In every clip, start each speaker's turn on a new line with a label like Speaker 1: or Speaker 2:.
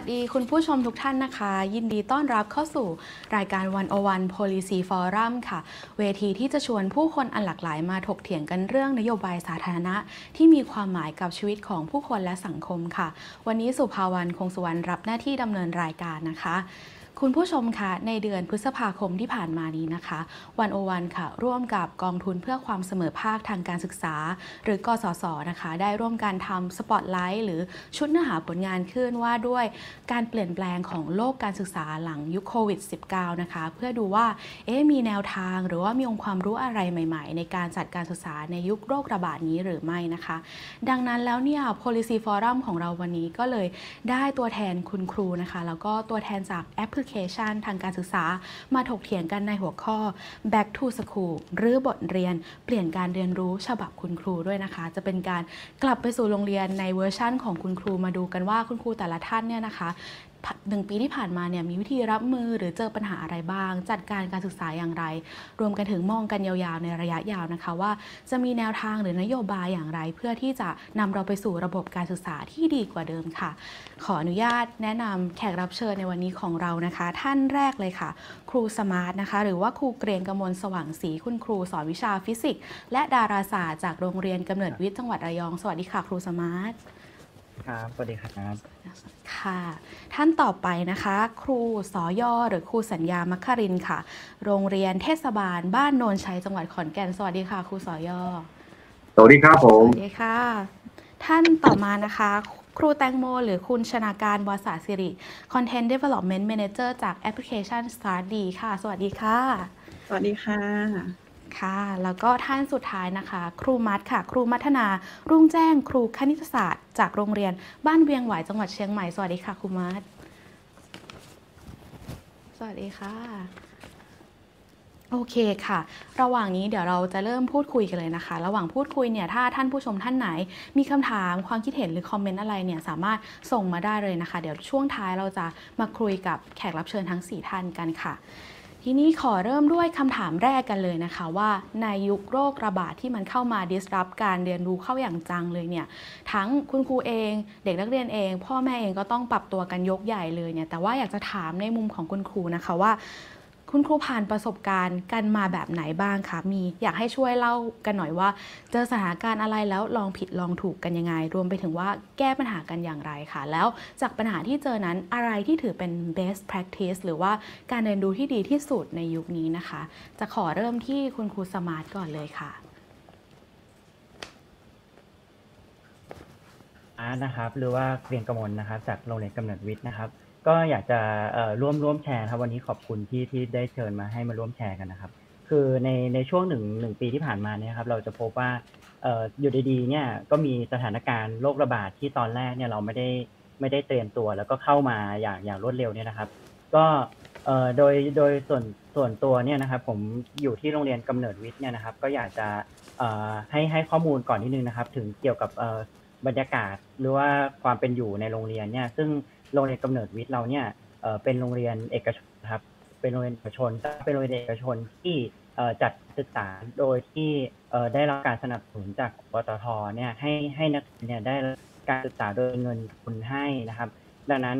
Speaker 1: สดีคุณผู้ชมทุกท่านนะคะ ยินดีต้อนรับเข้าสู่รายการวันอวันโพลิซีฟอรัมค่ะ เวทีที่จะชวนผู้คนอันหลากหลายมาถกเถียงกันเรื่องนโยบายสาธารณะ ที่มีความหมายกับชีวิตของผู้คนและสังคมค่ะ วันนี้สุภาวรรณคงสุวรรณรับหน้าที่ดำเนินรายการนะคะ คุณผู้ชมคะในเดือนพฤษภาคมที่ผ่านมานี้นะคะวันโอวันค่ะ ร่วมกับกองทุนเพื่อความเสมอภาคทางการศึกษา หรือกสศนะคะ ได้ร่วมการทำสปอตไลท์หรือชุดเนื้อหาผลงานขึ้นว่าด้วยการเปลี่ยนแปลงของโลกการศึกษาหลังยุคโควิด -19 นะคะ เพื่อดูว่าเอ๊มีแนวทางหรือว่ามีองค์ความรู้อะไรใหม่ ๆ ในการจัดการศึกษาในยุคโรคระบาดนี้หรือไม่นะคะ ดังนั้นแล้วเนี่ย policy forum ของเราวันนี้ก็เลยได้ตัวแทนคุณครูนะคะ แล้วก็ตัวแทนจากแอปพลิชันทางการศึกษา มาถกเถียงกันในหัวข้อ back to school หรือบทเรียน เปลี่ยนการเรียนรู้ฉบับคุณครูด้วยนะคะ จะเป็นการกลับไปสู่โรงเรียนในเวอร์ชั่นของคุณครูมาดูกันว่าคุณครูแต่ละท่านเนี่ยนะคะ หนึ่งปีที่ผ่านมาเนี่ยมีวิธีรับมือหรือเจอปัญหาอะไรบ้าง จัดการการศึกษาอย่างไร รวมกันถึงมองกันยาวๆ ในระยะยาวนะคะ ว่าจะมีแนวทางหรือนโยบายอย่างไร เพื่อที่จะนำเราไปสู่ระบบการศึกษาที่ดีกว่าเดิมค่ะ ขออนุญาตแนะนำแขกรับเชิญในวันนี้ของเรานะคะ ท่านแรกเลยค่ะ ครูสมาร์ทนะคะ หรือว่าครูเกรียงกมลสว่างศรีคุณครูสอนวิชาฟิสิกส์และดาราศาสตร์จากโรงเรียนกำเนิดวิทย์จังหวัดระยองสวัสดีค่ะ ครูสมาร์ท
Speaker 2: ครับสวัสดีครับ
Speaker 1: ค่ะ ท่านต่อไปนะคะ ครูสอยอหรือครูสัญญามัคครินทร์ค่ะ โรงเรียนเทศบาลบ้านโนนชัยจังหวัดขอนแก่น สวัสดีค่ะ ครูสอยอ
Speaker 3: สวัสดีครับผ
Speaker 1: ส
Speaker 3: ม
Speaker 1: วัสดสวัสดีค่ะ ท่านต่อมานะคะ ครูแตงโม หรือคุณชนาการวาสาสิริ Content Development Manager จากแอปพลิเคชัน Start D ค่ะ สวัสดีค่ะ
Speaker 4: สวัสดีค่ะ
Speaker 1: ค่ะ แล้วก็ท่านสุดท้ายนะคะ ครูมัดค่ะ ครูมัทนา รุ่งแจ้ง ครูคณิตศาสตร์ จากโรงเรียนบ้านเวียงหวายจังหวัดเชียงใหม่ สวัสดีค่ะ ครูมัด สวัสดีค่ะ โอเคค่ะ ระหว่างนี้เดี๋ยวเราจะเริ่มพูดคุยกันเลยนะคะ ระหว่างพูดคุยเนี่ย ถ้าท่านผู้ชมท่านไหน มีคำถาม ความคิดเห็นหรือคอมเมนต์อะไรเนี่ย สามารถส่งมาได้เลยนะคะ เดี๋ยวช่วงท้ายเราจะมาคุยกับแขกรับเชิญทั้ง 4 ท่านกันค่ะ ทีนี้ขอเริ่มด้วยคำถามแรกกันเลยนะคะว่าในยุคโรคระบาดที่มันเข้ามา disrupt การเรียนรู้เข้าอย่างจังเลยเนี่ยทั้งคุณครูเอง เด็กนักเรียนเอง พ่อแม่เองก็ต้องปรับตัวกันยกใหญ่เลยเนี่ยแต่ว่าอยากจะถามในมุมของคุณครูนะคะว่า คุณครูผ่านประสบการณ์กันมาแบบไหนบ้างคะ มีอยากให้ช่วยเล่ากันหน่อยว่า เจอสถานการณ์อะไรแล้วลองผิดลองถูกกันยังไง รวมไปถึงว่าแก้ปัญหากันอย่างไรค่ะ แล้วจากปัญหาที่เจอนั้นอะไรที่ถือเป็น best practice หรือว่าการเรียนรู้ที่ดีที่สุดในยุคนี้นะคะ จะขอเริ่มที่คุณครูสมาร์ทก่อนเลยค่ะ
Speaker 2: สมาร์ทนะครับหรือว่าเกรียงกมลนะครับ จากโรงเรียนกำเนิดวิทย์นะครับ ก็อยากจะร่วมร่วมแชร์ครับวันนี้ขอบคุณที่ที่ได้เชิญมาให้มาร่วมแชร์กันนะครับ คือในในช่วงหนึ่งหนึ่งปีที่ผ่านมาเนี่ยครับเราจะพบว่าอยู่ดีๆเนี่ยก็มีสถานการณ์โรคระบาดที่ตอนแรกเนี่ยเราไม่ได้ไม่ได้เตรียมตัว แล้วก็เข้ามาอย่างอย่างรวดเร็วเนี่ยนะครับ ก็โดยโดยส่วนส่วนตัวเนี่ยนะครับ ผมอยู่ที่โรงเรียนกำเนิดวิทย์เนี่ยนะครับ ก็อยากจะให้ให้ข้อมูลก่อนนิดนึงนะครับ ถึงเกี่ยวกับบรรยากาศหรือว่าความเป็นอยู่ในโรงเรียนเนี่ยซึ่ง โรงเรียนกำเนิดวิทย์เราเนี่ยเป็นโรงเรียนเอกชนครับ เป็นโรงเรียนเอกชนเป็นโรงเรียนเอกชนที่จัดศึกษาโดยที่ได้รับการสนับสนุนจากปตทเนี่ยให้ให้นักเรียนเนี่ยได้การศึกษาโดยเงินทุนให้นะครับ ดังนั้น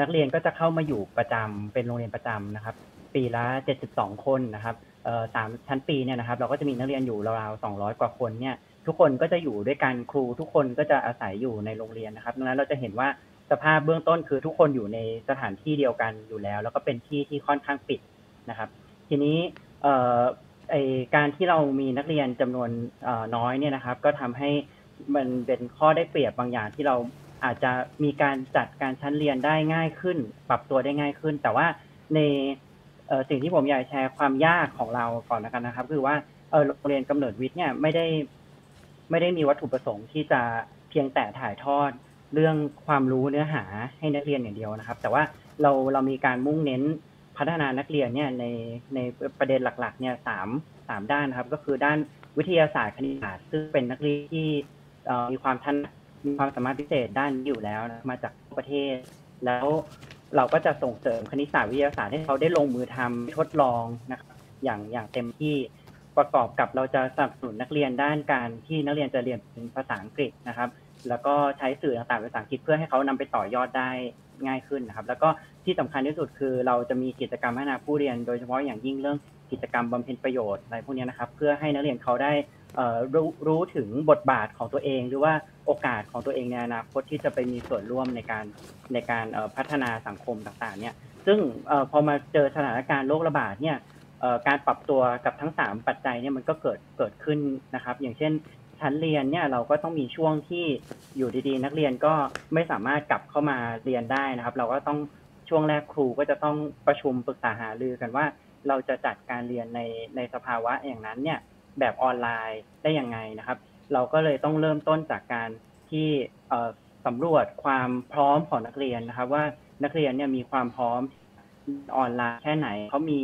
Speaker 2: นักเรียนก็จะเข้ามาอยู่ประจำเป็นโรงเรียนประจำนะครับ ปีละ 72 คนนะครับสามชั้นปีเนี่ยนะครับ เราก็จะมีนักเรียนอยู่ราวๆ 200 กว่าคนเนี่ยทุกคนก็จะอยู่ด้วยกันครูทุกคนก็จะอาศัยอยู่ในโรงเรียนนะครับดังนั้นเราจะเห็นว่า สภาพเบื้องต้นคือทุกคนอยู่ในสถานที่เดียวกันอยู่แล้ว แล้วก็เป็นที่ที่ค่อนข้างปิดนะครับ ทีนี้ไอการที่เรามีนักเรียนจำนวนน้อยเนี่ยนะครับ ก็ทำให้มันเป็นข้อได้เปรียบบางอย่างที่เราอาจจะมีการจัดการชั้นเรียนได้ง่ายขึ้น ปรับตัวได้ง่ายขึ้น แต่ว่าในสิ่งที่ผมอยากแชร์ความยากของเราก่อนแล้วกันนะครับ คือว่าโรงเรียนกำเนิดวิทย์เนี่ยไม่ได้ ไม่ได้มีวัตถุประสงค์ที่จะเพียงแต่ถ่ายทอด เรื่องความรู้เนื้อหาให้นักเรียนอย่างเดียวนะครับ แต่ว่าเราเรามีการมุ่งเน้นพัฒนานักเรียนเนี่ยในในประเด็นหลักๆเนี่ยสามสามด้านนะครับ ก็คือด้านวิทยาศาสตร์คณิตศาสตร์ซึ่งเป็นนักเรียนที่มีความทันมีความสามารถพิเศษด้านนี้อยู่แล้วนะมาจากตัวประเทศ แล้วเราก็จะส่งเสริมคณิตศาสตร์วิทยาศาสตร์ให้เขาได้ลงมือทำทดลองนะครับอย่างอย่างเต็มที่ประกอบกับเราจะสนับสนุนนักเรียนด้านการที่นักเรียนจะเรียนเป็นภาษาอังกฤษนะครับ แล้วก็ใช้สื่อต่างๆเป็นภาษาอังกฤษเพื่อให้เขานำไปต่อยอดได้ง่ายขึ้นนะครับ แล้วก็ที่สำคัญที่สุดคือเราจะมีกิจกรรมพัฒนาผู้เรียน โดยเฉพาะอย่างยิ่งเรื่องกิจกรรมบำเพ็ญประโยชน์อะไรพวกนี้นะครับ เพื่อให้นักเรียนเขาได้รู้รู้ถึงบทบาทของตัวเอง หรือว่าโอกาสของตัวเองในอนาคตที่จะไปมีส่วนร่วมในการในการพัฒนาสังคมต่างๆ เนี่ยซึ่งพอมาเจอสถานการณ์โรคระบาดเนี่ยการปรับตัวกับทั้ง 3 ปัจจัยเนี่ยมันก็เกิดเกิดขึ้นนะครับ อย่างเช่น ชั้นเรียนเนี่ยเราก็ต้องมีช่วงที่อยู่ดีๆ นักเรียนก็ไม่สามารถกลับเข้ามาเรียนได้นะครับ เราก็ต้องช่วงแรกครูก็จะต้องประชุมปรึกษาหารือกันว่า เราจะจัดการเรียนในในสภาวะอย่างนั้นเนี่ยแบบออนไลน์ได้ยังไงนะครับ เราก็เลยต้องเริ่มต้นจากการที่สำรวจความพร้อมของนักเรียนนะครับ ว่านักเรียนเนี่ยมีความพร้อมออนไลน์แค่ไหนเขามี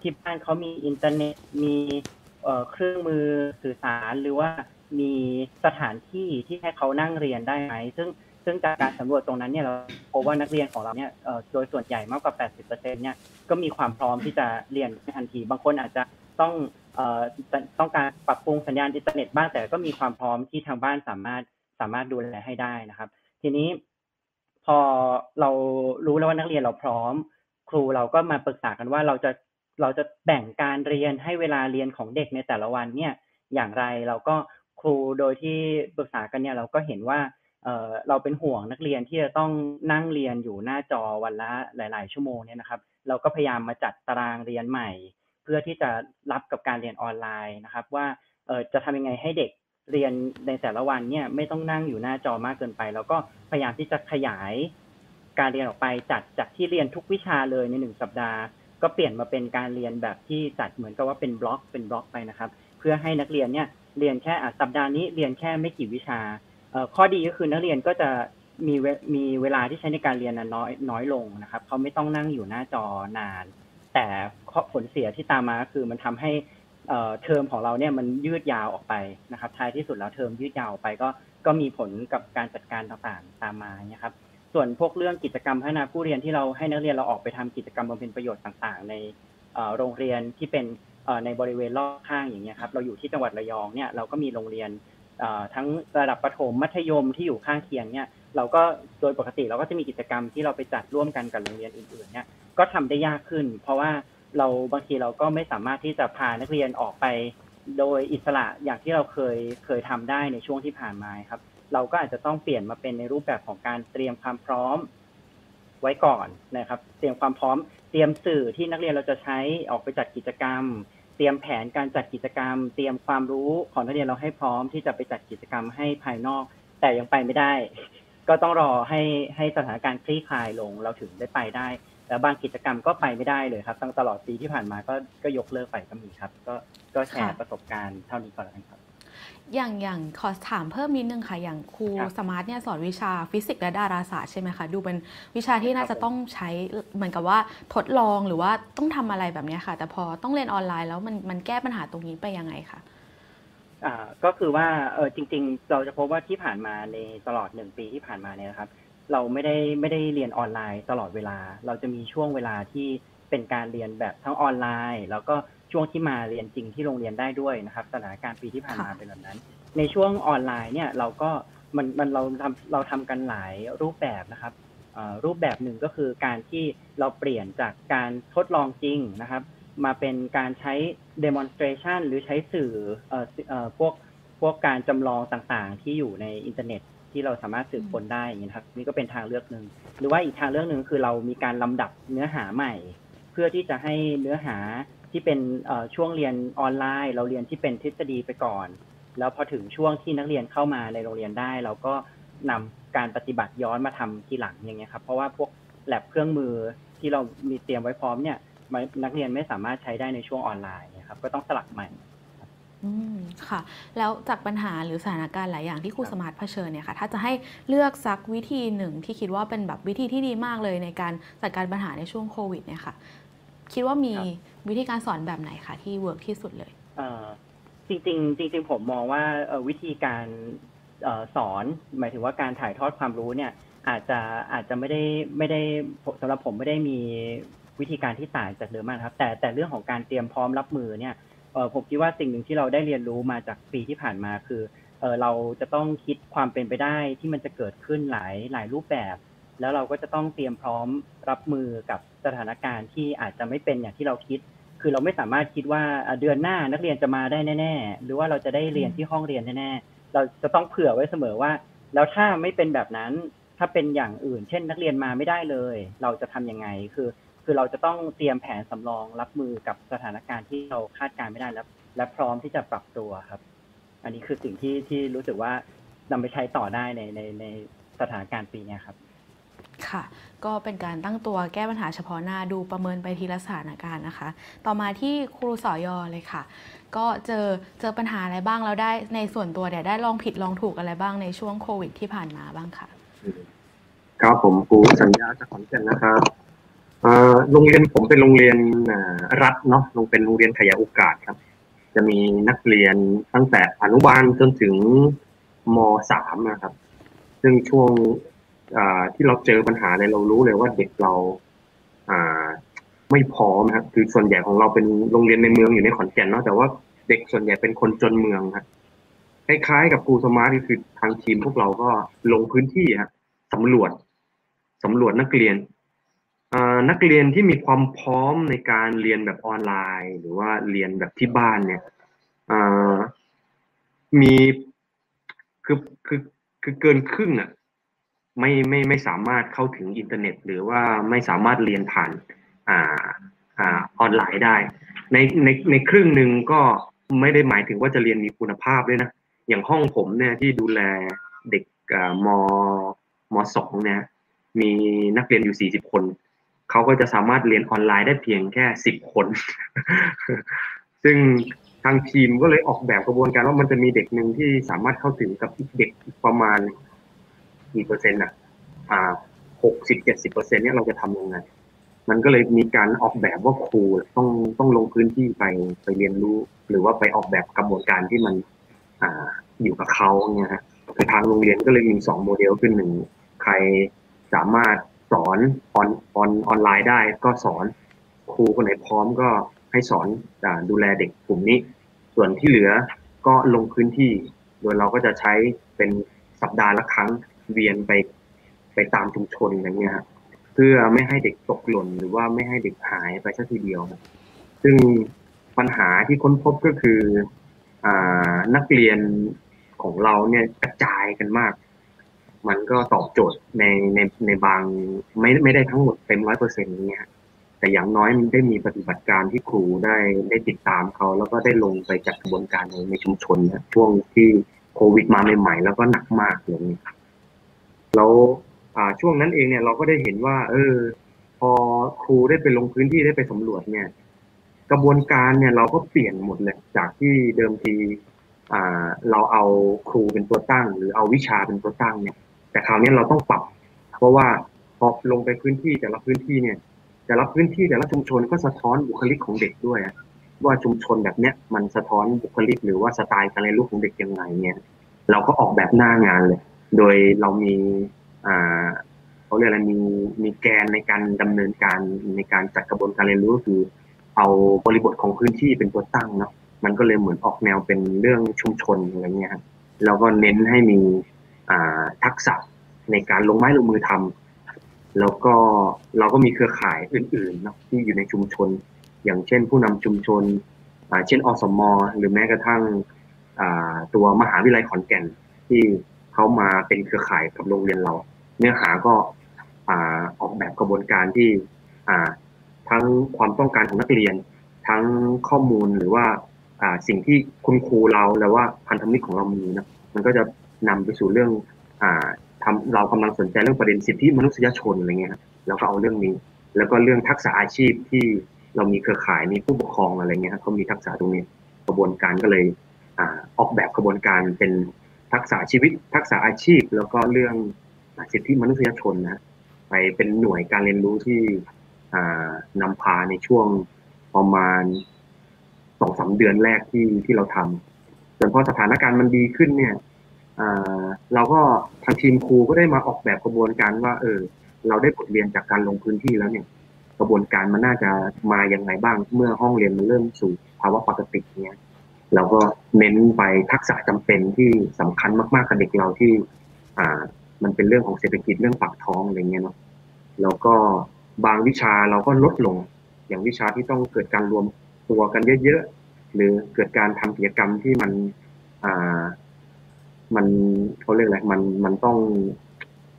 Speaker 2: ที่บ้านเขามีอินเทอร์เน็ตมีเครื่องมือสื่อสารหรือว่า มีสถานที่ที่ให้เขานั่งเรียนได้ไหมซึ่งซึ่งจากการสำรวจตรงนั้นเนี่ยเราพบว่านักเรียนของเราเนี่ยโดยส่วนใหญ่มากกว่า 80%เนี่ยก็มีความพร้อมที่จะเรียนทันที บางคนอาจจะต้องต้องการปรับปรุงสัญญาณอินเทอร์เน็ตบ้างแต่ก็มีความพร้อมที่ทางบ้านสามารถสามารถดูแลให้ได้นะครับ ทีนี้พอเรารู้แล้วว่านักเรียนเราพร้อม ครูเราก็มาปรึกษากันว่าเราจะเราจะแบ่งการเรียนให้เวลาเรียนของเด็กในแต่ละวันเนี่ยอย่างไรเราก็ ครูโดยที่ปรึกษากันเนี่ยเราก็เห็นว่าเออเราเป็นห่วงนักเรียนที่จะต้องนั่งเรียนอยู่หน้าจอวันละหลาย ๆ ชั่วโมงเนี่ยนะครับ เราก็พยายามมาจัดตารางเรียนใหม่ เพื่อที่จะรับกับการเรียนออนไลน์นะครับ ว่าเออจะทำยังไงให้เด็กเรียนในแต่ละวันเนี่ยไม่ต้องนั่งอยู่หน้าจอมากเกินไป แล้วก็พยายามที่จะขยายการเรียนออกไปจัดจากที่เรียนทุกวิชาเลยในหนึ่งสัปดาห์ ก็เปลี่ยนมาเป็นการเรียนแบบที่จัดเหมือนกับว่าเป็นบล็อกเป็นบล็อกไปนะครับ เพื่อให้นักเรียนเนี่ย เรียนแค่สัปดาห์นี้เรียนแค่ไม่กี่วิชาข้อดีก็คือนักเรียนก็จะมีมีเวลาที่ใช้ในการเรียนน้อยน้อยลงนะครับเขาไม่ต้องนั่งอยู่หน้าจอนาน แต่ผลเสียที่ตามมาคือมันทำให้เทอมของเราเนี่ยมันยืดยาวออกไปนะครับท้ายที่สุดแล้วเทอมยืดยาวออกไปก็ก็มีผลกับการจัดการต่างๆตามมาเนี่ยครับส่วนพวกเรื่องกิจกรรมพัฒนาผู้เรียนที่เราให้นักเรียนเราออกไปทำกิจกรรมบำเพ็ญประโยชน์ต่าง ๆ ในโรงเรียนที่เป็น ในบริเวณรอบข้างอย่างเงี้ยครับเราอยู่ที่จังหวัดระยองเนี่ยเราก็มีโรงเรียนทั้งระดับประถมมัธยมที่อยู่ข้างเคียงเนี่ยเราก็โดยปกติเราก็จะมีกิจกรรมที่เราไปจัดร่วมกันกับโรงเรียนอื่นๆเนี่ยก็ทำได้ยากขึ้น เพราะว่าเราบางทีเราก็ไม่สามารถที่จะพานักเรียนออกไป โดยอิสระอย่างที่เราเคยเคยทำได้ในช่วงที่ผ่านมาครับ เราก็อาจจะต้องเปลี่ยนมาเป็นในรูปแบบของการเตรียมความพร้อมไว้ก่อนนะครับ เตรียมความพร้อม เตรียมสื่อที่นักเรียนเราจะใช้ออกไปจัดกิจกรรม เตรียมแผนการจัดกิจกรรม เตรียมความรู้ของนักเรียนเราให้พร้อมที่จะไปจัดกิจกรรมให้ภายนอก แต่ยังไปไม่ได้ ก็ต้องรอให้ให้สถานการณ์คลี่คลายลงเราถึงได้ไปได้แต่บางกิจกรรมก็ไปไม่ได้เลยครับทั้งตลอดปีที่ผ่านมาก็ก็ยกเลิกไปก็มีครับ ก็ก็แชร์ประสบการณ์เท่านี้ก่อนแล้วกันครับ
Speaker 1: อย่างอย่างขอถามเพิ่มนิดนึงค่ะ อย่างครูสมาร์ทเนี่ยสอนวิชาฟิสิกส์และดาราศาสตร์ใช่ไหมคะดูเป็นวิชาที่น่าจะต้องใช้เหมือนกับว่าทดลองหรือว่าต้องทำอะไรแบบนี้ค่ะ แต่พอต้องเรียนออนไลน์แล้วมันมันแก้ปัญหาตรงนี้ไปยังไงคะ
Speaker 2: อ่าก็คือว่าเออจริง ๆ เราจะพบว่าที่ผ่านมาในตลอดหนึ่งปีที่ผ่านมาเนี่ยนะครับ เราไม่ได้ไม่ได้เรียนออนไลน์ตลอดเวลา เราจะมีช่วงเวลาที่เป็นการเรียนแบบทั้งออนไลน์ แล้วก็ ช่วงที่มาเรียนจริงที่โรงเรียนได้ด้วยนะครับสถานการณ์ปีที่ผ่านมาเป็นแบบนั้น ในช่วงออนไลน์เนี่ยเราก็มันมันเราทำเราทำกันหลายรูปแบบนะครับรูปแบบหนึ่งก็คือการที่เราเปลี่ยนจากการทดลองจริงนะครับ มาเป็นการใช้ demonstration หรือใช้สื่อพวกพวกการจำลองต่างๆ ที่อยู่ในอินเทอร์เน็ตที่เราสามารถสืบค้นได้อย่างนี้ครับนี่ก็เป็นทางเลือกหนึ่งหรือว่าอีกทางเลือกหนึ่งคือเรามีการลำดับเนื้อหาใหม่ เพื่อที่จะให้เนื้อหา ที่เป็นช่วงเรียนออนไลน์ เราเรียนที่เป็นทฤษฎีไปก่อน แล้วพอถึงช่วงที่นักเรียนเข้ามาในโรงเรียนได้ เราก็นำการปฏิบัติย้อนมาทำทีหลังอย่างเงี้ยครับเพราะว่าพวกแลบเครื่องมือที่เรามีเตรียมไว้พร้อมเนี่ยนักเรียนไม่สามารถใช้ได้ในช่วงออนไลน์นะครับก็ต้องสลักใหม่
Speaker 1: อืมค่ะ แล้วจากปัญหาหรือสถานการณ์หลายอย่างที่ครูสมาร์ทเผชิญเนี่ยค่ะ ถ้าจะให้เลือกสักวิธีหนึ่งที่คิดว่าเป็นแบบวิธีที่ดีมากเลยในการจัดการปัญหาในช่วงโควิดเนี่ยค่ะ คิดว่ามี วิธีการสอนแบบไหนคะที่เวิร์กที่สุดเลย
Speaker 2: เออจริงๆ จริง ๆ ผมมองว่าวิธีการสอนหมายถึงว่าการถ่ายทอดความรู้เนี่ย อาจจะอาจจะไม่ได้ไม่ได้สำหรับผมไม่ได้มีวิธีการที่ต่างจากเดิมมากครับ แต่แต่เรื่องของการเตรียมพร้อมรับมือเนี่ยผมคิดว่าสิ่งหนึ่งที่เราได้เรียนรู้มาจากปีที่ผ่านมาคือเราจะต้องคิดความเป็นไปได้ที่มันจะเกิดขึ้นหลายหลายรูปแบบ แล้วเราก็จะต้องเตรียมพร้อมรับมือกับสถานการณ์ที่อาจจะไม่เป็นอย่างที่เราคิด คือเราไม่สามารถคิดว่าเดือนหน้านักเรียนจะมาได้แน่ๆ หรือว่าเราจะได้เรียนที่ห้องเรียนแน่ๆ เราจะต้องเผื่อไว้เสมอว่า แล้วถ้าไม่เป็นแบบนั้น ถ้าเป็นอย่างอื่น เช่น นักเรียนมาไม่ได้เลย เราจะทำยังไง คือ คือเราจะต้องเตรียมแผนสำรองรับมือกับสถานการณ์ที่เราคาดการไม่ได้แล้วและพร้อมที่จะปรับตัวครับ อันนี้คือสิ่งที่ที่รู้สึกว่านำไปใช้ต่อได้ในในในสถานการณ์ปีนี้ครับ
Speaker 1: ค่ะ ก็เป็นการตั้งตัวแก้ปัญหาเฉพาะหน้าดูประเมินไปทีละสถานการณ์นะคะ ต่อมาที่ครูสอยอเลยค่ะ ก็เจอเจอปัญหาอะไรบ้างแล้วได้ในส่วนตัวเนี่ยได้ลองผิดลองถูกอะไรบ้างในช่วงโควิดที่ผ่านมาบ้างค่ะ
Speaker 3: ครับผมครูสัญญาจากขอนแก่นนะครับโรงเรียนผมเป็นโรงเรียนรัฐเนาะลงเป็นโรงเรียนขยายโอกาสครับ จะมีนักเรียนตั้งแต่อนุบาลจนถึงมสามนะครับ ซึ่งช่วง ที่เราเจอปัญหาเนี่ยเรารู้เลยว่าเด็กเราไม่พร้อมนะครับคือส่วนใหญ่ของเราเป็นโรงเรียนในเมืองอยู่ในขอนแก่นเนาะแต่ว่าเด็กส่วนใหญ่เป็นคนจนเมืองครับคล้ายๆกับครูสมาร์ทคือทางทีมพวกเราก็ลงพื้นที่ครับสำรวจสำรวจนักเรียนนักเรียนที่มีความพร้อมในการเรียนแบบออนไลน์ หรือว่าเรียนแบบที่บ้านเนี่ยมีคือคือคือเกินครึ่งอะ ไม่ไม่ไม่สามารถเข้าถึงอินเทอร์เน็ต หรือว่าไม่สามารถเรียนผ่านอ่าอ่าออนไลน์ได้ ในในในครึ่งหนึ่งก็ไม่ได้หมายถึงว่าจะเรียนมีคุณภาพด้วยนะ อย่างห้องผมเนี่ยที่ดูแลเด็กอ่ามมสองเนี่ยมีนักเรียนอยู่ 40 คน เขาก็จะสามารถเรียนออนไลน์ได้เพียงแค่ 10 คน ซึ่งทางทีมก็เลยออกแบบกระบวนการว่ามันจะมีเด็กหนึ่งที่สามารถเข้าถึงกับอีกเด็กประมาณ กี่เปอร์เซ็นต์อะอ่าหกสิบเจ็ดสิบเปอร์เซ็นต์เนี่ยเราจะทำยังไง มันก็เลยมีการออกแบบว่าครูต้องต้องลงพื้นที่ไปไปเรียนรู้ หรือว่าไปออกแบบกระบวนการที่มันอ่าอยู่กับเขาเนี่ยฮะทางโรงเรียนก็เลยมีสองโมเดลคือหนึ่งใครสามารถสอนออนออนออนไลน์ได้ก็สอนครูคนไหนพร้อมก็ให้สอนอดูแลเด็กกลุ่มนี้ ส่วนที่เหลือก็ลงพื้นที่ โดยเราก็จะใช้เป็นสัปดาห์ละครั้ง เวียนไปไปตามชุมชนอย่างเงี้ยครับเพื่อไม่ให้เด็กตกหล่นหรือว่าไม่ให้เด็กหายไปสักทีเดียว ซึ่งปัญหาที่ค้นพบก็คืออ่านักเรียนของเราเนี่ยกระจายกันมาก มันก็ตอบโจทย์ในในในบางไม่ไม่ได้ทั้งหมดเต็มร้อยเปอร์เซ็นต์เนี้ยแต่อย่างน้อยมันได้มีปฏิบัติการที่ครูได้ได้ติดตามเขา แล้วก็ได้ลงไปจัดกระบวนการในชุมชนนะช่วงที่โควิดมาใหม่ๆแล้วก็หนักมากอย่างนี้ แล้วอ่าช่วงนั้นเองเนี่ยเราก็ได้เห็นว่า เออ พอครูได้ไปลงพื้นที่ได้ไปสำรวจเนี่ย กระบวนการเนี่ยเราก็เปลี่ยนหมดเลยจากที่เดิมทีเราเอาครูเป็นตัวตั้ง หรือเอาวิชาเป็นตัวตั้งเนี่ย แต่คราวนี้เราต้องปรับ เพราะว่าพอลงไปพื้นที่แต่ละพื้นที่เนี่ย แต่ละพื้นที่แต่ละชุมชนก็สะท้อนบุคลิกของเด็กด้วยว่าชุมชนแบบเนี้ยมันสะท้อนบุคลิกหรือว่าสไตล์การเรียนรู้ของเด็กยังไงเนี่ย เราก็ออกแบบหน้างานเลย โดยเรามีเขาเรียกอะไรมีมีแกนในการดำเนินการในการจัดกระบวนการเรียนรู้คือ เอาบริบทของพื้นที่เป็นตัวตั้งเนาะมันก็เลยเหมือนออกแนวเป็นเรื่องชุมชนอะไรเงี้ยครับแล้วก็เน้นให้มีทักษะในการลงไม้ลงมือทำแล้วก็เราก็มีเครือข่ายอื่นๆเนาะที่อยู่ในชุมชน อย่างเช่นผู้นำชุมชนเช่นอสมหรือแม้กระทั่งตัวมหาวิทยาลัยขอนแก่นที่ เขามาเป็นเครือข่ายกับโรงเรียนเรา เนื้อหาก็อออกแบบกระบวนการที่ทั้งความต้องการของนักเรียน ทั้งข้อมูลหรือว่าสิ่งที่คุณครูเราแล้วว่าพันธมิตรของเรามีนะมันก็จะนำไปสู่เรื่องอ่าทำเรากำลังสนใจเรื่องประเด็นสิทธิมนุษยชนอะไรเงี้ยครับเราก็เอาเรื่องนี้ แล้วก็เรื่องทักษะอาชีพที่เรามีเครือข่ายมีผู้ปกครองอะไรเงี้ยครับเขามีทักษะตรงนี้กระบวนการก็เลยอออกแบบกระบวนการเป็น ทักษะชีวิต ทักษะอาชีพ แล้วก็เรื่องสิทธิมนุษยชนนะไปเป็นหน่วยการเรียนรู้ที่นำพาในช่วงประมาณสองสามเดือนแรกที่ที่เราทำจนพอสถานการณ์มันดีขึ้นเนี่ยเราก็ทางทีมครูก็ได้มาออกแบบกระบวนการว่า เออ เราได้บทเรียนจากการลงพื้นที่แล้วเนี่ย กระบวนการมันน่าจะมาอย่างไรบ้าง เมื่อห้องเรียนมันเริ่มสู่ภาวะปกติเนี่ย เราก็เน้นไปทักษะจำเป็นที่สำคัญมากๆกับเด็กเราที่ อ่า มันเป็นเรื่องของเศรษฐกิจเรื่องปากท้องอะไรเงี้ยเนาะแล้วก็บางวิชาเราก็ลดลง อย่างวิชาที่ต้องเกิดการรวมตัวกันเยอะๆหรือเกิดการทำกิจกรรมที่มัน อ่า มันเขาเรียกอะไรมันมันต้อง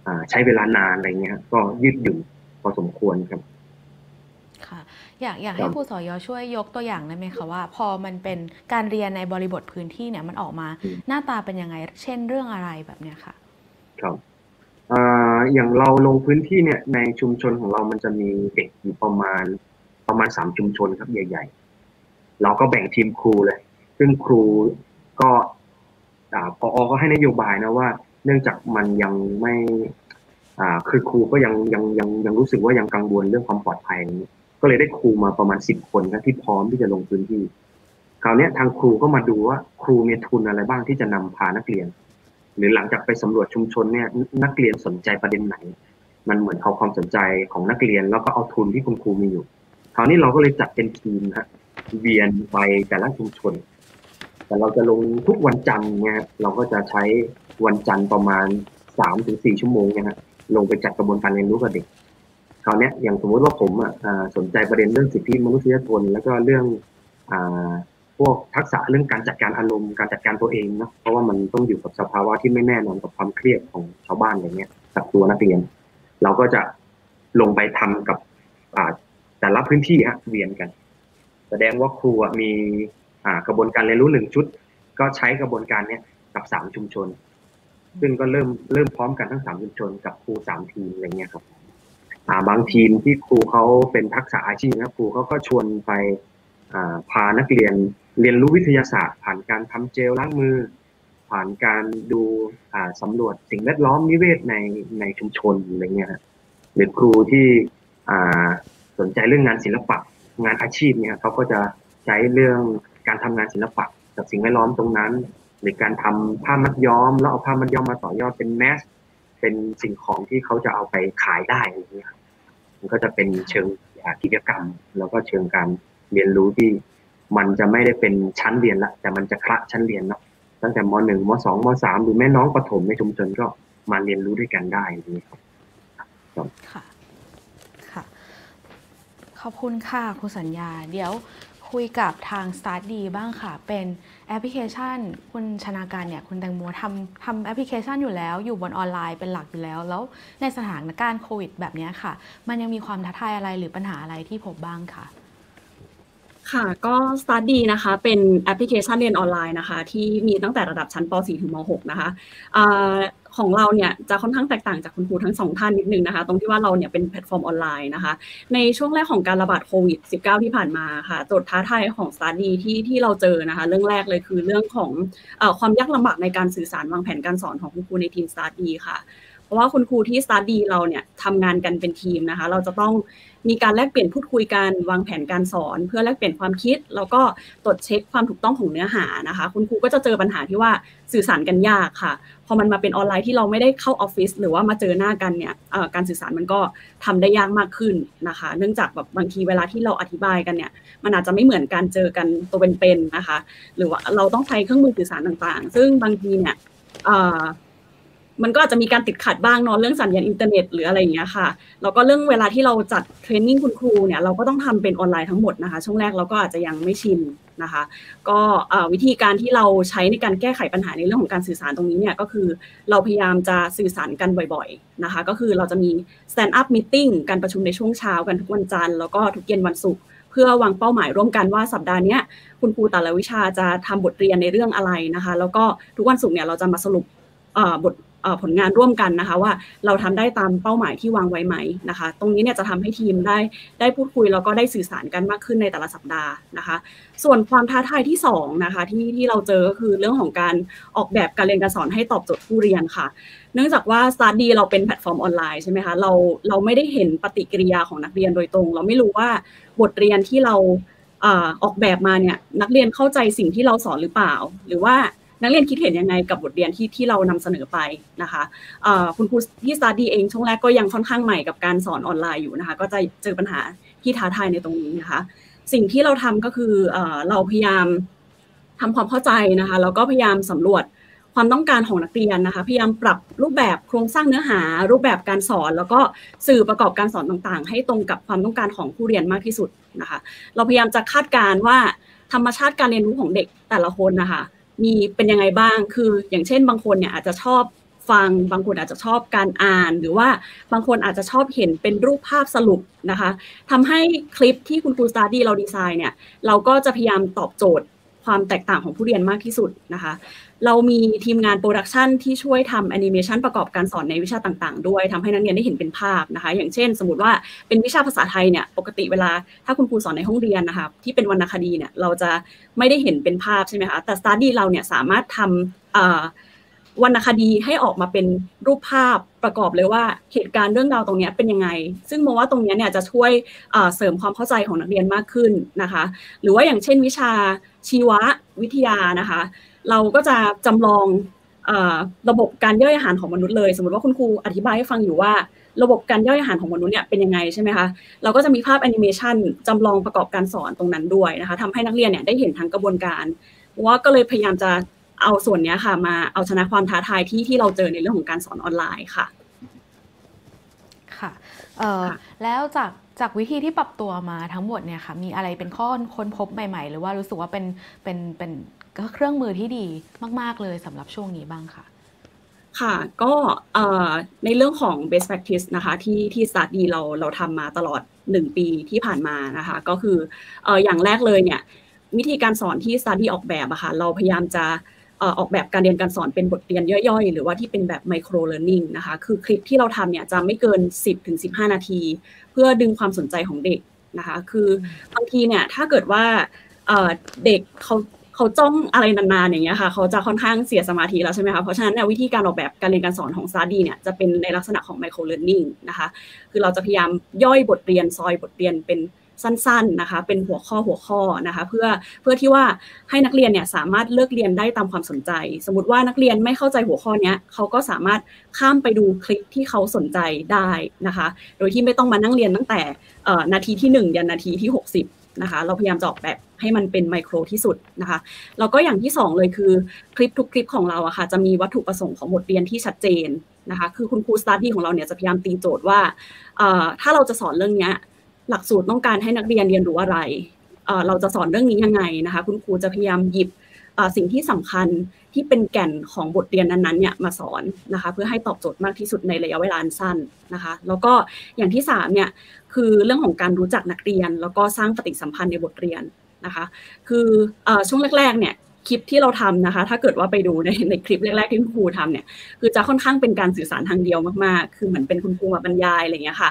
Speaker 3: อ่า ใช้เวลานานอะไรเงี้ยก็ยืดหยุ่นพอสมควรครับ
Speaker 1: อยากอยากให้ครูสอยอช่วยยกตัวอย่างได้ไหมคะว่า พอมันเป็นการเรียนในบริบทพื้นที่เนี่ยมันออกมา
Speaker 3: อืม
Speaker 1: หน้าตาเป็นยังไง เช่นเรื่องอะไรแบบเนี้ยค่ะ
Speaker 3: ครับอ่าอย่างเราลงพื้นที่เนี่ยในชุมชนของเรามันจะมีเด็กอยู่ประมาณประมาณสามชุมชนครับใหญ่ ๆ เราก็แบ่งทีมครูเลย ซึ่งครูก็อ่าพอก็ให้นโยบายนะว่า เนื่องจากมันยังไม่อ่าคือครูก็ยังยังยังยังรู้สึกว่ายังกังวลเรื่องความปลอดภัยอะไรเงี้ย ก็เลยได้ครูมาประมาณสิบคนครับที่พร้อมที่จะลงพื้นที่ คราวนี้ทางครูก็มาดูว่าครูมีทุนอะไรบ้างที่จะนำพานักเรียน หรือหลังจากไปสำรวจชุมชนเนี่ยนักเรียนสนใจประเด็นไหน มันเหมือนเอาความสนใจของนักเรียนแล้วก็เอาทุนที่คุณครูมีอยู่ คราวนี้เราก็เลยจัดเป็นทีมฮะเวียนไปแต่ละชุมชน แต่เราจะลงทุกวันจันทร์เนี่ยเราก็จะใช้วันจันทร์ประมาณสามถึงสี่ชั่วโมงเนี่ยฮะลงไปจัดกระบวนการเรียนรู้กับเด็ก คราวนี้อย่างสมมติว่าผมอะสนใจประเด็นเรื่องสิทธิมนุษยชนแล้วก็เรื่องอ่าพวกทักษะเรื่องการจัดการอารมณ์การจัดการตัวเองเนาะเพราะว่ามันต้องอยู่กับสภาวะที่ไม่แน่นอนกับความเครียดของชาวบ้านอะไรเงี้ยกับตัวนักเรียน เราก็จะลงไปทำกับแต่ละพื้นที่ฮะเวียนกัน แสดงว่าครูมีกระบวนการเรียนรู้หนึ่งชุด ก็ใช้กระบวนการเนี้ยกับสามชุมชน ซึ่งก็เริ่มเริ่มพร้อมกันทั้งสามชุมชนกับครูสามทีมอะไรเงี้ยครับ อ่าบางทีมที่ครูเขาเป็นทักษะอาชีพนะครูเขาก็ชวนไปอ่าพานักเรียนเรียนรู้วิทยาศาสตร์ ผ่านการทำเจลล้างมือ ผ่านการดูอ่าสำรวจสิ่งแวดล้อมนิเวศในในชุมชนอะไรเงี้ยหรือครูที่อ่าสนใจเรื่องงานศิลปะงานอาชีพเนี่ยเขาก็จะใช้เรื่องการทำงานศิลปะกับสิ่งแวดล้อมตรงนั้น หรือการทำผ้ามัดย้อม แล้วเอาผ้ามัดย้อมมาต่อยอดเป็นแมส เป็นสิ่งของที่เขาจะเอาไปขายได้อะไรเงี้ยครับมันก็จะเป็นเชิงกิจกรรม แล้วก็เชิงการเรียนรู้ที่ มันจะไม่ได้เป็นชั้นเรียนละ แต่มันจะคละชั้นเรียนเนาะตั้งแต่มหนึ่งมสองมสามหรือแม่น้องประถมในชุมชนก็มาเรียนรู้ด้วยกันได้อย่างนี้ครับ
Speaker 1: ค่ะค่ะ ขอบคุณค่ะครูสัญญา เดี๋ยวคุยกับทาง Start D บ้างค่ะเป็น แอปพลิเคชัน คุณชนาการเนี่ยคุณแตงโมทำทำแอปพลิเคชันอยู่แล้วอยู่บนออนไลน์เป็นหลักอยู่แล้ว แล้วในสถานการณ์โควิดแบบนี้ค่ะ มันยังมีความท้าทายอะไรหรือปัญหาอะไรที่พบบ้างค่ะ
Speaker 4: ค่ะก็ StartDee นะคะเป็นแอปพลิเคชันเรียนออนไลน์นะคะ ที่มีตั้งแต่ระดับชั้นป .4 ถึงม .6 นะคะ ของเราเนี่ยจะค่อนข้างแตกต่างจากคุณครูทั้งสองท่านนิดนึงนะคะ ตรงที่ว่าเราเนี่ยเป็นแพลตฟอร์มออนไลน์นะคะ ในช่วงแรกของการระบาดโควิด -19 ที่ผ่านมาค่ะโจทย์ท้าทายของ StartDee ที่ที่เราเจอนะคะ เรื่องแรกเลยคือเรื่องของความยากลำบากในการสื่อสารวางแผนการสอนของคุณครูในทีม StartDee ค่ะ ราะว่าคุณครูที่ Study เราเนี่ยทำงานกันเป็นทีมนะคะ เราจะต้องมีการแลกเปลี่ยนพูดคุยกันวางแผนการสอน เพื่อแลกเปลี่ยนความคิด แล้วก็ตรวจเช็คความถูกต้องของเนื้อหานะคะ คุณครูก็จะเจอปัญหาที่ว่าสื่อสารกันยากค่ะ พอมันมาเป็นออนไลน์ที่เราไม่ได้เข้าออฟฟิศหรือว่ามาเจอหน้ากันเนี่ยการสื่อสารมันก็ทำได้ยากมากขึ้นนะคะ เนื่องจากแบบบางทีเวลาที่เราอธิบายกันเนี่ยมันอาจจะไม่เหมือนการเจอกันตัวเป็นๆนะคะ หรือว่าเราต้องใช้เครื่องมือสื่อสารต่างๆ ซึ่งบางทีเนี่ย มันก็อาจจะมีการติดขัดบ้างเนาะเรื่องสัญญาณอินเทอร์เน็ตหรืออะไรอย่างเงี้ยค่ะแล้วก็เรื่องเวลาที่เราจัด training คุณครูเนี่ยเราก็ต้องทำเป็นออนไลน์ทั้งหมดนะคะ ช่วงแรกเราก็อาจจะยังไม่ชินนะคะ ก็วิธีการที่เราใช้ในการแก้ไขปัญหาในเรื่องของการสื่อสารตรงนี้เนี่ยก็คือเราพยายามจะสื่อสารกันบ่อยๆนะคะ ก็คือเราจะมี stand up meeting การประชุมในช่วงเช้ากันทุกวันจันทร์แล้วก็ทุกเย็นวันศุกร์เพื่อวางเป้าหมายร่วมกันว่าสัปดาห์เนี้ยคุณครูแต่ละวิชาจะทำบทเรียนในเรื่องอะไรนะคะ แล้วก็ทุกวันศุกร์เนี่ยเราจะมาสรุปบท ผลงานร่วมกันนะคะว่าเราทำได้ตามเป้าหมายที่วางไว้ไหมนะคะ ตรงนี้เนี่ยจะทำให้ทีมได้ได้พูดคุยแล้วก็ได้สื่อสารกันมากขึ้นในแต่ละสัปดาห์นะคะ ส่วนความท้าทายที่สองนะคะที่ที่เราเจอก็คือเรื่องของการออกแบบการเรียนการสอนให้ตอบโจทย์ผู้เรียนค่ะ เนื่องจากว่า StartDee เราเป็นแพลตฟอร์มออนไลน์ใช่ไหมคะเราเราไม่ได้เห็นปฏิกิริยาของนักเรียนโดยตรง เราไม่รู้ว่าบทเรียนที่เราออกแบบมาเนี่ยนักเรียนเข้าใจสิ่งที่เราสอนหรือเปล่า หรือว่า นักเรียนคิดเห็นยังไงกับบทเรียนที่ที่เรานำเสนอไปนะคะคุณครูที่ Study เองช่วงแรกก็ยังค่อนข้างใหม่กับการสอนออนไลน์อยู่นะคะ ก็จะเจอปัญหาที่ท้าทายในตรงนี้นะคะ สิ่งที่เราทำก็คือเอ่อเราพยายามทำความเข้าใจนะคะแล้วก็พยายามสำรวจความต้องการของนักเรียนนะคะ พยายามปรับรูปแบบโครงสร้างเนื้อหา รูปแบบการสอน แล้วก็สื่อประกอบการสอนต่างๆ ให้ตรงกับความต้องการของผู้เรียนมากที่สุดนะคะ เราพยายามจะคาดการณ์ว่าธรรมชาติการเรียนรู้ของเด็กแต่ละคนนะคะ มีเป็นยังไงบ้าง คือ อย่างเช่น บางคนเนี่ยอาจจะชอบฟัง บางคนอาจจะชอบการอ่าน หรือว่าบางคนอาจจะชอบเห็นเป็นรูปภาพสรุปนะคะทำให้คลิปที่คุณครู StartDee เราดีไซน์เนี่ย เราก็จะพยายามตอบโจทย์ ความแตกต่างของผู้เรียนมากที่สุดนะคะ เรามีทีมงาน production ที่ช่วยทำแอนิเมชันประกอบการสอนในวิชาต่างๆ ด้วยทำให้นักเรียนได้เห็นเป็นภาพนะคะ อย่างเช่น สมมติว่าเป็นวิชาภาษาไทยเนี่ยปกติเวลาถ้าคุณครูสอนในห้องเรียนนะคะที่เป็นวรรณคดีเนี่ยเราจะไม่ได้เห็นเป็นภาพใช่ไหมคะแต่ StartDee เราเนี่ยสามารถทำวรรณคดีให้ออกมาเป็นรูปภาพประกอบเลยว่าเหตุการณ์เรื่องราวตรงนี้เป็นยังไง ซึ่งมองว่าตรงนี้เนี่ยจะช่วยเสริมความเข้าใจของนักเรียนมากขึ้นนะคะ หรือว่าอย่างเช่นวิชา ชีววิทยานะคะ เราก็จะจำลองระบบการย่อยอาหารของมนุษย์เลย สมมติว่าคุณครูอธิบายให้ฟังอยู่ว่า ระบบการย่อยอาหารของมนุษย์เนี่ยเป็นยังไงใช่ไหมคะเราก็จะมีภาพแอนิเมชันจำลองประกอบการสอนตรงนั้นด้วยนะคะทำให้นักเรียนเนี่ยได้เห็นทั้งกระบวนการว่าก็เลยพยายามจะเอาส่วนนี้ค่ะมาเอาชนะความท้าทายที่ที่เราเจอในเรื่องของการสอนออนไลน์ค่ะ
Speaker 1: ค่ะแล้วจาก จากวิธีที่ปรับตัวมาทั้งหมดเนี่ยค่ะมีอะไรเป็นข้อค้นพบใหม่ ๆ หรือว่ารู้สึกว่าเป็นเป็นเป็นเครื่องมือที่ดีมาก ๆ เลยสำหรับช่วงนี้บ้างค่ะ
Speaker 4: ค่ะก็ในเรื่องของ best practice นะคะที่ที่ StartDee เราเราทำมาตลอด 1 ปีที่ผ่านมานะคะก็คืออย่างแรกเลยเนี่ยวิธีการสอนที่ StartDee ออกแบบอะค่ะเราพยายามจะ ออกแบบการเรียนการสอนเป็นบทเรียนย่อยๆ หรือว่าที่เป็นแบบ microlearning นะคะ คือคลิปที่เราทำเนี่ยจะไม่เกิน 10-15 นาที เพื่อดึงความสนใจของเด็กนะคะ คือบางทีเนี่ยถ้าเกิดว่าเด็กเขาเขาจ้องอะไรนานๆอย่างเงี้ยค่ะเขาจะค่อนข้างเสียสมาธิแล้วใช่ไหมคะเพราะฉะนั้นวิธีการออกแบบการเรียนการสอนของซาดีเนี่ยจะเป็นในลักษณะของไมโครเลอร์นิ่งนะคะ คือเราจะพยายามย่อยบทเรียนซอยบทเรียนเป็น สั้นๆนะคะ เป็นหัวข้อหัวข้อนะคะ เพื่อเพื่อที่ว่าให้นักเรียนเนี่ยสามารถเลือกเรียนได้ตามความสนใจ สมมติว่านักเรียนไม่เข้าใจหัวข้อนี้เขาก็สามารถข้ามไปดูคลิปที่เขาสนใจได้นะคะ โดยที่ไม่ต้องมานั่งเรียนตั้งแต่นาทีที่ 1 ยันนาทีที่ 60นะคะ เราพยายามจะออกแบบให้มันเป็นไมโครที่สุดนะคะแล้วก็อย่างที่ 2 เลยคือคลิปทุกคลิปของเราอะค่ะจะมีวัตถุประสงค์ของบทเรียนที่ชัดเจนนะคะ คือคุณครูสตาร์ดี้ของเราเนี่ยจะพยายามตีโจทย์ว่าถ้าเราจะสอนเรื่องนี้ หลักสูตรต้องการให้นักเรียนเรียนรู้อะไร เราจะสอนเรื่องนี้ยังไงนะคะ คุณครูจะพยายามหยิบสิ่งที่สำคัญที่เป็นแก่นของบทเรียนนั้นๆเนี่ยมาสอนนะคะ เพื่อให้ตอบโจทย์มากที่สุดในระยะเวลาสั้นนะคะ แล้วก็อย่างที่3เนี่ยคือเรื่องของการรู้จักนักเรียน แล้วก็สร้างปฏิสัมพันธ์ในบทเรียนนะคะ คือช่วงแรกๆเนี่ย คลิปที่เราทำนะคะ ถ้าเกิดว่าไปดูในในคลิปแรกๆที่คุณครูทำเนี่ยคือจะค่อนข้างเป็นการสื่อสารทางเดียวมากๆ คือเหมือนเป็นคุณครูมาบรรยายอะไรเงี้ยค่ะ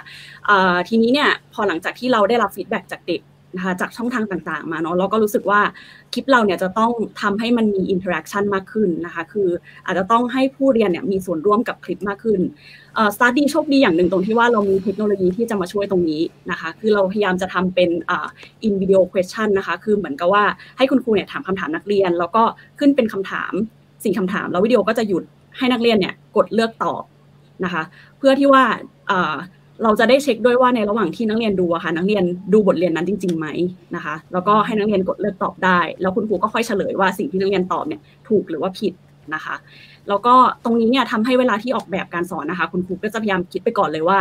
Speaker 4: ทีนี้เนี่ยพอหลังจากที่เราได้รับ feedback จากเด็ก นะคะจากช่องทางต่างๆมาเนาะเราก็รู้สึกว่าคลิปเราเนี่ยจะต้องทำให้มันมี interaction มากขึ้นนะคะคืออาจจะต้องให้ผู้เรียนเนี่ยมีส่วนร่วมกับคลิปมากขึ้น StartDee โชคดีอย่างหนึ่งตรงที่ว่าเรามีเทคโนโลยีที่จะมาช่วยตรงนี้นะคะคือเราพยายามจะทำเป็น in-video question นะคะคือเหมือนกับว่าให้คุณครูเนี่ยถามคำถามนักเรียน แล้วก็ขึ้นเป็นคำถามสี่คำถาม แล้ววิดีโอก็จะหยุดให้นักเรียนเนี่ยกดเลือกตอบนะคะ เพื่อที่ว่า เราจะได้เช็คด้วยว่าในระหว่างที่นักเรียนดูอะค่ะ นักเรียนดูบทเรียนนั้นจริงๆไหมนะคะ แล้วก็ให้นักเรียนกดเลือกตอบได้ แล้วคุณครูก็ค่อยเฉลยว่าสิ่งที่นักเรียนตอบเนี่ยถูกหรือว่าผิดนะคะแล้วก็ตรงนี้เนี่ยทำให้เวลาที่ออกแบบการสอนนะคะ คุณครูก็จะพยายามคิดไปก่อนเลยว่า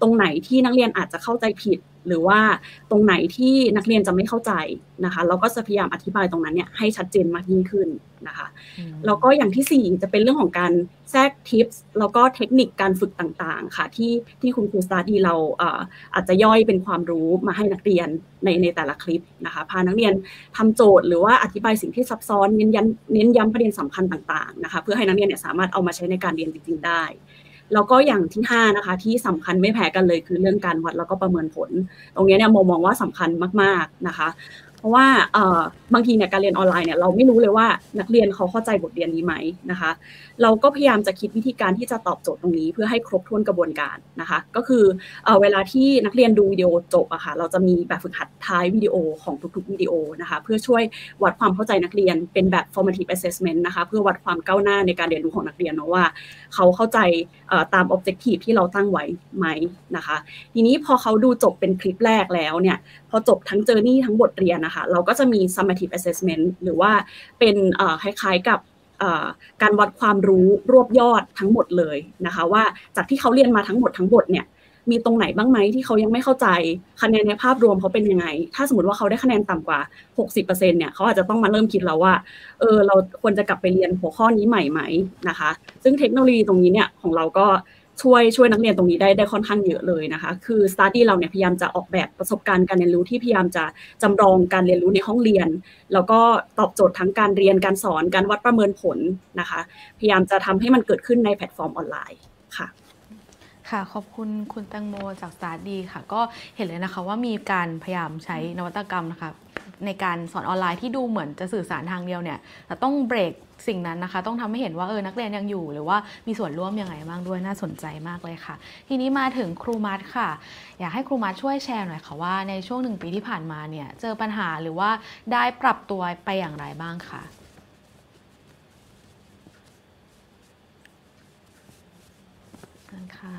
Speaker 4: ตรงไหนที่นักเรียนอาจจะเข้าใจผิด หรือว่าตรงไหนที่นักเรียนจะไม่เข้าใจนะคะ เราก็จะพยายามอธิบายตรงนั้นเนี่ยให้ชัดเจนมากยิ่งขึ้นนะคะแล้วก็อย่างที่ 4 จะเป็นเรื่องของการแทรกทิปส์แล้วก็เทคนิคการฝึกต่างๆ ค่ะ ที่ที่คุณครูสตาร์ดีเราอาจจะย่อยเป็นความรู้มาให้นักเรียนในในแต่ละคลิปนะคะ พานักเรียนทำโจทย์หรือว่าอธิบายสิ่งที่ซับซ้อนเน้นย้ำเน้นย้ำประเด็นสำคัญต่างๆนะคะ เพื่อให้นักเรียนเนี่ยสามารถเอามาใช้ในการเรียนจริงๆได้ แล้วก็อย่างที่5นะคะที่สำคัญไม่แพ้กันเลยคือเรื่องการวัดแล้วก็ประเมินผล ตรงนี้เนี่ยมมองว่าสำคัญมาก ๆนะคะ เพราะว่าบางทีเนี่ยการเรียนออนไลน์เนี่ยเราไม่รู้เลยว่านักเรียนเขาเข้าใจบทเรียนนี้ไหมนะคะ เราก็พยายามจะคิดวิธีการที่จะตอบโจทย์ตรงนี้ เพื่อให้ครบถ้วนกระบวนการนะคะ ก็คือเวลาที่นักเรียนดูวิดีโอจบอะคะ่ะเราจะมีแบบฝึกหัดท้ายวิดีโอของทุกๆวิดีโอนะคะ เพื่อช่วยวัดความเข้าใจนักเรียนเป็นแบบ formative assessment นะคะเพื่อวัดความก้าวหน้าในการเรียนรู้ของนักเรียนเนาะว่า เขาเข้าใจตาม objective ที่เราตั้งไว้ไหมนะคะ ทีนี้พอเขาดูจบเป็นคลิปแรกแล้วเนี่ย พอจบทั้งเจอร์นี่ทั้งบทเรียนนะคะเราก็จะมี summative assessment หรือว่าเป็นคล้ายๆกับการวัดความรู้รวบยอดทั้งหมดเลยนะคะว่าจากที่เขาเรียนมาทั้งหมดทั้งหมดเนี่ยมีตรงไหนบ้างไหมที่เขายังไม่เข้าใจคะแนนในภาพรวมเขาเป็นยังไง ถ้าสมมติว่าเขาได้คะแนนต่ำกว่า 60%เนี่ยเขาอาจจะต้องมาเริ่มคิดแล้วว่าเออเราควรจะกลับไปเรียนหัวข้อนี้ใหม่ไหมนะคะ ซึ่งเทคโนโลยีตรงนี้เนี่ยของเราก็ ช่วยช่วยนักเรียนตรงนี้ได้ได้ค่อนข้างเยอะเลยนะคะ คือ StartDee เราเนี่ยพยายามจะออกแบบประสบการณ์การเรียนรู้ที่พยายามจะจำลองการเรียนรู้ในห้องเรียน แล้วก็ตอบโจทย์ทั้งการเรียนการสอนการวัดประเมินผลนะคะ พยายามจะทำให้มันเกิดขึ้นในแพลตฟอร์มออนไลน์ค่ะ
Speaker 1: ค่ะขอบคุณคุณแตงโมจาก StartDee ค่ะ ก็เห็นเลยนะคะว่ามีการพยายามใช้นวัตกรรมนะคะ ในการสอนออนไลน์ที่ดูเหมือนจะสื่อสารทางเดียวเนี่ยแต่ต้องเบรกสิ่งนั้นนะคะ ต้องทำให้เห็นว่าเออนักเรียนยังอยู่ หรือว่ามีส่วนร่วมยังไงบ้างด้วยน่าสนใจมากเลยค่ะ ทีนี้มาถึงครูมัดค่ะ อยากให้ครูมัดช่วยแชร์หน่อยค่ะว่าในช่วงหนึ่งปีที่ผ่านมาเนี่ยเจอปัญหาหรือว่าได้ปรับตัวไปอย่างไรบ้างคะนั่นค่ะ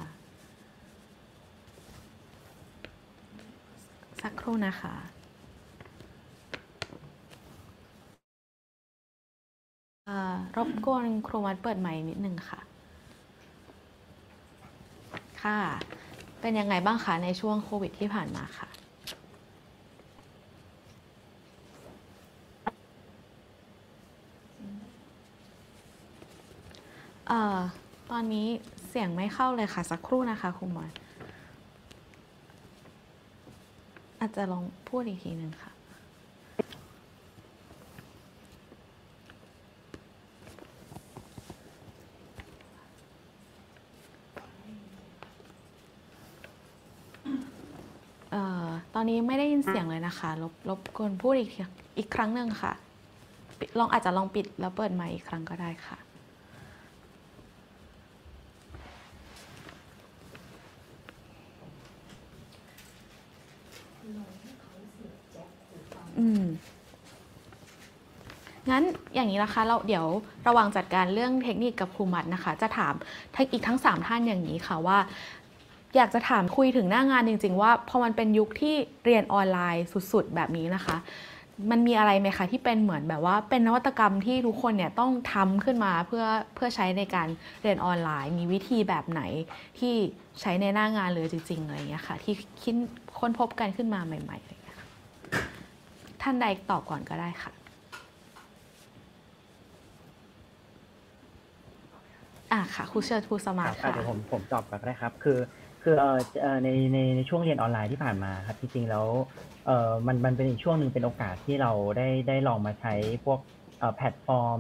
Speaker 1: สักครู่นะคะ เอ่อรบกวนครูมัดเปิดไมค์นิดนึงค่ะ ค่ะ เป็นยังไงบ้างคะในช่วงโควิดที่ผ่านมาค่ะ เอ่อ ตอนนี้เสียงไม่เข้าเลยค่ะ สักครู่นะคะครูมัดอาจจะลองพูดอีกทีหนึ่งค่ะ เอ่อตอนนี้ไม่ได้ยินเสียงเลยนะคะรบรบกวนพูดอีกทีอีกครั้งหนึ่งค่ะปิดลองอาจจะลองปิดแล้วเปิดใหม่อีกครั้งก็ได้ค่ะอืมงั้นอย่างนี้นะคะเราเดี๋ยวระหว่างจัดการเรื่องเทคนิคกับครูมัดนะคะ จะถามทั้งอีกทั้ง 3 ท่านอย่างนี้ค่ะว่า อยากจะถามคุยถึงหน้างานจริง ๆ ว่าพอมันเป็นยุคที่เรียนออนไลน์สุด ๆ แบบนี้นะคะ มันมีอะไรไหมคะที่เป็นเหมือนแบบว่าเป็นนวัตกรรมที่ทุกคนเนี่ยต้องทำขึ้นมาเพื่อเพื่อใช้ในการเรียนออนไลน์ มีวิธีแบบไหนที่ใช้ในหน้างานเลยจริงๆอะไรอย่างเงี้ยค่ะที่คิดค้นพบกันขึ้นมาใหม่ๆอะไรอย่างเงี้ยท่านใดตอบก่อนก็ได้ค่ะอะค่ะครูเชิญครูสมาร์ทค่ะ
Speaker 2: เดี๋ยวผมผมตอบก่อนก็ได้ครับ คือ คือเออในในในช่วงเรียนออนไลน์ที่ผ่านมาครับจริงๆแล้วเออมันมันเป็นอีกช่วงหนึ่งเป็นโอกาสที่เราได้ได้ลองมาใช้พวกเอ่อแพลตฟอร์ม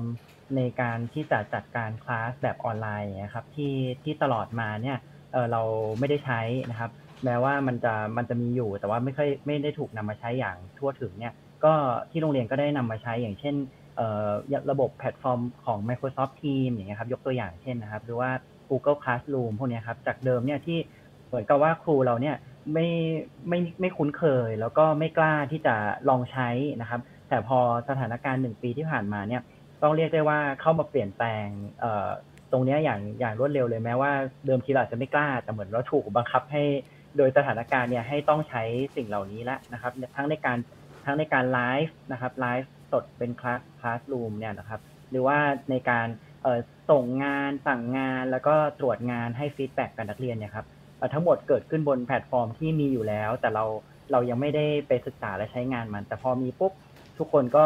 Speaker 2: ในการที่จะจัดการคลาสแบบออนไลน์นะครับที่ที่ตลอดมาเนี่ยเออเราไม่ได้ใช้นะครับแม้ว่ามันจะมันจะมีอยู่ แต่ว่าไม่ค่อยไม่ได้ถูกนำมาใช้อย่างทั่วถึงเนี่ยก็ที่โรงเรียนก็ได้นำมาใช้อย่างเช่นเอ่อระบบแพลตฟอร์มของ Microsoft Teams อย่างเงี้ยครับยกตัวอย่างเช่นนะครับหรือว่า Google Classroom พวกเนี้ยครับจากเดิมเนี่ยที่ เหมือนกับว่าครูเราเนี่ยไม่ไม่ไม่คุ้นเคย แล้วก็ไม่กล้าที่จะลองใช้นะครับ แต่พอสถานการณ์หนึ่งปีที่ผ่านมาเนี่ยต้องเรียกได้ว่าเข้ามาเปลี่ยนแปลงเอ่อตรงนี้อย่างอย่างรวดเร็วเลยแม้ว่าเดิมทีเราอาจจะไม่กล้าแต่เหมือนเราถูกบังคับให้โดยสถานการณ์เนี่ยให้ต้องใช้สิ่งเหล่านี้แล้วนะครับ ทั้งในการทั้งในการไลฟ์นะครับไลฟ์สดเป็นคลาสคลาสรูมเนี่ยนะครับ หรือว่าในการส่งงานสั่งงานแล้วก็ตรวจงานให้ feedback กับนักเรียนเนี่ยครับ ทั้งหมดเกิดขึ้นบนแพลตฟอร์มที่มีอยู่แล้ว แต่เราเรายังไม่ได้ไปศึกษาและใช้งานมัน แต่พอมีปุ๊บทุกคนก็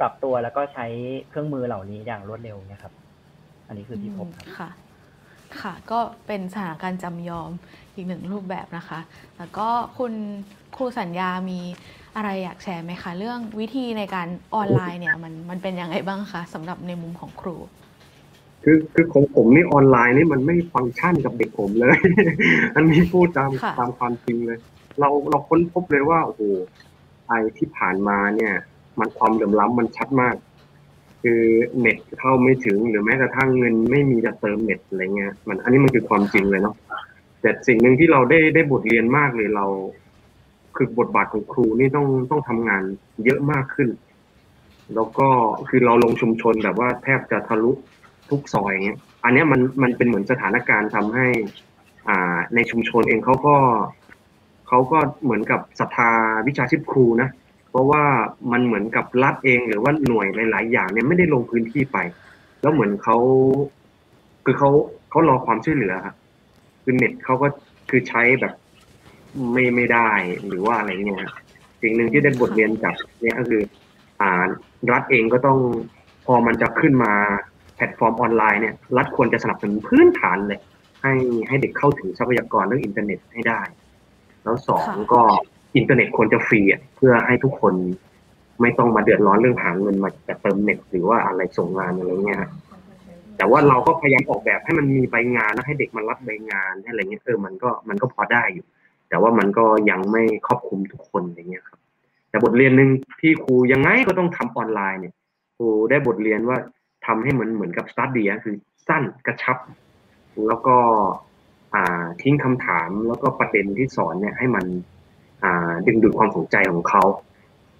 Speaker 2: ปรับตัวแล้วก็ใช้เครื่องมือเหล่านี้อย่างรวดเร็วเนี่ยครับ อันนี้คือที่พบครับ
Speaker 1: ค่ะ ค่ะก็เป็นสถานการณ์จำยอมอีกหนึ่งรูปแบบนะคะ แล้วก็คุณครูสัญญามีอะไรอยากแชร์ไหมคะ เรื่องวิธีในการออนไลน์เนี่ยมันมันเป็นยังไงบ้างคะสำหรับในมุมของครู
Speaker 3: คือคือของผมนี่ออนไลน์นี่มันไม่ฟังก์ชันกับเด็กผมเลย อันนี้พูดตาม
Speaker 1: ค่ะ
Speaker 3: ตามความจริงเลย เราเราค้นพบเลยว่าโอ้โหไอที่ผ่านมาเนี่ย มันความเหลื่อมล้ำมันชัดมาก คือเน็ตเข้าไม่ถึงหรือแม้กระทั่งเงินไม่มีจะเติมเน็ตอะไรเงี้ยมัน อันนี้มันคือความจริงเลยเนาะแต่สิ่งหนึ่งที่เราได้ได้บทเรียนมากเลยเรา คือบทบาทของครูนี่ต้องต้องทำงานเยอะมากขึ้น แล้วก็คือเราลงชุมชนแบบว่าแทบจะทะลุ ทุกซอยเงี้ย อันเนี้ยมันมันเป็นเหมือนสถานการณ์ทำให้ อ่า ในชุมชนเองเขาก็เขาก็เหมือนกับศรัทธาวิชาชีพครูนะเพราะว่ามันเหมือนกับรัฐเองหรือว่าหน่วยหลาย ๆ อย่างเนี่ยไม่ได้ลงพื้นที่ไป แล้วเหมือนเขาคือเขาเขารอความช่วยเหลือครับคือเน็ตเขาก็คือใช้แบบไม่ไม่ได้หรือว่าอะไรเงี้ยสิ่งหนึ่งที่ได้บทเรียนจากเนี่ยก็คือ อ่ารัฐเองก็ต้องพอมันจะขึ้นมา แพลตฟอร์มออนไลน์เนี่ยรัฐควรจะสนับสนุนพื้นฐานเลย ให้ให้เด็กเข้าถึงทรัพยากรเรื่องอินเทอร์เน็ตให้ได้ แล้วสอง
Speaker 1: ค่ะ
Speaker 3: ก็อินเทอร์เน็ตควรจะฟรีอะเพื่อให้ทุกคนไม่ต้องมาเดือดร้อนเรื่องหาเงินมาจะเติมเน็ตหรือว่าอะไรส่งงานอะไรเงี้ยฮะแต่ว่าเราก็พยายามออกแบบให้มันมีใบงานแล้วให้เด็กมันรับใบงานให้อะไรเงี้ยเออมันก็มันก็พอได้อยู่ แต่ว่ามันก็ยังไม่ครอบคลุมทุกคนอะไรเงี้ยครับ แต่บทเรียนหนึ่งที่ครูยังไงก็ต้องทำออนไลน์เนี่ยครูได้บทเรียนว่า ทำให้เหมือนเหมือนกับ StartDee คือสั้นกระชับ แล้วก็อ่าทิ้งคำถามแล้วก็ประเด็นที่สอนเนี่ยให้มันอ่าดึงดูดความสนใจของเขา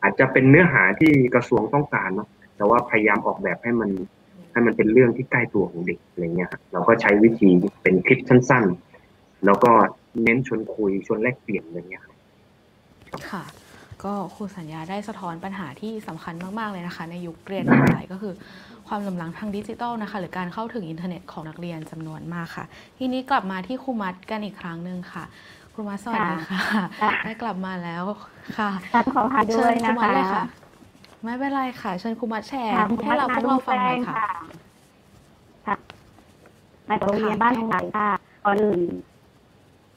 Speaker 3: อาจจะเป็นเนื้อหาที่กระทรวงต้องการเนาะแต่ว่าพยายามออกแบบให้มันให้มันเป็นเรื่องที่ใกล้ตัวของเด็กอะไรเงี้ยครับเราก็ใช้วิธีเป็นคลิปสั้น ๆ แล้วก็เน้นชวนคุยชวนแลกเปลี่ยนอะไรเงี้ยครับ
Speaker 1: ค่ะ ก็ครูสัญญาได้สะท้อนปัญหาที่สำคัญมาก ๆ เลยนะคะ ในยุคเรียนออนไลน์ก็คือความเหลื่อมล้ำทางดิจิทัลนะคะ หรือการเข้าถึงอินเทอร์เน็ตของนักเรียนจำนวนมากค่ะ ทีนี้กลับมาที่ครูมัดกันอีกครั้งหนึ่งค่ะครูมัดสวัสดีค่ะ
Speaker 5: ค่ะ
Speaker 1: ได้กลับมาแล้วค่ะ
Speaker 5: ฉันขอพาด้
Speaker 1: เชิ
Speaker 5: วย
Speaker 1: ญครู
Speaker 5: นะ
Speaker 1: มัด
Speaker 5: คะ
Speaker 1: เลยค่ะไม่เป็นไรค่ะ เชิญครูมัดแชร์
Speaker 5: ค่ะ
Speaker 1: ให้เราพวกเราฟังหน่อยค่ะ
Speaker 5: ค่ะมาจากโรงเรียนบ้านทองไหลค่ะก่อนอื่น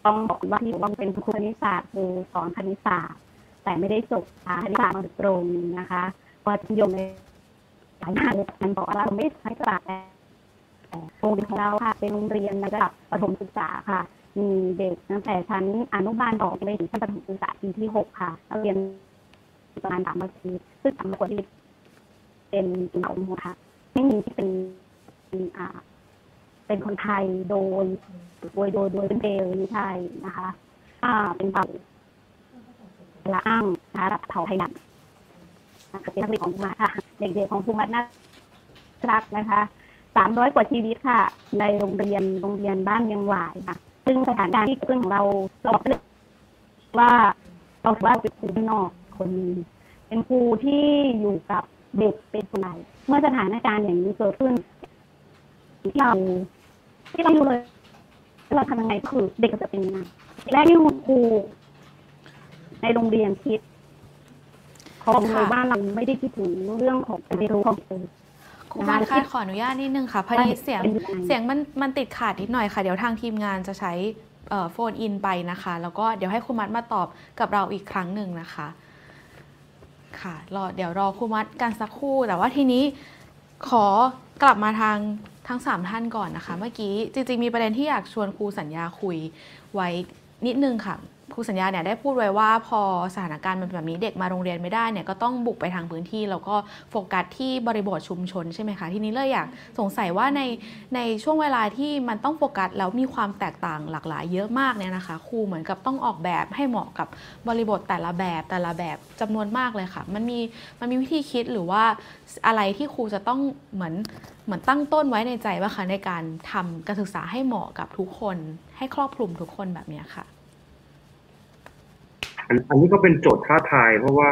Speaker 5: ต้องบอกว่าที่ต้องเป็นครูคณิตศาสตร์คือสอนคณิตศาสตร์ แต่ไม่ได้จบสาคณิตศาสตร์โดยตรงนะคะว่านิยมในหลายมาเลยมันบอกว่าเราไม่ใช้ศาสตร์แต่โรงเรียนของเราค่ะ เป็นโรงเรียนระดับประถมศึกษาค่ะ มีเด็กตั้งแต่ชั้นอนุบาลต่อไปถึงชั้นประถมศึกษาปีที่หกค่ะนักเรียนประมาณสามปีซึ่งสามคนที่เป็นกลุ่มของหมดค่ะไม่มีที่เป็นอ่าเป็นคนไทยโดยโดยโดยโดยเป็นเบลไม่ใช่นะคะ อ่าเป็นเผ่า ละอ้างนะคะเผาไทยดำนเป็นนักเรียนของภูมิค่ะ เด็กๆของภูมิน่ารักนะคะสามร้อยกว่าชีวิตค่ะ ในโรงเรียนโรงเรียนบ้านเมียงหวายค่ะ ซึ่งสถานการณ์ที่เกิดขึ้นของเราเราบอกเลยว่าเราถือว่าเป็นครูนอกคนนึงเป็นครูที่อยู่กับเด็กเป็นคนไหนเมื่อสถานการณ์อย่างนี้เกิดขึ้นที่เราที่เราอยู่เลยเราทำยังไงก็คือเด็กก็จะเป็นยังไงและที่คุณครู ในโรงเรียนคิดของเลย
Speaker 1: ค่ะ
Speaker 5: ว่าเราไม่ได้คิดถึงเรื่องของการเรียนรู้ของเด็ก
Speaker 1: ครูมัดคะขออนุญาตนิดนึงค่ะพอดีเสียง
Speaker 5: เป็นยังไง
Speaker 1: เสียงมันมันติดขาดนิดหน่อยค่ะ เดี๋ยวทางทีมงานจะใช้โฟนอินไปนะคะ แล้วก็เดี๋ยวให้ครูมัดมาตอบกับเราอีกครั้งหนึ่งนะคะ ค่ะรอเดี๋ยวรอครูมัดกันสักครู่ แต่ว่าทีนี้ขอกลับมาทางทั้งสามท่านก่อนนะคะ เมื่อกี้จริงๆมีประเด็นที่อยากชวนครูสัญญาคุยไว้นิดนึงค่ะ ครูสัญญาเนี่ยได้พูดไว้ว่าพอสถานการณ์มันเป็นแบบนี้เด็กมาโรงเรียนไม่ได้เนี่ยก็ต้องบุกไปทางพื้นที่ แล้วก็โฟกัสที่บริบทชุมชนใช่ไหมคะทีนี้เลยอยากสงสัยว่าในในช่วงเวลาที่มันต้องโฟกัสแล้วมีความแตกต่างหลากหลายเยอะมากเนี่ยนะคะครูเหมือนกับต้องออกแบบให้เหมาะกับบริบทแต่ละแบบแต่ละแบบจำนวนมากเลยค่ะ มันมีมันมีวิธีคิดหรือว่าอะไรที่ครูจะต้องเหมือนเหมือนตั้งต้นไว้ในใจว่าคะในการทำการศึกษาให้เหมาะกับทุกคน ให้ครอบคลุมทุกคนแบบเนี้ยค่ะ
Speaker 3: อันอันนี้ก็เป็นโจทย์ท้าทายเพราะว่า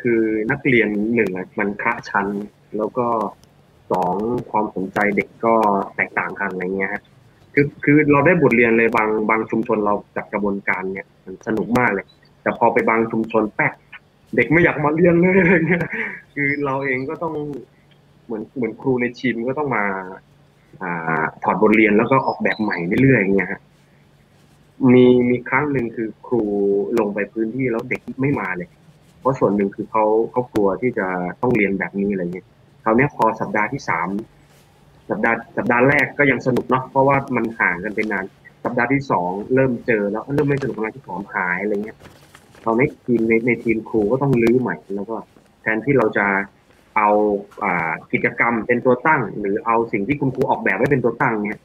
Speaker 3: คือนักเรียนหนึ่งมันคะชั้น แล้วก็สองความสนใจเด็กก็แตกต่างกันอะไรเงี้ยคือคือเราได้บทเรียนเลยบางบางชุมชนเราจัดกระบวนการเนี่ยมันสนุกมากเลย แต่พอไปบางชุมชนแป๊กเด็กไม่อยากมาเรียนเลยอะไรเงี้ยคือเราเองก็ต้องเหมือนเหมือนครูในทีมก็ต้องมา อ่าถอดบทเรียนแล้วก็ออกแบบใหม่เรื่อยๆอย่างเงี้ยฮะ มีมีครั้งหนึ่งคือครูลงไปพื้นที่แล้วเด็กไม่มาเลย เพราะส่วนหนึ่งคือเขาเขากลัวที่จะต้องเรียนแบบนี้อะไรเงี้ยคราวนี้พอสัปดาห์ที่สามสัปดาห์สัปดาห์แรกก็ยังสนุกเนาะเพราะว่ามันห่างกันเป็นนาน สัปดาห์ที่สองเริ่มเจอแล้วเริ่มไม่สนุกอะไรที่ของหายอะไรเงี้ยตอนนี้ทีมในในทีมครูก็ต้องรื้อใหม่ แล้วก็แทนที่เราจะเอาอ่ากิจกรรมเป็นตัวตั้ง หรือเอาสิ่งที่คุณครูออกแบบไว้เป็นตัวตั้งเนี่ย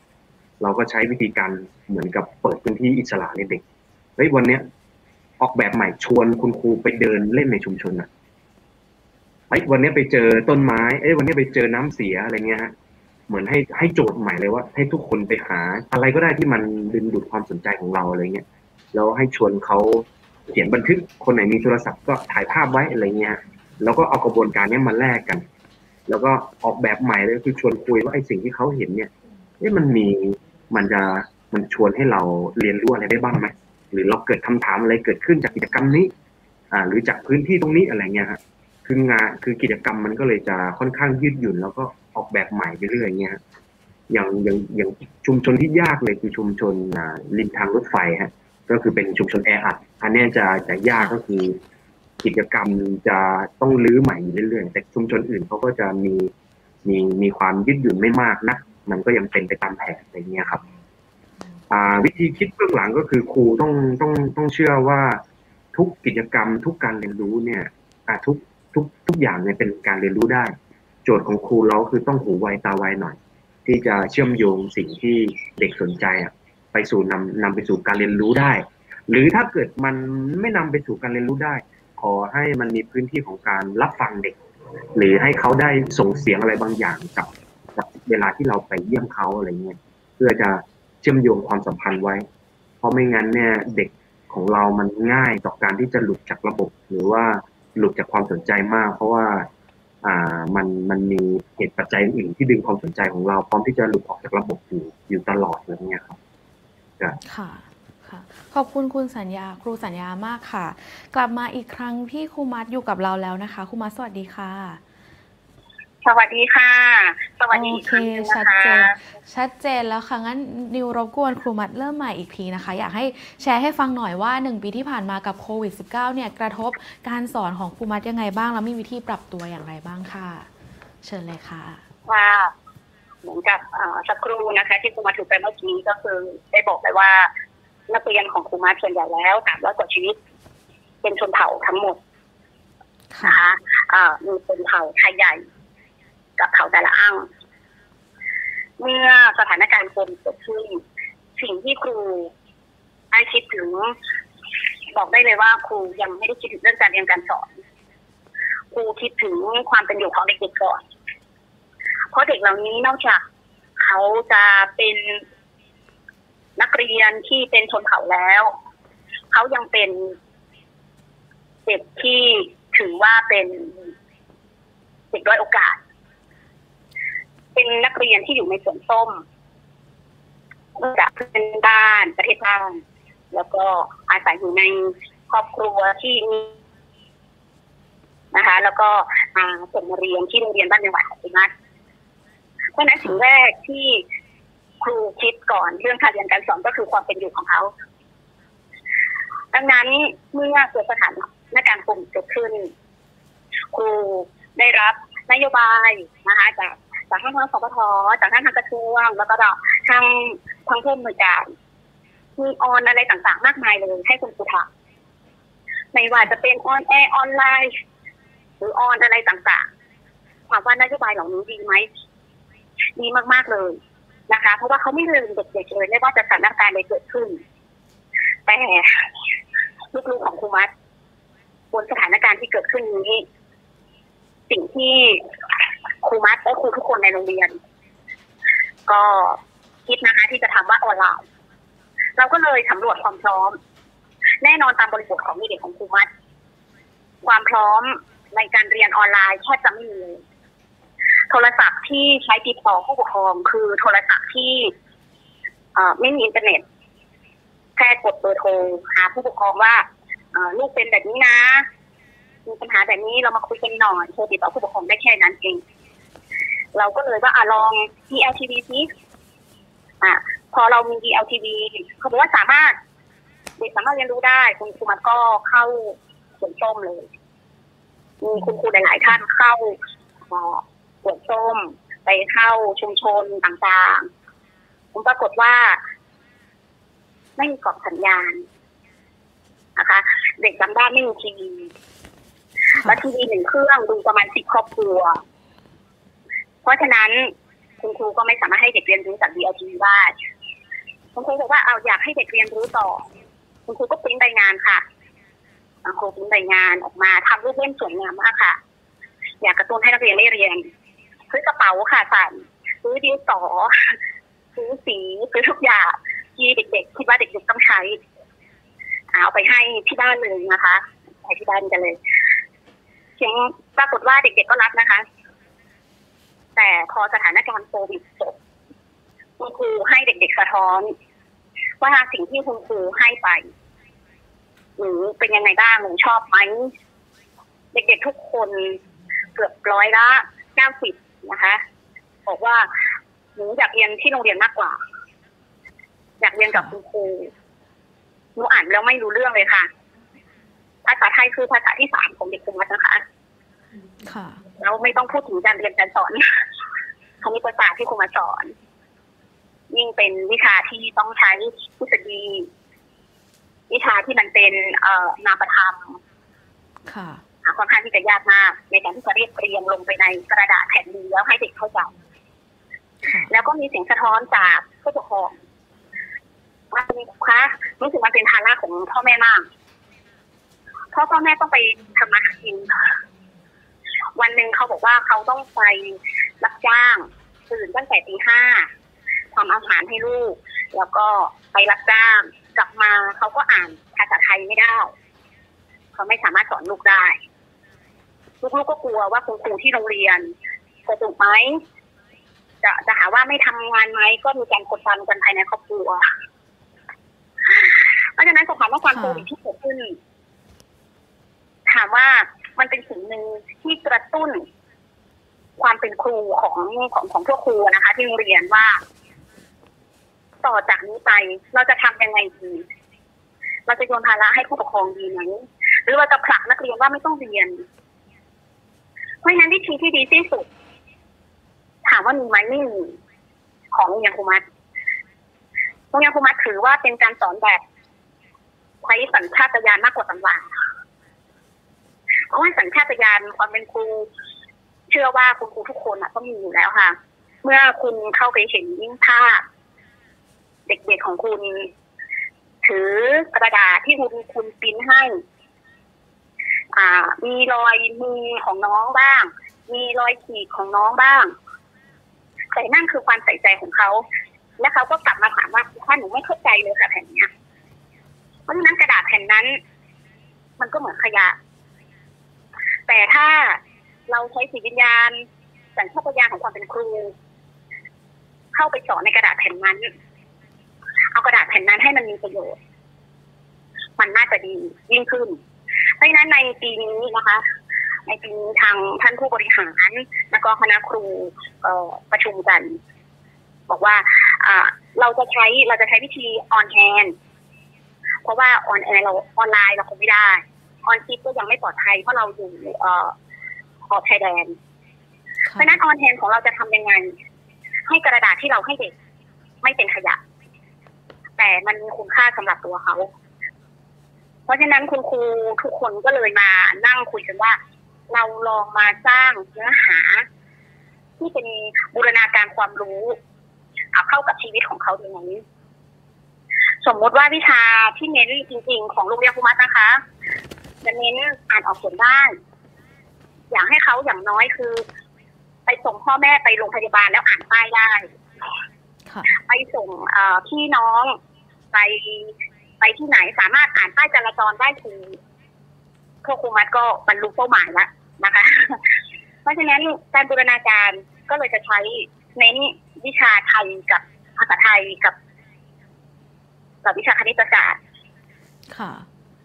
Speaker 3: เราก็ใช้วิธีการเหมือนกับเปิดพื้นที่อิสระในเด็กเฮ้ยวันเนี้ย ออกแบบใหม่ชวนคุณครูไปเดินเล่นในชุมชนอะเฮ้ยวันนี้ไปเจอต้นไม้เอ้ยวันนี้ไปเจอน้ำเสียอะไรเงี้ยฮะเหมือนให้ให้โจทย์ใหม่เลยว่า ให้ทุกคนไปหา อะไรก็ได้ที่มันดึงดูดความสนใจของเราอะไรเงี้ยแล้วให้ชวนเขาเขียนบันทึกคนไหนมีโทรศัพท์ก็ถ่ายภาพไว้อะไรเงี้ยแล้วก็เอากระบวนการนี้มาแลกกัน แล้วก็ออกแบบใหม่เลยคือชวนคุยว่าไอ้สิ่งที่เขาเห็นเนี่ยเอ๊ะมันมี มันจะมันชวนให้เราเรียนรู้อะไรได้บ้างไหมหรือเราเกิดคำถามอะไรเกิดขึ้นจากกิจกรรมนี้ อ่า หรือจากพื้นที่ตรงนี้อะไรเงี้ยครับคืองานคือกิจกรรมมันก็เลยจะค่อนข้างยืดหยุ่น แล้วก็ออกแบบใหม่ไปเรื่อยเงี้ยอย่างอย่างอย่างชุมชนที่ยากเลยคือชุมชนอ่าริมทางรถไฟฮะก็คือเป็นชุมชนแออัดอันนี้จะจะยากก็คือกิจกรรมจะต้องรื้อใหม่อยู่เรื่อยๆ แต่ชุมชนอื่นเขาก็จะมีมีมีความยืดหยุ่นไม่มากนะ มันก็ยังเป็นไปตามแผนอะไรเงี้ยครับอ่าวิธีคิดเบื้องหลังก็คือครูต้องต้องต้องเชื่อว่าทุกกิจกรรม ทุกการเรียนรู้เนี่ยอ่าทุกทุกทุกอย่างเนี่ยเป็นการเรียนรู้ได้ โจทย์ของครูเราคือต้องหูไวตาไวหน่อย ที่จะเชื่อมโยงสิ่งที่เด็กสนใจอะไปสู่นำนำไปสู่การเรียนรู้ได้ หรือถ้าเกิดมันไม่นำไปสู่การเรียนรู้ได้ ขอให้มันมีพื้นที่ของการรับฟังเด็ก หรือให้เขาได้ส่งเสียงอะไรบางอย่างกับ เวลาที่เราไปเยี่ยมเขาอะไรเงี้ยเพื่อจะเชื่อมโยงความสัมพันธ์ไว้ เพราะไม่งั้นเนี่ยเด็กของเรามันง่ายต่อการที่จะหลุดจากระบบ หรือว่าหลุดจากความสนใจมาก เพราะว่าอ่ามันมันมีเหตุปัจจัยอื่นที่ดึงความสนใจของเราพร้อมที่จะหลุดออกจากระบบอยู่อยู่ตลอดอะไรเงี้ยครับ
Speaker 1: ค่ะค่ะขอบคุณคุณสัญญาครูสัญญามากค่ะ กลับมาอีกครั้งที่ครูมัดอยู่กับเราแล้วนะคะครูมัดสวัสดีค่ะ
Speaker 6: สวัสดีค่ะ สวัสดี
Speaker 1: โอ
Speaker 6: อีก
Speaker 1: เค
Speaker 6: ครั้งหนึ่ง
Speaker 1: ชั
Speaker 6: นะ
Speaker 1: ด
Speaker 6: คะ
Speaker 1: เจนชัดเจนแล้วค่ะ งั้นนิวรบกวนครูมัดเริ่มใหม่อีกทีนะคะ อยากให้แชร์ให้ฟังหน่อยว่า 1 ปีที่ผ่านมากับโควิด -19 เนี่ยกระทบการสอนของครูมัดยังไงบ้าง แล้วมีวิธีปรับตัวอย่างไรบ้างค่ะ เชิญเลยค่ะ
Speaker 6: ว่าเหมือนกับเอ่อสักครู่นะคะ ที่ครูมาถูกไปเมื่อกี้ก็คือได้บอกไปว่านักเรียนของครูมาส่วนใหญ่แล้วสามร้อยกว่าชีวิต เป็นชนเผ่าทั้งหมด
Speaker 1: ค่ะ
Speaker 6: นะคะเอ่อมีชนเผ่าไทยใหญ่ กับเผ่าแต่ละอ้างเมื่อสถานการณ์โควิดเกิดขึ้นสิ่งที่ครูได้คิดถึง บอกได้เลยว่าครูยังไม่ได้คิดถึงเรื่องการเรียนการสอน ครูคิดถึงความเป็นอยู่ของเด็กๆก่อน เพราะเด็กเหล่านี้นอกจากเขาจะเป็นนักเรียนที่เป็นชนเผ่าแล้ว เขายังเป็นเด็กที่ถือว่าเป็นเด็กด้อยโอกาส เป็นนักเรียนที่อยู่ในสวนส้มจากเพื่อนบ้านประเทศบ้านแล้วก็อาศัยอยู่ในครอบครัวที่มีนะคะ แล้วก็อ่าส่งมาเรียนที่โรงเรียนบ้านเมืองหวายของคุณนัทเพราะฉะนั้นสิ่งแรกที่ครูคิดก่อนเรื่องการเรียนการสอนก็คือความเป็นอยู่ของเขาดังนั้นเมื่อเกิดสถานการณ์โควิดเกิดขึ้น ครูได้รับนโยบายนะคะจาก จากทางทางสพฐจากทางทางกระทรวง แล้วก็ทางทางผู้อำนวยการมี on อะไรต่างๆ มากมายเลย ให้คุณครูทำไม่ว่าจะเป็น on air ออนไลน์ หรือ on อะไรต่างๆถามว่านโยบายเหล่านี้ดีไหมดีมากๆเลยนะคะ เพราะว่าเขาไม่ลืมเด็กๆเลยไม่ว่าจะสถานการณ์ใดเกิดขึ้น แต่ลูกๆของครูมัดบนสถานการณ์ที่เกิดขึ้นนี้ สิ่งที่ ครูมัดและครูทุกคนในโรงเรียน ก็คิดนะคะ ที่จะทำว่าออนไลน์เราก็เลยสำรวจความพร้อม แน่นอนตามบริบทของเด็กของครูมัด ความพร้อมในการเรียนออนไลน์แทบจะไม่มีโทรศัพท์ที่ใช้ติดต่อผู้ปกครอง คือโทรศัพท์ที่อ่อไม่มีอินเทอร์เน็ตแค่กดเบอร์โทรหาผู้ปกครองว่าลูกเป็นแบบนี้นะมีปัญหาแบบนี้เรามาคุยกันหน่อยโทรติดต่อผู้ปกครองได้แค่นั้นเอง เราก็เลยว่าอะลอง DLTV ซิอะพอเรามี DLTV เขาบอกว่าสามารถเด็กสามารถเรียนรู้ได้ คุณครูมันก็เข้าสวนส้มเลย มีคุณครูหลายๆท่านเข้าเอ่อสวนส้ม ไปเข้าชุมชนต่างๆผมปรากฏว่า ไม่มีกรอบสัญญาณนะคะ เด็กจำได้ไม่มีทีวีแล้วทีวีหนึ่งเครื่องดูประมาณสิบครอบครัว เพราะฉะนั้นคุณครูก็ไม่สามารถให้เด็กเรียนรู้จาก DLT ได้คุณครูบอกว่าเอาอยากให้เด็กเรียนรู้ต่อ คุณครูก็ปริ้นใบงานค่ะคุณครูปริ้นใบงานออกมาทำรูปเล่มสวยงามมากค่ะ อยากกระตุ้นให้นักเรียนได้เรียนซื้อกระเป๋าค่ะใส่ซื้อดินสอซื้อสีซื้อทุกอย่างที่เด็กๆคิดว่าเด็กๆต้องใช้เอาไปให้ที่บ้านเลยนะคะไปที่บ้านกันเลยเพียงปรากฏว่าเด็กๆก็รับนะคะ แต่พอสถานการณ์โควิดจบคุณครูให้เด็กๆสะท้อน ว่าสิ่งที่คุณครูให้ไปหนูเป็นยังไงบ้างหนูชอบไหมเด็กๆทุกคนเกือบร้อยละเก้าสิบนะคะบอกว่าหนูอยากเรียนที่โรงเรียนมากกว่า อยากเรียนกับคุณครูหนูอ่านแล้วไม่รู้เรื่องเลยค่ะ ภาษาไทยคือภาษาที่สามของเด็กคุมัดนะคะ
Speaker 1: ค่ะ
Speaker 6: แล้วไม่ต้องพูดถึงการเรียนการสอนคณิตศาสตร์ที่ครูมาสอน ยิ่งเป็นวิชาที่ต้องใช้ทฤษฎีวิชาที่มันเป็นเอ่อนามธรรม
Speaker 1: ค่ะ
Speaker 6: ค่อนข้างที่จะยากมาก ในการที่จะเรียบเรียงลงไปในกระดาษแผ่นนี้แล้วให้เด็กเข้าใจ
Speaker 1: ค่ะ
Speaker 6: แล้วก็มีเสียงสะท้อนจากผู้ปกครองว่าคุณคะรู้สึกมันเป็นภาระของพ่อแม่มากเพราะพ่อแม่ต้องไปทำมาหากิน วันหนึ่งเขาบอกว่าเขาต้องไปรับจ้างตื่นตั้งแต่ตีห้าทำอาหารให้ลูก แล้วก็ไปรับจ้างกลับมาเขาก็อ่านภาษาไทยไม่ได้เขาไม่สามารถสอนลูกได้ ลูกๆก็กลัวว่าคุณครูที่โรงเรียนจะถูกไหมจะจะหาว่าไม่ทำงานไหมก็มีการกดดันกันภายในครอบครัวเพราะฉะนั้นสถานการณ์
Speaker 1: ค่ะ
Speaker 6: โควิดที่เกิดขึ้น ถามว่า มันเป็นสิ่งหนึ่งที่กระตุ้น ความเป็นครูของของของพวกครูนะคะ ที่โรงเรียนว่า ต่อจากนี้ไปเราจะทำยังไงดีเราจะโยนภาระให้ผู้ปกครองดีไหมหรือเราจะผลักนักเรียนว่าไม่ต้องเรียน เพราะฉะนั้นวิธีที่ดีที่สุด ถามว่ามีไหมไม่มีของโรงเรียนครูมัดโรงเรียนครูมัดถือว่าเป็นการสอนแบบใช้สัญชาตญาณมากกว่าตำรา เพราะว่าสัญชาตญาณความเป็นครู เชื่อว่าคุณครูทุกคนอะต้องมีอยู่แล้วค่ะ เมื่อคุณเข้าไปเห็นยิ่งภาพ เด็กๆของคุณ ถือกระดาษที่คุณคุณปิ้นให้ อ่า มีรอยมือของน้องบ้าง มีรอยขีดของน้องบ้างแต่นั่นคือความใส่ใจของเขา และเขาก็กลับมาถามว่าถ้าหนูไม่เข้าใจเลยค่ะแผ่นเนี้ย เพราะฉะนั้นกระดาษแผ่นนั้น มันก็เหมือนขยะ แต่ถ้าเราใช้จิตวิญญาณสัญชาตญาณของความเป็นครู เข้าไปสอนในกระดาษแผ่นนั้น เอากระดาษแผ่นนั้นให้มันมีประโยชน์ มันน่าจะดียิ่งขึ้น เพราะฉะนั้นในปีนี้นะคะ ในปีนี้ทางท่านผู้บริหารและก็คณะครูประชุมกัน บอกว่าอ่าเราจะใช้เราจะใช้วิธี on hand เพราะว่า on air เราออนไลน์เราคงไม่ได้ on-site ก็ยังไม่ปลอดภัยเพราะเราอยู่เอ่อขอบชายแดนเพราะฉะนั้น on hand ของเราจะทำยังไง ให้กระดาษที่เราให้เด็ก ไม่เป็นขยะ แต่มันมีคุณค่าสำหรับตัวเขา เพราะฉะนั้นคุณครูทุกคนก็เลยมานั่งคุยกันว่า เราลองมาสร้างเนื้อหา ที่เป็นบูรณาการความรู้เอาเข้ากับชีวิตของเขายังไงสมมติว่าวิชาที่เน้นจริง ๆ ของโรงเรียนภูมัตนะคะ จะเน้นอ่านออกเขียนได้อยากให้เขาอย่างน้อยคือ ไปส่งพ่อแม่ไปโรงพยาบาลแล้วอ่านป้ายได้
Speaker 1: ค่ะ
Speaker 6: ไปส่งเอ่อพี่น้อง ไปไปที่ไหนสามารถอ่านป้ายจราจรได้คือพวกครูมัดก็บรรลุเป้าหมายแล้วนะคะ เพราะฉะนั้นการบูรณาการก็เลยจะใช้เน้นวิชาไทยกับภาษาไทยกับ กับวิชาคณิตศาสตร์
Speaker 1: ค่ะ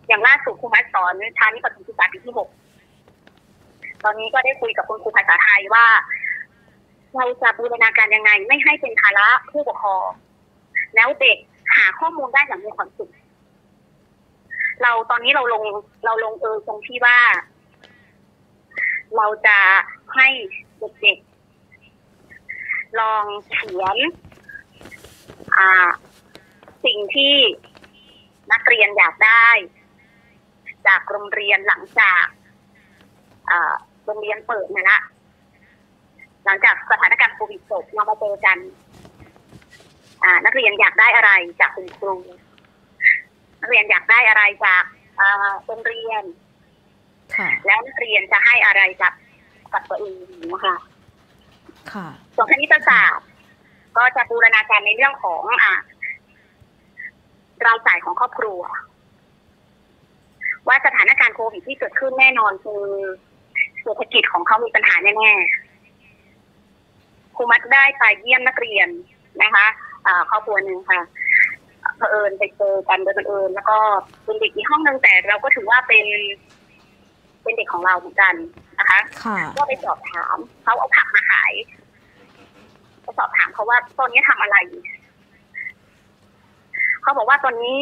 Speaker 6: อย่างล่าสุดครูมัดสอนชานิปฐมศึกษาปีที่หกตอนนี้ก็ได้คุยกับคุณครูภาษาไทยว่าเราจะบูรณาการยังไง ไม่ให้เป็นภาระผู้ปกครองแล้วเด็กหาข้อมูลได้อย่างมีความสุขเราตอนนี้เราลงเราลงเออตรงที่ว่า เราจะให้เด็กๆลองเขียนอ่าสิ่งที่นักเรียนอยากได้ จากโรงเรียนหลังจากอ่าโรงเรียนเปิดมาละหลังจากสถานการณ์โควิดจบเรามาเจอกันอ่านักเรียนอยากได้อะไรจากคุณครู นักเรียนอยากได้อะไรจากอ่าโรงเรียน
Speaker 1: ค่ะ
Speaker 6: แล้วนักเรียนจะให้อะไรกับกับตัวเองนะคะ
Speaker 1: ค่ะ
Speaker 6: ส่วนคณิตศาสตร์ก็จะบูรณาการในเรื่องของอ่ารายจ่ายของครอบครัว ว่าสถานการณ์โควิดที่เกิดขึ้นแน่นอนคือเศรษฐกิจของเขามีปัญหาแน่ได้ไปเยี่ยมนักเรียนนะคะอ่าครอบครัวหนึ่งค่ะเผอิญไปเจอกันโดยบังเอิญแล้วก็เป็นเด็กอีกห้องหนึ่งแต่เราก็ถือว่าเป็นเป็นเด็กของเราเหมือนกันนะคะ
Speaker 1: ค่ะ
Speaker 6: ก็ไปสอบถามเขาเอาผักมาขายไปสอบถามเขาว่าตอนนี้ทำอะไรเขาบอกว่าตอนนี้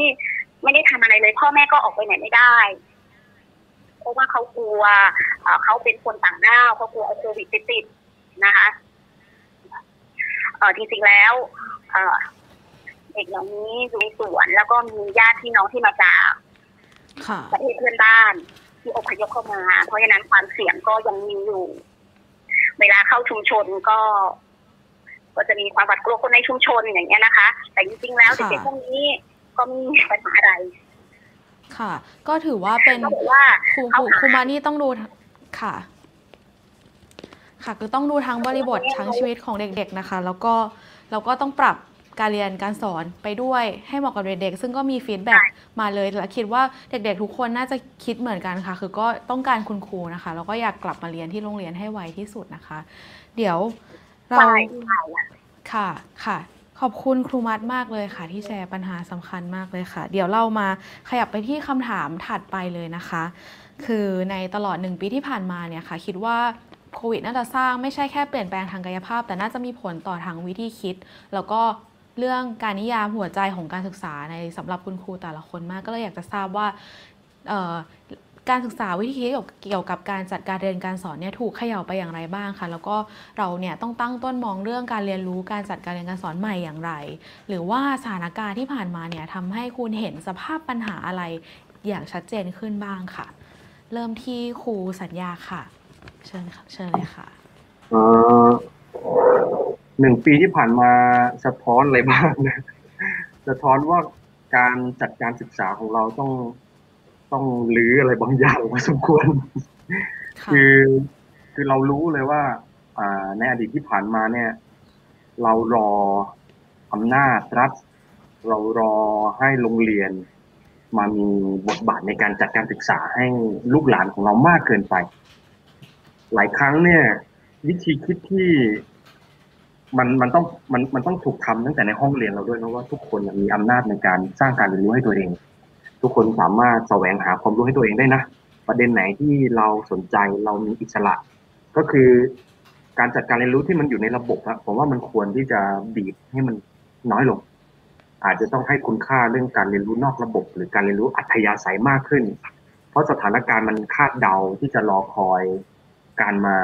Speaker 6: ไม่ได้ทำอะไรเลย พ่อแม่ก็ออกไปไหนไม่ได้เพราะว่าเขากลัวเอ่อเขาเป็นคนต่างด้าวเขากลัวเอาโควิดไปติดนะคะเออจริงๆแล้ว เออเด็กเหล่านี้อยู่ในสวนแล้วก็มีญาติพี่น้องที่มาจาก
Speaker 1: ค่ะ
Speaker 6: ประเทศเพื่อนบ้าน ที่อพยพเข้ามา เพราะฉะนั้นความเสี่ยงก็ยังมีอยู่ เวลาเข้าชุมชนก็ ก็จะมีความหวาดกลัวคนในชุมชนอย่างเงี้ยนะคะ แต่จริงๆแล้ว
Speaker 1: ค่ะ
Speaker 6: เด็กๆพวกนี้ ก็ไม่มีปัญหาอะไร
Speaker 1: ค่ะ ก็ถือว่าเป็น
Speaker 6: เขาบอกว่า
Speaker 1: ครูค
Speaker 6: เขา
Speaker 1: รู
Speaker 6: หา
Speaker 1: ครูมานี่ต้องดูค่ะ ค่ะคือต้องดูทั้งบริบททั้งชีวิตของเด็ก ๆนะคะ แล้วก็เราก็ต้องปรับการเรียนการสอนไปด้วยให้เหมาะกับเด็กๆซึ่งก็มีฟีดแบ็กมาเลยและคิดว่าเด็กๆ ทุกคนน่าจะคิดเหมือนกันค่ะ คือก็ต้องการคุณครูนะคะ แล้วก็อยากกลับมาเรียนที่โรงเรียนให้ไวที่สุดนะคะ เดี๋ยวเรา
Speaker 6: ใช่ใช่
Speaker 1: ค่ะค่ะ ขอบคุณครูมัดมากเลยค่ะ ที่แชร์ปัญหาสำคัญมากเลยค่ะ เดี๋ยวเรามาขยับไปที่คำถามถัดไปเลยนะคะ คือในตลอดหนึ่งปีที่ผ่านมาเนี่ยค่ะ คิดว่าโควิดน่าจะสร้างไม่ใช่แค่เปลี่ยนแปลงทางกายภาพ แต่น่าจะมีผลต่อทางวิธีคิด แล้วก็เรื่องการนิยามหัวใจของการศึกษาในสำหรับคุณครูแต่ละคนมาก ก็เลยอยากจะทราบว่า การศึกษาวิธีคิดเกี่ยวกับการจัดการเรียนการสอนเนี่ยถูกเขย่าไปอย่างไรบ้างคะแล้วก็เราเนี่ยต้องตั้งต้นมองเรื่องการเรียนรู้การจัดการเรียนการสอนใหม่อย่างไร หรือว่าสถานการณ์ที่ผ่านมาเนี่ยทำให้คุณเห็นสภาพปัญหาอะไรอย่างชัดเจนขึ้นบ้างค่ะ เริ่มที่ครูสัญญาค่ะ เชิญค่ะเชิญเลยค่ะ
Speaker 3: หนึ่งปีที่ผ่านมาสะท้อนอะไรบ้างนะสะท้อนว่าการจัดการศึกษาของเราต้อง ต้องรื้ออะไรบางอย่างพอสมควร
Speaker 1: ค่ะ
Speaker 3: คือคือเรารู้เลยว่าอ่าในอดีตที่ผ่านมาเนี่ย เรารออำนาจรัฐ เรารอให้โรงเรียน มามีบทบาทในการจัดการศึกษาให้ลูกหลานของเรามากเกินไป หลายครั้งเนี่ย วิธีคิดที่มันมันต้องมันมันต้องถูกทำตั้งแต่ในห้องเรียนเราด้วยนะว่าทุกคนมีอำนาจในการสร้างการเรียนรู้ให้ตัวเอง ทุกคนสามารถแสวงหาความรู้ให้ตัวเองได้นะ ประเด็นไหนที่เราสนใจเรามีอิสระ ก็คือการจัดการเรียนรู้ที่มันอยู่ในระบบอะผมว่ามันควรที่จะบีบให้มันน้อยลง อาจจะต้องให้คุณค่าเรื่องการเรียนรู้นอกระบบ หรือการเรียนรู้อัธยาศัยมากขึ้น เพราะสถานการณ์มันคาดเดาที่จะรอคอย การมา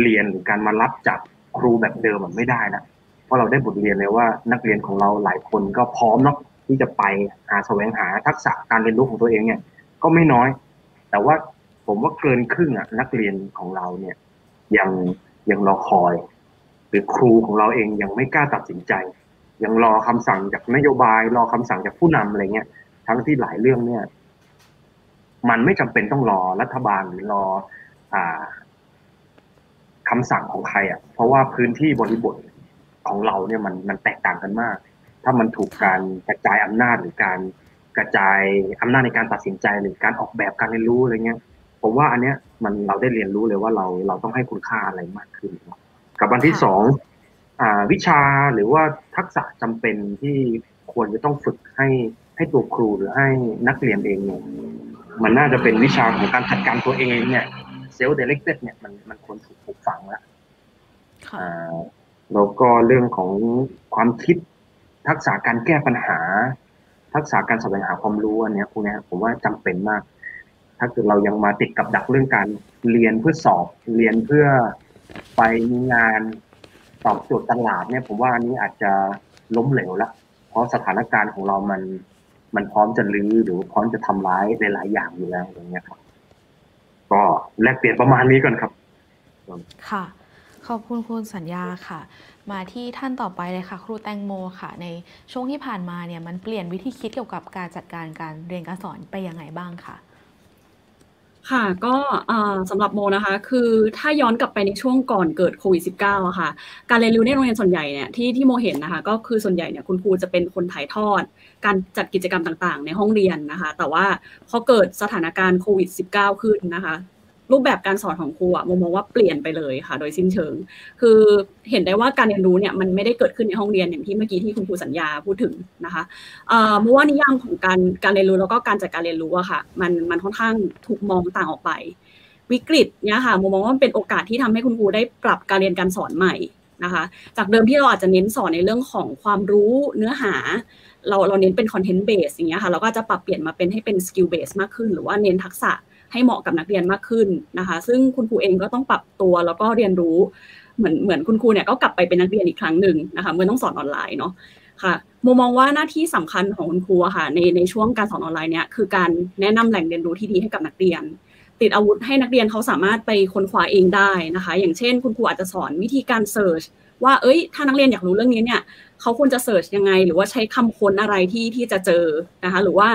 Speaker 3: เรียนหรือการมารับจากครูแบบเดิมมันไม่ได้นะเพราะเราได้บทเรียนเลยว่านักเรียนของเราหลายคนก็พร้อมเนาะ ที่จะไปหาแสวงหาทักษะการเรียนรู้ของตัวเองเนี่ย ก็ไม่น้อย แต่ว่าผมว่าเกินครึ่งอะนักเรียนของเราเนี่ย ยังยังรอคอย หรือครูของเราเองยังไม่กล้าตัดสินใจ ยังรอคำสั่งจากนโยบาย รอคำสั่งจากผู้นำอะไรเงี้ยทั้งที่หลายเรื่องเนี่ย มันไม่จำเป็นต้องรอรัฐบาลหรือรอ อ่าคำสั่งของใครอะ เพราะว่าพื้นที่บริบทของเราเนี่ยมันมันแตกต่างกันมาก ถ้ามันถูกการกระจายอำนาจหรือการกระจายอำนาจในการตัดสินใจหรือการออกแบบการเรียนรู้อะไรเงี้ย ผมว่าอันเนี้ยมันเราได้เรียนรู้เลยว่าเราเราต้องให้คุณค่าอะไรมากขึ้น กับวันที่
Speaker 1: ค่ะ
Speaker 3: สองอ่าวิชาหรือว่าทักษะจำเป็นที่ควรจะต้องฝึกให้ให้ตัวครูหรือให้นักเรียนเองเนี่ยมันน่าจะเป็นวิชาของการจัดการตัวเองเนี่ยเซลล์เดเ c กเต็เนี่ยมันมันควรถูกปลูกฝังแล้ว
Speaker 1: ค่ะ
Speaker 3: อ่าแล้วก็เรื่องของความคิด ทักษะการแก้ปัญหา ทักษะการแสวงหาความรู้อันเนี้ยพวกนี้ผมว่าจำเป็นมาก ถ้าเกิดเรายังมาติดกับดักเรื่องการเรียนเพื่อสอบเรียนเพื่อไปมีงานตอบโจทย์ตลาดเนี่ย ผมว่าอันนี้อาจจะล้มเหลวละเพราะสถานการณ์ของเรามัน มันพร้อมจะลื้อหรือพร้อมจะทำร้ายในหลายอย่างอยู่แล้วอย่างเงี้ยครับ ก็แลกเปลี่ยนประมาณนี้ก่อนครับ
Speaker 1: ค่ะ ขอบคุณคุณสัญญาค่ะ มาที่ท่านต่อไปเลยค่ะ ครูแตงโมค่ะ ในช่วงที่ผ่านมาเนี่ยมันเปลี่ยนวิธีคิดเกี่ยวกับการจัดการการเรียนการสอนไปยังไงบ้างคะ
Speaker 4: ค่ะก็สำหรับโมนะคะ คือถ้าย้อนกลับไปในช่วงก่อนเกิดโควิด -19 อะค่ะ การเรียนรู้ในโรงเรียนส่วนใหญ่เนี่ยที่ที่โมเห็นนะคะ ก็คือส่วนใหญ่เนี่ยคุณครูจะเป็นคนถ่ายทอด การจัดกิจกรรมต่างๆ ในห้องเรียนนะคะ แต่ว่าพอเกิดสถานการณ์โควิด -19 ขึ้นนะคะ รูปแบบการสอนของครูอะโมมองว่าเปลี่ยนไปเลยค่ะ โดยสิ้นเชิง คือเห็นได้ว่าการเรียนรู้เนี่ยมันไม่ได้เกิดขึ้นในห้องเรียนอย่างที่เมื่อกี้ที่คุณครูสัญญาพูดถึงนะคะเอ่อโมว่านิยามของการการเรียนรู้แล้วก็การจัดการเรียนรู้อะค่ะ มันมันค่อนข้างถูกมองต่างออกไป วิกฤตเนี่ยค่ะโมมองว่ามันเป็นโอกาสที่ทำให้คุณครูได้ปรับการเรียนการสอนใหม่นะคะ จากเดิมที่เราอาจจะเน้นสอนในเรื่องของความรู้เนื้อหาเราเราเน้นเป็น content based อย่างเงี้ยค่ะเราก็จะปรับเปลี่ยนมาเป็นให้เป็น skill based มากขึ้น หรือว่าเน้นทักษะ ให้เหมาะกับนักเรียนมากขึ้นนะคะ ซึ่งคุณครูเองก็ต้องปรับตัวแล้วก็เรียนรู้เหมือนเหมือนคุณครูเนี่ยก็กลับไปเป็นนักเรียนอีกครั้งหนึ่งนะคะเมื่อต้องสอนออนไลน์เนาะค่ะโมมองว่าหน้าที่สำคัญของคุณครูค่ะในในช่วงการสอนออนไลน์เนี่ยคือการแนะนำแหล่งเรียนรู้ที่ดีให้กับนักเรียน ติดอาวุธให้นักเรียนเขาสามารถไปค้นคว้าเองได้นะคะ อย่างเช่น คุณครูอาจจะสอนวิธีการ search ว่าเอ้ย ถ้านักเรียนอยากรู้เรื่องนี้เนี่ยเขาควรจะ search ยังไง หรือว่าใช้คำค้นอะไรที่ที่จะเจอนะคะ หรือว่า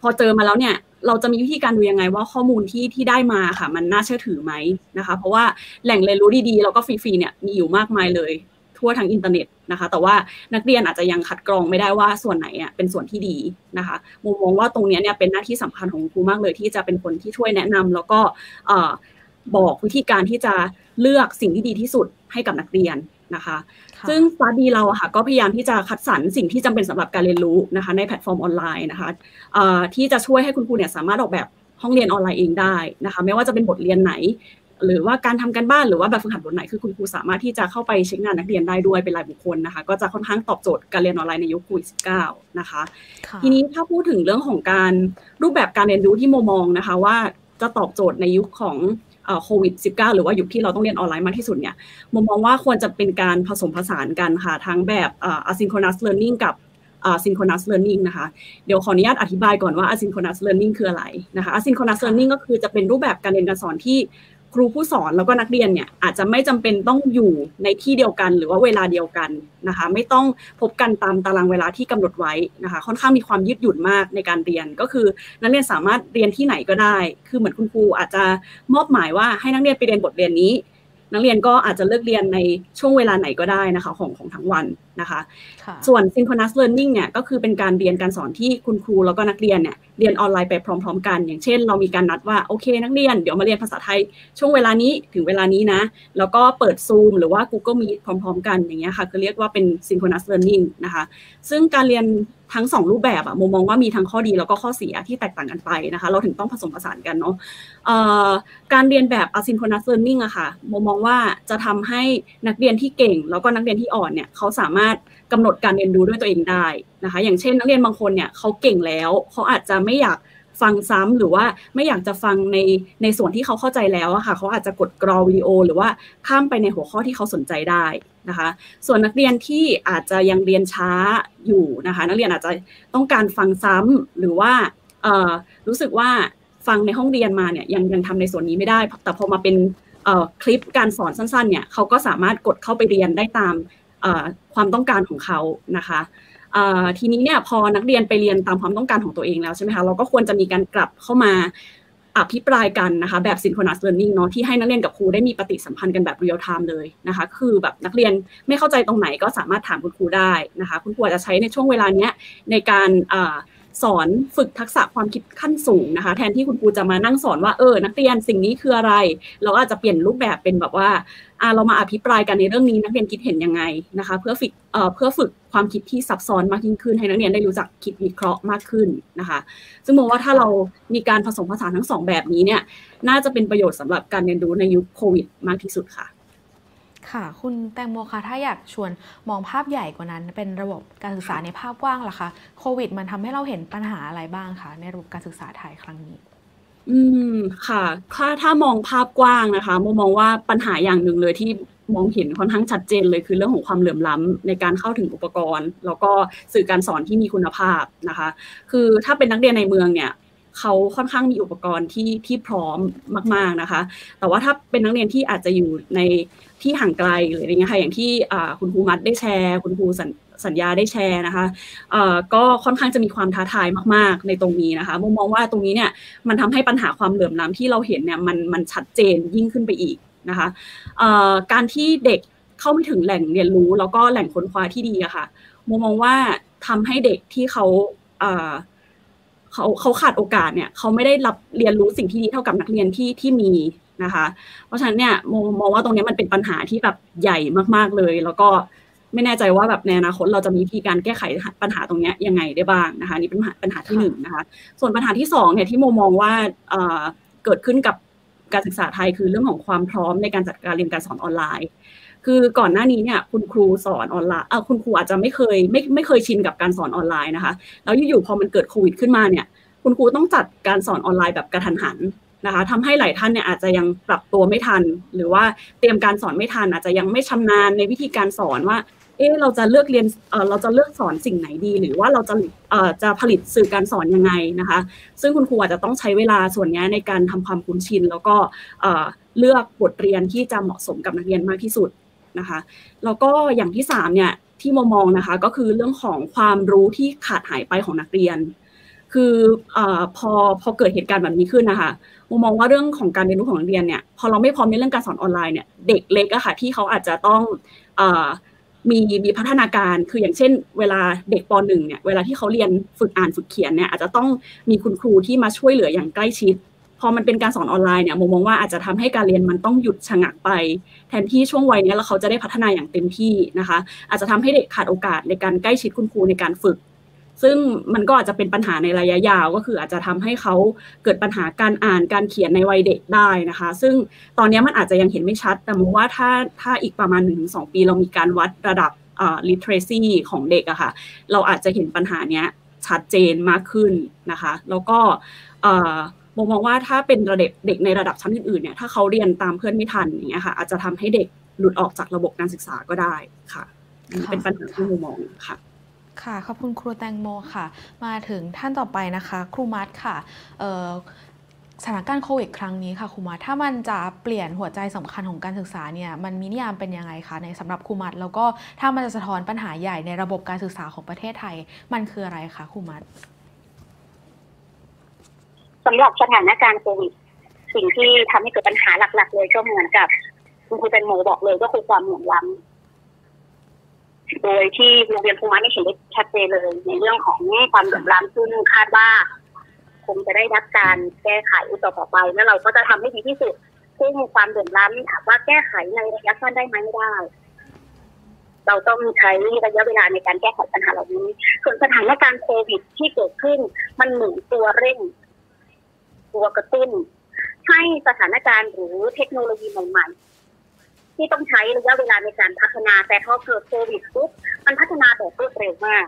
Speaker 4: พอเจอมาแล้วเนี่ย เราจะมีวิธีการดูยังไงว่าข้อมูลที่ที่ได้มาค่ะ มันน่าเชื่อถือไหมนะคะ เพราะว่าแหล่งเรียนรู้ดีๆแล้วก็ฟรีๆเนี่ยมีอยู่มากมายเลย ทั่วทางอินเทอร์เน็ตนะคะ แต่ว่านักเรียนอาจจะยังคัดกรองไม่ได้ว่าส่วนไหนอะเป็นส่วนที่ดีนะคะโมมองว่าตรงนี้เนี่ยเป็นหน้าที่สำคัญของครูมากเลย ที่จะเป็นคนที่ช่วยแนะนำแล้วก็บอกวิธีการที่จะเลือกสิ่งที่ดีที่สุดให้กับนักเรียนนะคะ ซึ่ง StartDee เราค่ะก็พยายามที่จะคัดสรรสิ่งที่จำเป็นสำหรับการเรียนรู้นะคะในแพลตฟอร์มออนไลน์นะคะที่จะช่วยให้คุณครูเนี่ยสามารถออกแบบห้องเรียนออนไลน์เองได้นะคะไม่ว่าจะเป็นบทเรียนไหน หรือว่าการทำการบ้านหรือว่าแบบฝึกหัดบทไหนคือคุณครูสามารถที่จะเข้าไปเช็คงานนักเรียนได้ด้วยเป็นรายบุคคลนะคะ ก็จะค่อนข้างตอบโจทย์การเรียนออนไลน์ในยุคโควิด -19 นะคะ ทีนี้ถ้าพูดถึงเรื่องของการรูปแบบการเรียนรู้ที่โมมองนะคะ ว่าจะตอบโจทย์ในยุคของ โควิด -19 หรือว่ายุคที่เราต้องเรียนออนไลน์มากที่สุดเนี่ยมุมมองว่าควรจะเป็นการผสมผสานกันค่ะ ทั้งแบบ asynchronous learning กับ asynchronous learning นะคะ เดี๋ยวขออนุญาตอธิบายก่อนว่า asynchronous learning คืออะไรนะคะ asynchronous learning ก็คือจะเป็นรูปแบบการเรียนการสอนที่ ครูผู้สอนแล้วก็นักเรียนเนี่ยอาจจะไม่จำเป็นต้องอยู่ในที่เดียวกัน หรือว่าเวลาเดียวกันนะคะ ไม่ต้องพบกันตามตารางเวลาที่กำหนดไว้นะคะ ค่อนข้างมีความยืดหยุ่นมากในการเรียน ก็คือนักเรียนสามารถเรียนที่ไหนก็ได้ คือเหมือนคุณครูอาจจะมอบหมายว่าให้นักเรียนไปเรียนบทเรียนนี้ นักเรียนก็อาจจะเลือกเรียนในช่วงเวลาไหนก็ได้นะคะ ของของทั้งวันนะคะ ส่วน synchronous learning เนี่ยก็คือเป็นการเรียนการสอนที่คุณครูแล้วก็นักเรียนเนี่ยเรียนออนไลน์ไปพร้อม ๆ กัน อย่างเช่น เรามีการนัดว่าโอเค นักเรียนเดี๋ยวมาเรียนภาษาไทย ช่วงเวลานี้ถึงเวลานี้นะ แล้วก็เปิด Zoom หรือว่า Google Meet พร้อม ๆ กันอย่างเงี้ยค่ะคือเรียกว่าเป็น synchronous learning นะคะ ซึ่งการเรียนทั้งสองรูปแบบอะมุมมองว่ามีทั้งข้อดีแล้วก็ข้อเสียที่แตกต่างกันไปนะคะ เราถึงต้องผสมผสานกันเนาะการเรียนแบบ asynchronous learning อะค่ะมุมมองว่าจะทำให้นักเรียนที่เก่ง แล้วก็นักเรียนที่อ่อนเนี่ยเขาสามารถกำหนดการเรียนรู้ด้วยตัวเองได้นะคะ อย่างเช่น นักเรียนบางคนเนี่ยเขาเก่งแล้วเขาอาจจะไม่อยากฟังซ้ำหรือว่าไม่อยากจะฟังในในส่วนที่เขาเข้าใจแล้วอะค่ะเขาอาจจะกดกรอวิดีโอ หรือว่าข้ามไปในหัวข้อที่เขาสนใจได้นะคะ ส่วนนักเรียนที่อาจจะยังเรียนช้าอยู่นะคะ นักเรียนอาจจะต้องการฟังซ้ำหรือว่ารู้สึกว่าฟังในห้องเรียนมาเนี่ยยังยังทำในส่วนนี้ไม่ได้ แต่พอมาเป็นคลิปการสอนสั้นๆเนี่ยเขาก็สามารถกดเข้าไปเรียนได้ตาม ความต้องการของเขานะคะทีนี้เนี่ยพอนักเรียนไปเรียนตามความต้องการของตัวเองแล้วใช่ไหมคะเราก็ควรจะมีการกลับเข้ามาอภิปรายกันนะคะแบบ synchronous learning เนาะที่ให้นักเรียนกับครูได้มีปฏิสัมพันธ์กันแบบ real time เลยนะคะคือแบบนักเรียนไม่เข้าใจตรงไหนก็สามารถถามคุณครูได้นะคะคุณครูจะใช้ในช่วงเวลาเนี้ยในการ สอนฝึกทักษะความคิดขั้นสูงนะคะ แทนที่คุณครูจะมานั่งสอนว่าเออนักเรียนสิ่งนี้คืออะไร เราอาจจะเปลี่ยนรูปแบบเป็นแบบว่าอ่าเรามาอภิปรายกันในเรื่องนี้นักเรียนคิดเห็นยังไงนะคะ เพื่อฝึกเอ่อเพื่อฝึกความคิดที่ซับซ้อนมากยิ่งขึ้น ให้นักเรียนได้รู้จักคิดวิเคราะห์มากขึ้นนะคะ ซึ่งมองว่าถ้าเรามีการผสมผสานทั้งสองแบบนี้เนี่ยน่าจะเป็นประโยชน์สำหรับการเรียนรู้ในยุคโควิดมากที่สุดค่ะ
Speaker 1: ค่ะ คุณแตงโมคะถ้าอยากชวนมองภาพใหญ่กว่านั้น เป็นระบบการศึกษาในภาพกว้างล่ะคะโควิด มันทำให้เราเห็นปัญหาอะไรบ้างคะในระบบการศึกษาไทยครั้งนี้
Speaker 4: อืมค่ะ ถ้าถ้ามองภาพกว้างนะคะโมมองว่าปัญหาอย่างหนึ่งเลยที่มองเห็นค่อนข้างชัดเจนเลยคือเรื่องของความเหลื่อมล้ำในการเข้าถึงอุปกรณ์ แล้วก็สื่อการสอนที่มีคุณภาพนะคะ คือถ้าเป็นนักเรียนในเมืองเนี่ยเขาค่อนข้างมีอุปกรณ์ที่ที่พร้อมมาก ๆนะคะ แต่ว่าถ้าเป็นนักเรียนที่อาจจะอยู่ใน ที่ห่างไกลหรืออะไรเงี้ยค่ะอย่างที่คุณครูมัดได้แชร์ คุณครูสัญสัญญาได้แชร์นะคะก็ค่อนข้างจะมีความท้าทายมาก ๆ ในตรงนี้นะคะมุมมองว่าตรงนี้เนี่ยมันทำให้ปัญหาความเหลื่อมล้าที่เราเห็นเนี่ยมันมันชัดเจนยิ่งขึ้นไปอีกนะคะการที่เด็กเข้าไม่ถึงแหล่งเรียนรู้ แล้วก็แหล่งค้นคว้าที่ดีอะค่ะมุมมองว่าทำให้เด็กที่เขาเขาเขาขาดโอกาสเนี่ยเขาไม่ได้รับเรียนรู้สิ่งที่ดีเท่ากับนักเรียนที่ที่มี นะคะ เพราะฉะนั้นเนี่ยมองมองว่าตรงนี้มันเป็นปัญหาที่แบบใหญ่มากๆเลย แล้วก็ไม่แน่ใจว่าแบบในอนาคตเราจะมีวิธีการแก้ไขปัญหาตรงนี้ยังไงได้บ้างนะคะนี่เป็นปัญหาที่หนึ่งนะคะ ส่วนปัญหาที่สองเนี่ยที่โมมองว่าเกิดขึ้นกับการศึกษาไทยคือเรื่องของความพร้อมในการจัดการเรียนการสอนออนไลน์ คือก่อนหน้านี้เนี่ยคุณครูสอนออนไลน์เออคุณครูอาจจะไม่เคยไม่ไม่เคยชินกับการสอนออนไลน์นะคะ แล้วอยู่ๆพอมันเกิดโควิดขึ้นมาเนี่ย คุณครูต้องจัดการสอนออนไลน์แบบกระทันหัน นะคะทำให้หลายท่านเนี่ยอาจจะยังปรับตัวไม่ทัน หรือว่าเตรียมการสอนไม่ทัน อาจจะยังไม่ชำนาญในวิธีการสอนว่าเออเราจะเลือกเรียนเออเราจะเลือกสอนสิ่งไหนดี หรือว่าเราจะเออจะผลิตสื่อการสอนยังไงนะคะ ซึ่งคุณครูอาจจะต้องใช้เวลาส่วนนี้ในการทำความคุ้นชิน แล้วก็เออเลือกบทเรียนที่จะเหมาะสมกับนักเรียนมากที่สุดนะคะแล้วก็อย่างที่สามเนี่ยที่มมองนะคะก็คือเรื่องของความรู้ที่ขาดหายไปของนักเรียน คืออพอพอเกิดเหตุการณ์แบบนี้ขึ้นนะคะ มุมมองว่าเรื่องของการเรียนรู้ของนักเรียนเนี่ยพอเราไม่พร้อมในเรื่องการสอนออนไลน์เนี่ยเด็กเล็กอะค่ะที่เขาอาจจะต้องมีมีพัฒนาการคืออย่างเช่น เวลาเด็กปหนึ่งเนี่ยเวลาที่เขาเรียนฝึกอ่านฝึกเขียนเนี่ยอาจจะต้องมีคุณครูที่มาช่วยเหลืออย่างใกล้ชิดพอมันเป็นการสอนออนไลน์เนี่ยมุมมองว่าอาจจะทำให้การเรียนมันต้องหยุดชะงักไป แทนที่ช่วงวัยนี้แล้วเขาจะได้พัฒนาอย่างเต็มที่นะคะ อาจจะทำให้เด็กขาดโอกาสในการใกล้ชิดคุณครูในการฝึก ซึ่งมันก็อาจจะเป็นปัญหาในระยะยาวก็คืออาจจะทำให้เขาเกิดปัญหาการอ่านการเขียนในวัยเด็กได้นะคะ ซึ่งตอนนี้มันอาจจะยังเห็นไม่ชัด แต่มองว่าถ้าถ้าอีกประมาณหนึ่งสองปีเรามีการวัดระดับ literacy ของเด็กอะค่ะ เราอาจจะเห็นปัญหาเนี้ยชัดเจนมากขึ้นนะคะ แล้วก็มองมองว่าถ้าเป็นระดับเด็กในระดับชั้นอื่นๆเนี่ยถ้าเขาเรียนตามเพื่อนไม่ทันอย่างเงี้ยค่ะอาจจะทำให้เด็กหลุดออกจากระบบการศึกษาก็ได้ค่ะเป็นปัญหาที่มุมมองค่ะ
Speaker 1: ค่ะขอบคุณครูแตงโมค่ะ มาถึงท่านต่อไปนะคะ ครูมัดค่ะสถานการณ์โควิดครั้งนี้ค่ะครูมัดถ้ามันจะเปลี่ยนหัวใจสำคัญของการศึกษาเนี่ยมันมีนิยามเป็นยังไงคะในสำหรับครูมัดแล้วก็ถ้ามันจะสะท้อนปัญหาใหญ่ในระบบการศึกษาของประเทศไทย มันคืออะไรคะครูมัด
Speaker 6: สำหรับสถานการณ์โควิดสิ่งที่ทำให้เกิดปัญหาหลัก ๆ เลยก็เหมือนกับคุณครูแตงโมบอกเลยก็คือความเหลื่อมล้ำ โดยที่โรงเรียนภูมิไม่เห็นได้ชัดเจนเลย ในเรื่องของความเหลื่อมล้ำซึ่งคาดว่า คงจะได้รับการแก้ไขต่อต่อไปแล้วเราก็จะทำให้ดีที่สุดซึ่งความเดือดร้อนถามว่าแก้ไขในระยะสั้นได้ไหมไม่ได้ เราต้องใช้ระยะเวลาในการแก้ไขปัญหาเหล่านี้ ส่วนสถานการณ์โควิดที่เกิดขึ้น มันเหมือนตัวเร่ง ตัวกระตุ้น ให้สถานการณ์หรือเทคโนโลยีใหม่ๆ ที่ต้องใช้ระยะเวลาในการพัฒนา แต่พอเกิดโควิดปุ๊บมันพัฒนาแบบรวดเร็วมาก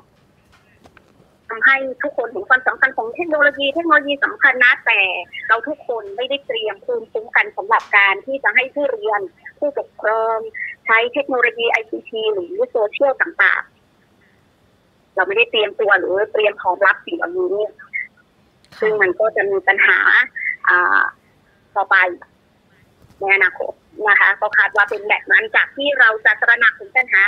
Speaker 6: ทำให้ทุกคนเห็นความสำคัญของเทคโนโลยี เทคโนโลยีสำคัญนะแต่เราทุกคนไม่ได้เตรียมภูมิคุ้มกันสำหรับการที่จะให้ผู้เรียน ผู้ปกครองใช้เทคโนโลยีไอซีทีหรือโซเชียลต่างๆ เราไม่ได้เตรียมตัวหรือเตรียมของรับสิ่งเหล่านี้ซึ่งมันก็จะมีปัญหาอ่าต่อไป ในอนาคตนะคะก็คาดว่าเป็นแบบนั้นจากที่เราจะตระหนักถึงปัญหา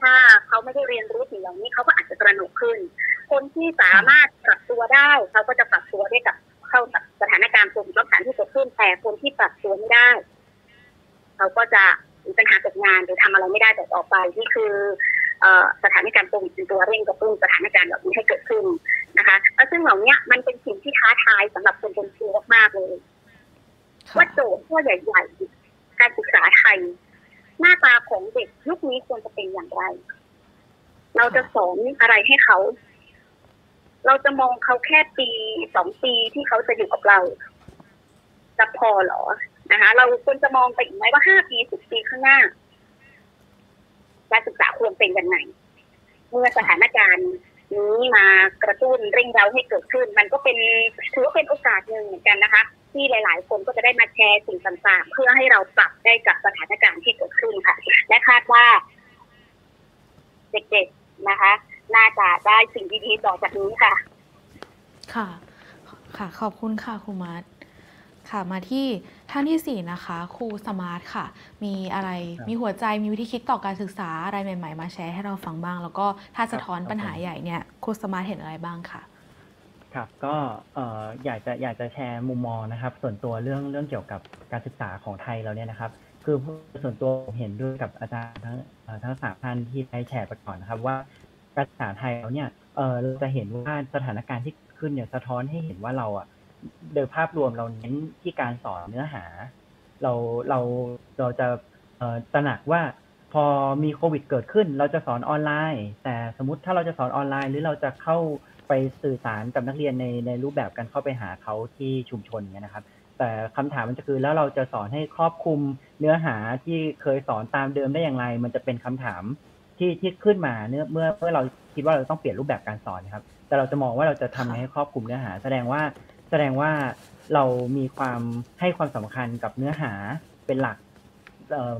Speaker 6: ถ้าเขาไม่ได้เรียนรู้สิ่งเหล่านี้เขาก็อาจจะตระหนกขึ้น คนที่สามารถปรับตัวได้เขาก็จะปรับตัวได้กับเข้ากับสถานการณ์โควิดรอบฐานที่เกิดขึ้นแต่คนที่ปรับตัวไม่ได้เขาก็จะมีปัญหาตกงานหรือทำอะไรไม่ได้แต่อไปนี่คือสถานการณ์โควิดเป็นตัวเร่งกระตุ้นสถานการณ์แบบนี้ให้เกิดขึ้นนะคะแล้วซึ่งเหล่านี้มันเป็นสิ่งที่ท้าทายสำหรับคนเป็นครูมากๆเลย ว่าโจทย์ข้อใหญ่ๆการศึกษาไทย หน้าตาของเด็กยุคนี้ควรจะเป็นอย่างไร เราจะสอนอะไรให้เขา เราจะมองเขาแค่ปีสองปีที่เขาจะอยู่กับเราจะพอหรอนะคะ เราควรจะมองไปอีกไหมว่าห้าปีสิบปีข้างหน้าการศึกษาควรเป็นยังไงเมื่อสถานการณ์ นี้มากระตุ้นเร่งเร้าให้เกิดขึ้น มันก็เป็นถือว่าเป็นโอกาสหนึ่งเหมือนกันนะคะ ที่หลาย ๆ คนก็จะได้มาแชร์สิ่งต่างๆ เพื่อให้เราปรับได้กับสถานการณ์ที่เกิดขึ้นค่ะ และคาดว่า เด็กๆนะคะ น่าจะได้สิ่งดีๆต่อจากนี้ค่ะ
Speaker 1: ค่ะ ค่ะ ขอบคุณค่ะครูมาร์ท ค่ะ มาที่ท่านที่สี่นะคะ ครูสมาร์ทค่ะ มีอะไรมีหัวใจมีวิธีคิดต่อการศึกษาอะไรใหม่ ๆ มาแชร์ให้เราฟังบ้าง แล้วก็ถ้าสะท้อนปัญหาใหญ่เนี่ยครูสมาร์ทเห็นอะไรบ้างค่ะ
Speaker 2: ครับก็อยากจะอยากจะแชร์มุมมองนะครับ ส่วนตัวเรื่องเรื่องเกี่ยวกับการศึกษาของไทยเราเนี่ยนะครับ คือส่วนตัวผมเห็นด้วยกับอาจารย์ทั้งทั้งสามท่านที่ได้แชร์ไปก่อนนะครับ ว่าการศึกษาไทยเราเนี่ยเออเราจะเห็นว่าสถานการณ์ที่ขึ้นเนี่ยสะท้อนให้เห็นว่าเราอะ โดยภาพรวมเราเน้นที่การสอนเนื้อหา เราเราเราจะตระหนักว่าพอมีโควิดเกิดขึ้น เราจะสอนออนไลน์ แต่สมมติถ้าเราจะสอนออนไลน์ หรือเราจะเข้าไปสื่อสารกับนักเรียนในในรูปแบบการเข้าไปหาเขาที่ชุมชนเนี้ยนะครับ แต่คำถามมันจะคือแล้วเราจะสอนให้ครอบคลุมเนื้อหาที่เคยสอนตามเดิมได้อย่างไร มันจะเป็นคำถามที่ที่ขึ้นมาเนื้อเมื่อเมื่อเราคิดว่าเราต้องเปลี่ยนรูปแบบการสอนครับ แต่เราจะมองว่าเราจะทำยังไงให้ครอบคลุมเนื้อหา แสดงว่า แสดงว่าเรามีความให้ความสำคัญกับเนื้อหาเป็นหลัก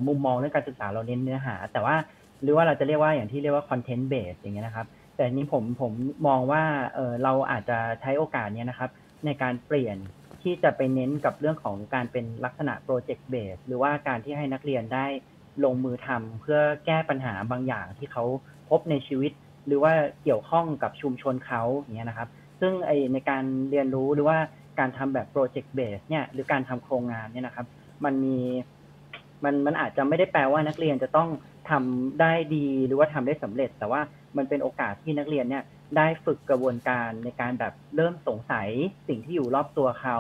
Speaker 2: มุมมองเรื่องการศึกษาเราเน้นเนื้อหา แต่ว่าหรือว่าเราจะเรียกว่าอย่างที่เรียกว่า content base อย่างเงี้ยนะครับ แต่นี้ผมผมมองว่าเออเราอาจจะใช้โอกาสเนี้ยนะครับ ในการเปลี่ยนที่จะไปเน้นกับเรื่องของการเป็นลักษณะโปรเจกต์เบสหรือว่าการที่ให้นักเรียนได้ลงมือทำเพื่อแก้ปัญหาบางอย่างที่เขาพบในชีวิต หรือว่าเกี่ยวข้องกับชุมชนเขาอย่างเงี้ยนะครับ ซึ่งไอในการเรียนรู้หรือว่าการทำแบบโปรเจกต์เบสเนี่ยหรือการทำโครงงานเนี่ยนะครับ มันมีมันมันอาจจะไม่ได้แปลว่านักเรียนจะต้องทำได้ดีหรือว่าทำได้สำเร็จ แต่ว่ามันเป็นโอกาสที่นักเรียนเนี่ยได้ฝึกกระบวนการในการแบบเริ่มสงสัยสิ่งที่อยู่รอบตัวเขา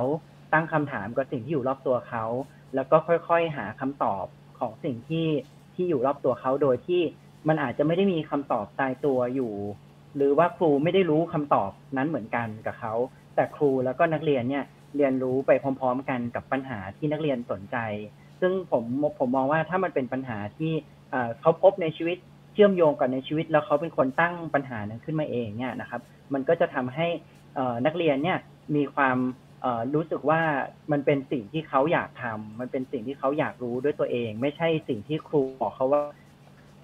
Speaker 2: ตั้งคำถามกับสิ่งที่อยู่รอบตัวเขา แล้วก็ค่อยๆ หาคำตอบของสิ่งที่ที่อยู่รอบตัวเขาโดยที่มันอาจจะไม่ได้มีคำตอบตายตัวอยู่ หรือว่าครูไม่ได้รู้คำตอบนั้นเหมือนกันกับเขา แต่ครูแล้วก็นักเรียนเนี่ยเรียนรู้ไปพร้อม ๆ กันกับปัญหาที่นักเรียนสนใจ ซึ่งผมผมมองว่าถ้ามันเป็นปัญหาที่เขาพบในชีวิตเชื่อมโยงกันในชีวิต แล้วเขาเป็นคนตั้งปัญหานั้นขึ้นมาเองเนี่ยนะครับ มันก็จะทำให้นักเรียนเนี่ยมีความรู้สึกว่ามันเป็นสิ่งที่เขาอยากทำมันเป็นสิ่งที่เขาอยากรู้ด้วยตัวเอง ไม่ใช่สิ่งที่ครูบอกเขาว่า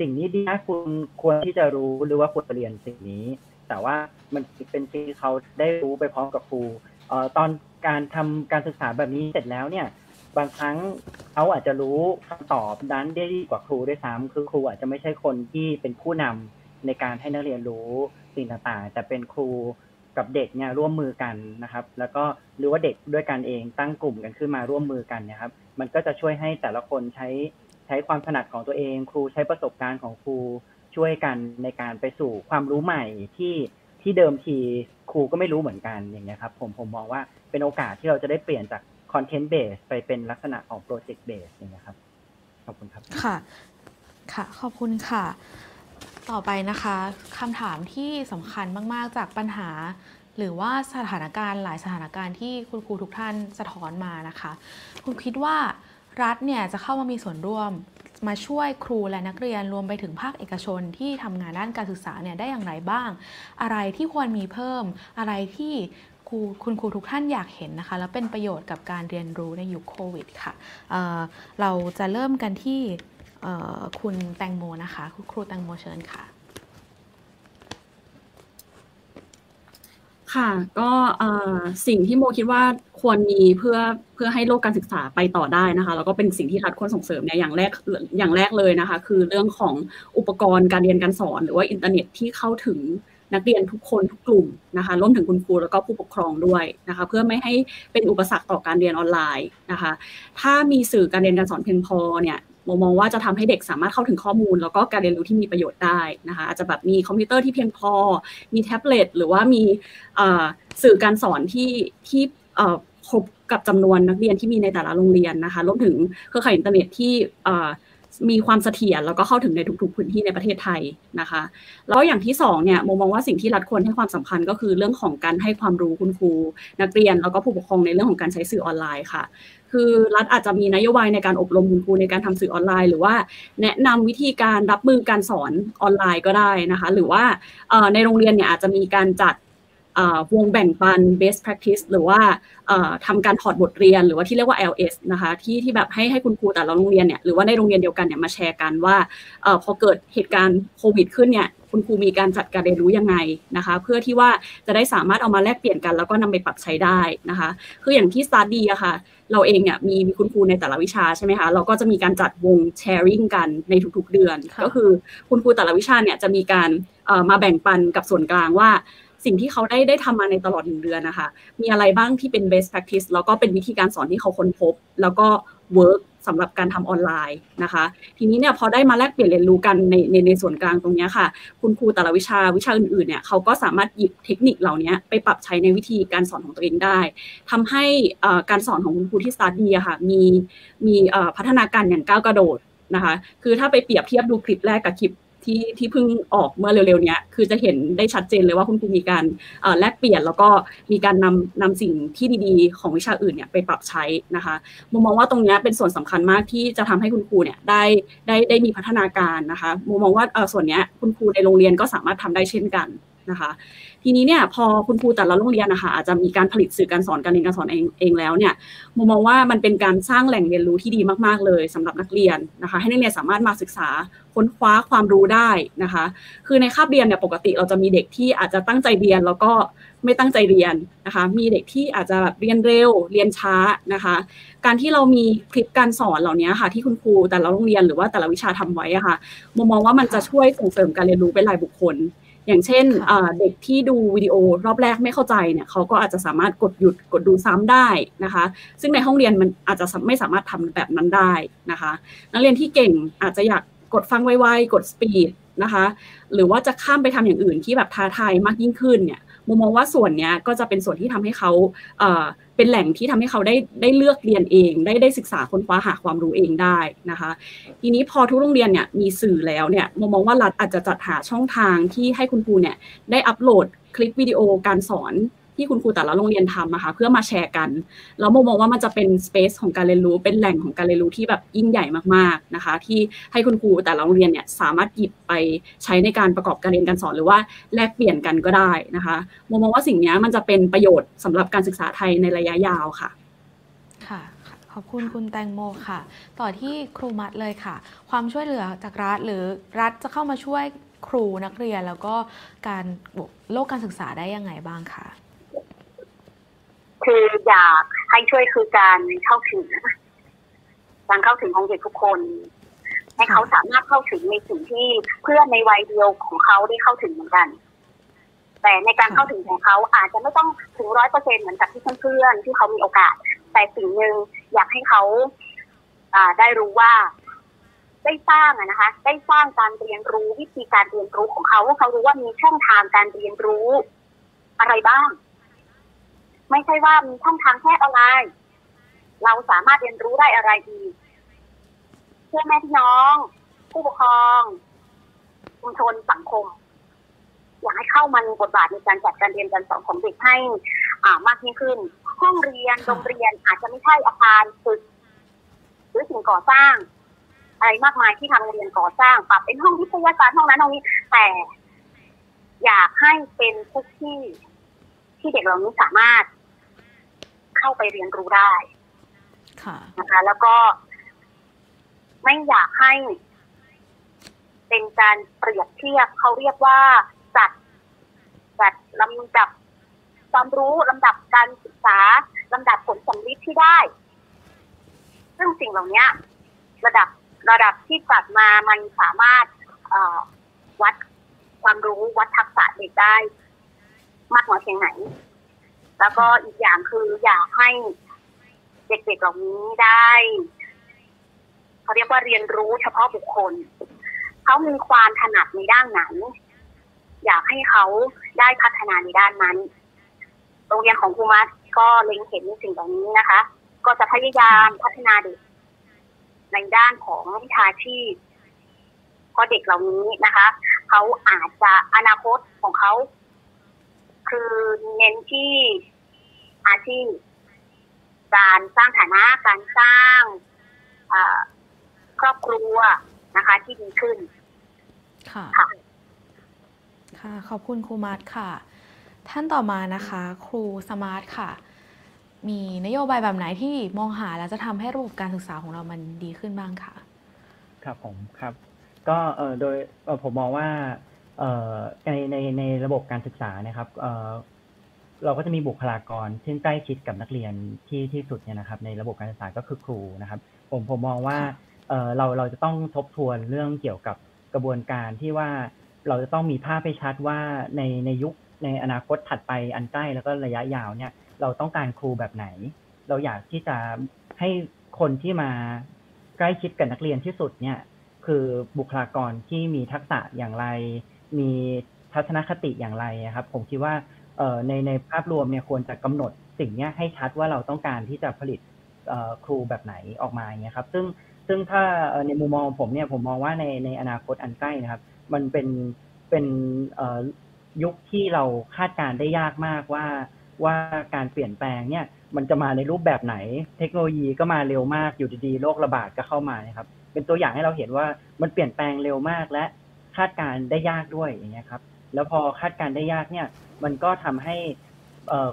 Speaker 2: สิ่งนี้ดีนะคุณควรที่จะรู้หรือว่าควรเรียนสิ่งนี้ แต่ว่ามันเป็นสิ่งที่เขาได้รู้ไปพร้อมกับครูเอ่อตอนการทำการศึกษาแบบนี้เสร็จแล้วเนี่ย บางครั้งเขาอาจจะรู้คำตอบนั้นได้ดีกว่าครูด้วยซ้ำคือครูอาจจะไม่ใช่คนที่เป็นผู้นำในการให้นักเรียนรู้สิ่งต่างๆ แต่เป็นครูกับเด็กเนี่ยร่วมมือกันนะครับ แล้วก็หรือว่าเด็กด้วยกันเองตั้งกลุ่มกันขึ้นมาร่วมมือกันนี่ยครับ มันก็จะช่วยให้แต่ละคนใช้ ใช้ความถนัดของตัวเอง ครูใช้ประสบการณ์ของครูช่วยกันในการไปสู่ความรู้ใหม่ที่ที่เดิมทีครูก็ไม่รู้เหมือนกันอย่างเงี้ยครับผมผมมองว่าเป็นโอกาสที่เราจะได้เปลี่ยนจาก content base ไปเป็นลักษณะของ project base อย่างเงี้ยครับขอบคุณครับ
Speaker 1: ค่ะค่ะ ขอบคุณค่ะ ต่อไปนะคะคำถามที่สำคัญมาก ๆ จากปัญหา หรือว่าสถานการณ์หลายสถานการณ์ที่คุณครูทุกท่านสะท้อนมานะคะ คุณคิดว่า รัฐเนี่ยจะเข้ามามีส่วนร่วมมาช่วยครูและนักเรียนรวมไปถึงภาคเอกชนที่ทำงานด้านการศึกษาเนี่ยได้อย่างไรบ้าง อะไรที่ควรมีเพิ่ม อะไรที่ครูคุณครูทุกท่านอยากเห็นนะคะ แล้วเป็นประโยชน์กับการเรียนรู้ในยุคโควิดค่ะเเราจะเริ่มกันที่คุณแตงโมนะคะคุณครูแตงโมเชิญค่ะ
Speaker 4: ค่ะก็สิ่งที่โมคิดว่าควรมีเพื่อเพื่อให้โลกการศึกษาไปต่อได้นะคะแล้วก็เป็นสิ่งที่รัฐควรส่งเสริมเนี่ยอย่างแรกอย่างแรกเลยนะคะ คือเรื่องของอุปกรณ์การเรียนการสอน หรือว่าอินเทอร์เน็ตที่เข้าถึงนักเรียนทุกคนทุกกลุ่มนะคะรวมถึงคุณครูแล้วก็ผู้ปกครองด้วยนะคะ เพื่อไม่ให้เป็นอุปสรรคต่อการเรียนออนไลน์นะคะ ถ้ามีสื่อการเรียนการสอนเพียงพอเนี่ย โมมองว่าจะทำให้เด็กสามารถเข้าถึงข้อมูล แล้วก็การเรียนรู้ที่มีประโยชน์ได้นะคะ อาจจะแบบมีคอมพิวเตอร์ที่เพียงพอ มีแท็บเล็ตหรือว่ามีสื่อการสอนที่ที่ครบกับจำนวนนักเรียนที่มีในแต่ละโรงเรียนนะคะรวมถึงเครือข่ายอินเทอร์เน็ตที่มีความเสถียรแล้วก็เข้าถึงในทุกๆพื้นที่ในประเทศไทยนะคะแล้วอย่างที่สองเนี่ยโมมองว่าสิ่งที่รัฐควรให้ความสำคัญก็คือเรื่องของการให้ความรู้คุณครูนักเรียนแล้วก็ผู้ปกครองในเรื่องของการใช้สื่อออนไลน์ค่ะ คือรัฐอาจจะมีนโยบายในการอบรมคุณครูในการทำสื่อออนไลน์ หรือว่าแนะนำวิธีการรับมือการสอนออนไลน์ก็ได้นะคะ หรือว่าในโรงเรียนเนี่ยอาจจะมีการจัดวงแบ่งปัน best practice หรือว่าเอ่อทำการถอดบทเรียนหรือว่าที่เรียกว่า LS นะคะที่ที่แบบให้ให้คุณครูแต่ละโรงเรียนเนี่ยหรือว่าในโรงเรียนเดียวกันเนี่ยมาแชร์กันว่าอพอเกิดเหตุการณ์โควิดขึ้นเนี่ย คุณครูมีการจัดการเรียนรู้ยังไงนะคะ เพื่อที่ว่าจะได้สามารถเอามาแลกเปลี่ยนกัน แล้วก็นำไปปรับใช้ได้นะคะ คืออย่างที่สตาร์ดีอะค่ะ เราเองเนี่ยมีมีคุณครูในแต่ละวิชาใช่ไหมคะเราก็จะมีการจัดวงแชร์ริ่งกันในทุกๆเดือน
Speaker 1: ค่ะ
Speaker 4: ก็คือคุณครูแต่ละวิชาเนี่ยจะมีการเอ่อมาแบ่งปันกับส่วนกลางว่าสิ่งที่เขาได้ได้ทำมาในตลอดหนึ่งเดือนนะคะ มีอะไรบ้างที่เป็น best practice แล้วก็เป็นวิธีการสอนที่เขาค้นพบ แล้วก็ work สำหรับการทำออนไลน์นะคะ ทีนี้เนี่ยพอได้มาแลกเปลี่ยนเรียนรู้กันในในในส่วนกลางตรงนี้ค่ะ คุณครูแต่ละวิชาวิชาอื่นๆเนี่ยเขาก็สามารถหยิบเทคนิคเหล่านี้ไปปรับใช้ในวิธีการสอนของตัวเองได้ทำให้การสอนของคุณครูที่สตาร์ดีอะค่ะมีมีพัฒนาการอย่างก้าวกระโดดนะคะ คือถ้าไปเปรียบเทียบดูคลิปแรกกับคลิป ที่ที่เพิ่งออกเมื่อเร็วๆนี้คือจะเห็นได้ชัดเจนเลยว่าคุณครูมีการแลกเปลี่ยนแล้วก็มีการนำนำสิ่งที่ดีๆ ของวิชาอื่นเนี่ยไปปรับใช้นะคะมุมมองว่าตรงนี้เป็นส่วนสำคัญมากที่จะทำให้คุณครูเนี่ยได้ได้ได้มีพัฒนาการนะคะมุมมองว่าส่วนนี้คุณครูในโรงเรียนก็สามารถทำได้เช่นกันนะคะ ทีนี้เนี่ยพอคุณครูแต่ละโรงเรียนนะคะอาจจะมีการผลิตสื่อการสอนการเรียนการสอนเองเองแล้วเนี่ยมุมมองว่ามันเป็นการสร้างแหล่งเรียนรู้ที่ดีมากๆเลยสำหรับนักเรียนนะคะ ให้นักเรียนสามารถมาศึกษาค้นคว้าความรู้ได้นะคะ คือในคาบเรียนเนี่ยปกติเราจะมีเด็กที่อาจจะตั้งใจเรียนแล้วก็ไม่ตั้งใจเรียนนะคะ มีเด็กที่อาจจะแบบเรียนเร็ว เรียนช้านะคะ การที่เรามีคลิปการสอนเหล่านี้ค่ะ ที่คุณครูแต่ละโรงเรียนหรือว่าแต่ละวิชาทำไว้ค่ะมุมมองว่ามันจะช่วยส่งเสริมการเรียนรู้เป็นรายบุคคล อย่างเช่น
Speaker 1: ค่ะ
Speaker 4: อ่าเด็กที่ดูวิดีโอรอบแรกไม่เข้าใจเนี่ยเขาก็อาจจะสามารถกดหยุดกดดูซ้ำได้นะคะ ซึ่งในห้องเรียนมันอาจจะไม่สามารถทำแบบนั้นได้นะคะ นักเรียนที่เก่งอาจจะอยากกดฟังไวๆกดสปีดนะคะหรือว่าจะข้ามไปทำอย่างอื่นที่แบบท้าทายมากยิ่งขึ้นเนี่ยมุมมองว่าส่วนเนี้ยก็จะเป็นส่วนที่ทำให้เขา เป็นแหล่งที่ทำให้เขาได้ได้เลือกเรียนเอง ได้ได้ศึกษาค้นคว้าหาความรู้เองได้นะคะ ทีนี้พอทุกโรงเรียนเนี่ยมีสื่อแล้วเนี่ยมองว่ารัฐอาจจะจัดหาช่องทางที่ให้คุณครูเนี่ยได้อัปโหลดคลิปวิดีโอการสอน ที่คุณครูแต่ละโรงเรียนทำนะคะเพื่อมาแชร์กันแล้วมุมมองว่ามันจะเป็นสเปซของการเรียนรู้เป็นแหล่งของการเรียนรู้ที่แบบยิ่งใหญ่มากๆนะคะ ที่ให้คุณครูแต่ละโรงเรียนเนี่ยสามารถหยิบไปใช้ในการประกอบการเรียนการสอนหรือว่าแลกเปลี่ยนกันก็ได้นะคะมุมมองว่าสิ่งนี้มันจะเป็นประโยชน์สำหรับการศึกษาไทยในระยะยาวค่ะ
Speaker 1: ค่ะขอบคุณคุณแตงโมค่ะ ต่อที่ครูมัดเลยค่ะ ความช่วยเหลือจากรัฐหรือรัฐจะเข้ามาช่วยครูนักเรียนแล้วก็การโลกการศึกษาได้ยังไงบ้างคะ
Speaker 6: คืออยากให้ช่วยคือการเข้าถึงการเข้าถึงของเด็กทุกคน ให้เขาสามารถเข้าถึงในสิ่งที่เพื่อนในวัยเดียวของเขาได้เข้าถึงเหมือนกัน แต่ในการเข้าถึงของเขาอาจจะไม่ต้องถึงร้อยเปอร์เซ็นเหมือนกับที่เพื่อนๆที่เขามีโอกาส แต่สิ่งหนึ่งอยากให้เขาอ่าได้รู้ว่าได้สร้างนะคะ ได้สร้างการเรียนรู้วิธีการเรียนรู้ของเขาว่าเขารู้ว่ามีช่องทางการเรียนรู้อะไรบ้าง ไม่ใช่ว่ามีช่องทางแค่ออนไลน์เราสามารถเรียนรู้ได้อะไรอีกเพื่อแม่พี่น้อง ผู้ปกครองชุมชนสังคม อยากให้เข้ามามีบทบาทในการจัดการเรียนการสอนของเด็กให้ อ่ามากยิ่งขึ้น ห้องเรียนโรงเรียนอาจจะไม่ใช่อาคารตึกหรือสิ่งก่อสร้าง อะไรมากมายที่ทางโรงเรียนก่อสร้างปรับเป็นห้องวิทยาการห้องนั้นห้องนี้ แต่ อยากให้เป็นทุกที่ที่เด็กเหล่านี้สามารถ เข้าไปเรียนรู้ได้
Speaker 1: ค่ะ
Speaker 6: นะคะ แล้วก็ไม่อยากให้ เป็นการเปรียบเทียบเขาเรียกว่าจัดจัดลำดับความรู้ลำดับการศึกษาลำดับผลสำลิดที่ได้ ซึ่งสิ่งเหล่านี้ระดับระดับที่จัดมามันสามารถเอ่อวัดความรู้วัดทักษะเด็กได้ มากน้อยเพียงไหน แล้วก็อีกอย่างคืออยากให้เด็กๆเหล่านี้ได้เขาเรียกว่าเรียนรู้เฉพาะบุคคลเขามีความถนัดในด้านไหนอยากให้เขาได้พัฒนาในด้านนั้น โรงเรียนของครูมัดก็เล็งเห็นในสิ่งเหล่านี้นะคะ ก็จะพยายามพัฒนาเด็กในด้านของวิชาชีพเพราะเด็กเหล่านี้นะคะ เขาอาจจะอนาคตของเขา คือเน้นที่อาชีพการสร้างฐานะการสร้างอ่าครอบครัวนะคะ ที่ดีขึ้น
Speaker 1: ค่ะ
Speaker 6: ค่ะ
Speaker 1: ค่ะ ขอบคุณครูมาร์ทค่ะ ท่านต่อมานะคะ ครูสมาร์ทค่ะ มีนโยบายแบบไหนที่มองหาแล้วจะทำให้ระบบการศึกษาของเรามันดีขึ้นบ้างคะ
Speaker 2: ครับผมครับ ก็เออโดยเอ่อผมมองว่า เอ่อในในในระบบการศึกษานะครับเอ่อเราก็จะมีบุคลากรที่ใกล้ชิดกับนักเรียนที่ที่สุดเนี่ยนะครับ ในระบบการศึกษาก็คือครูนะครับ ผมผมมองว่าเออเราเราจะต้องทบทวนเรื่องเกี่ยวกับกระบวนการที่ว่าเราจะต้องมีภาพให้ชัดว่าในในยุคในอนาคตถัดไปอันใกล้แล้วก็ระยะยาวเนี่ย เราต้องการครูแบบไหน เราอยากที่จะให้คนที่มาใกล้ชิดกับนักเรียนที่สุดเนี่ย คือบุคลากรที่มีทักษะอย่างไร มีทัศนคติอย่างไรอะครับ ผมคิดว่าเออในในภาพรวมเนี่ยควรจะกำหนดสิ่งนี้ให้ชัดว่าเราต้องการที่จะผลิตครูแบบไหนออกมาเงี้ยครับ ซึ่งซึ่งถ้าในมุมมองผมเนี่ยผมมองว่าในในอนาคตอันใกล้นะครับ มันเป็นเป็นยุคที่เราคาดการได้ยากมากว่าว่าการเปลี่ยนแปลงเนี่ยมันจะมาในรูปแบบไหน เทคโนโลยีก็มาเร็วมากอยู่ดีๆโรคระบาดก็เข้ามานะครับ เป็นตัวอย่างให้เราเห็นว่ามันเปลี่ยนแปลงเร็วมากและ คาดการ์ได้ยากด้วยอย่างเงี้ยครับ แล้วพอคาดการ์ได้ยากเนี่ย มันก็ทำให้เอ่อ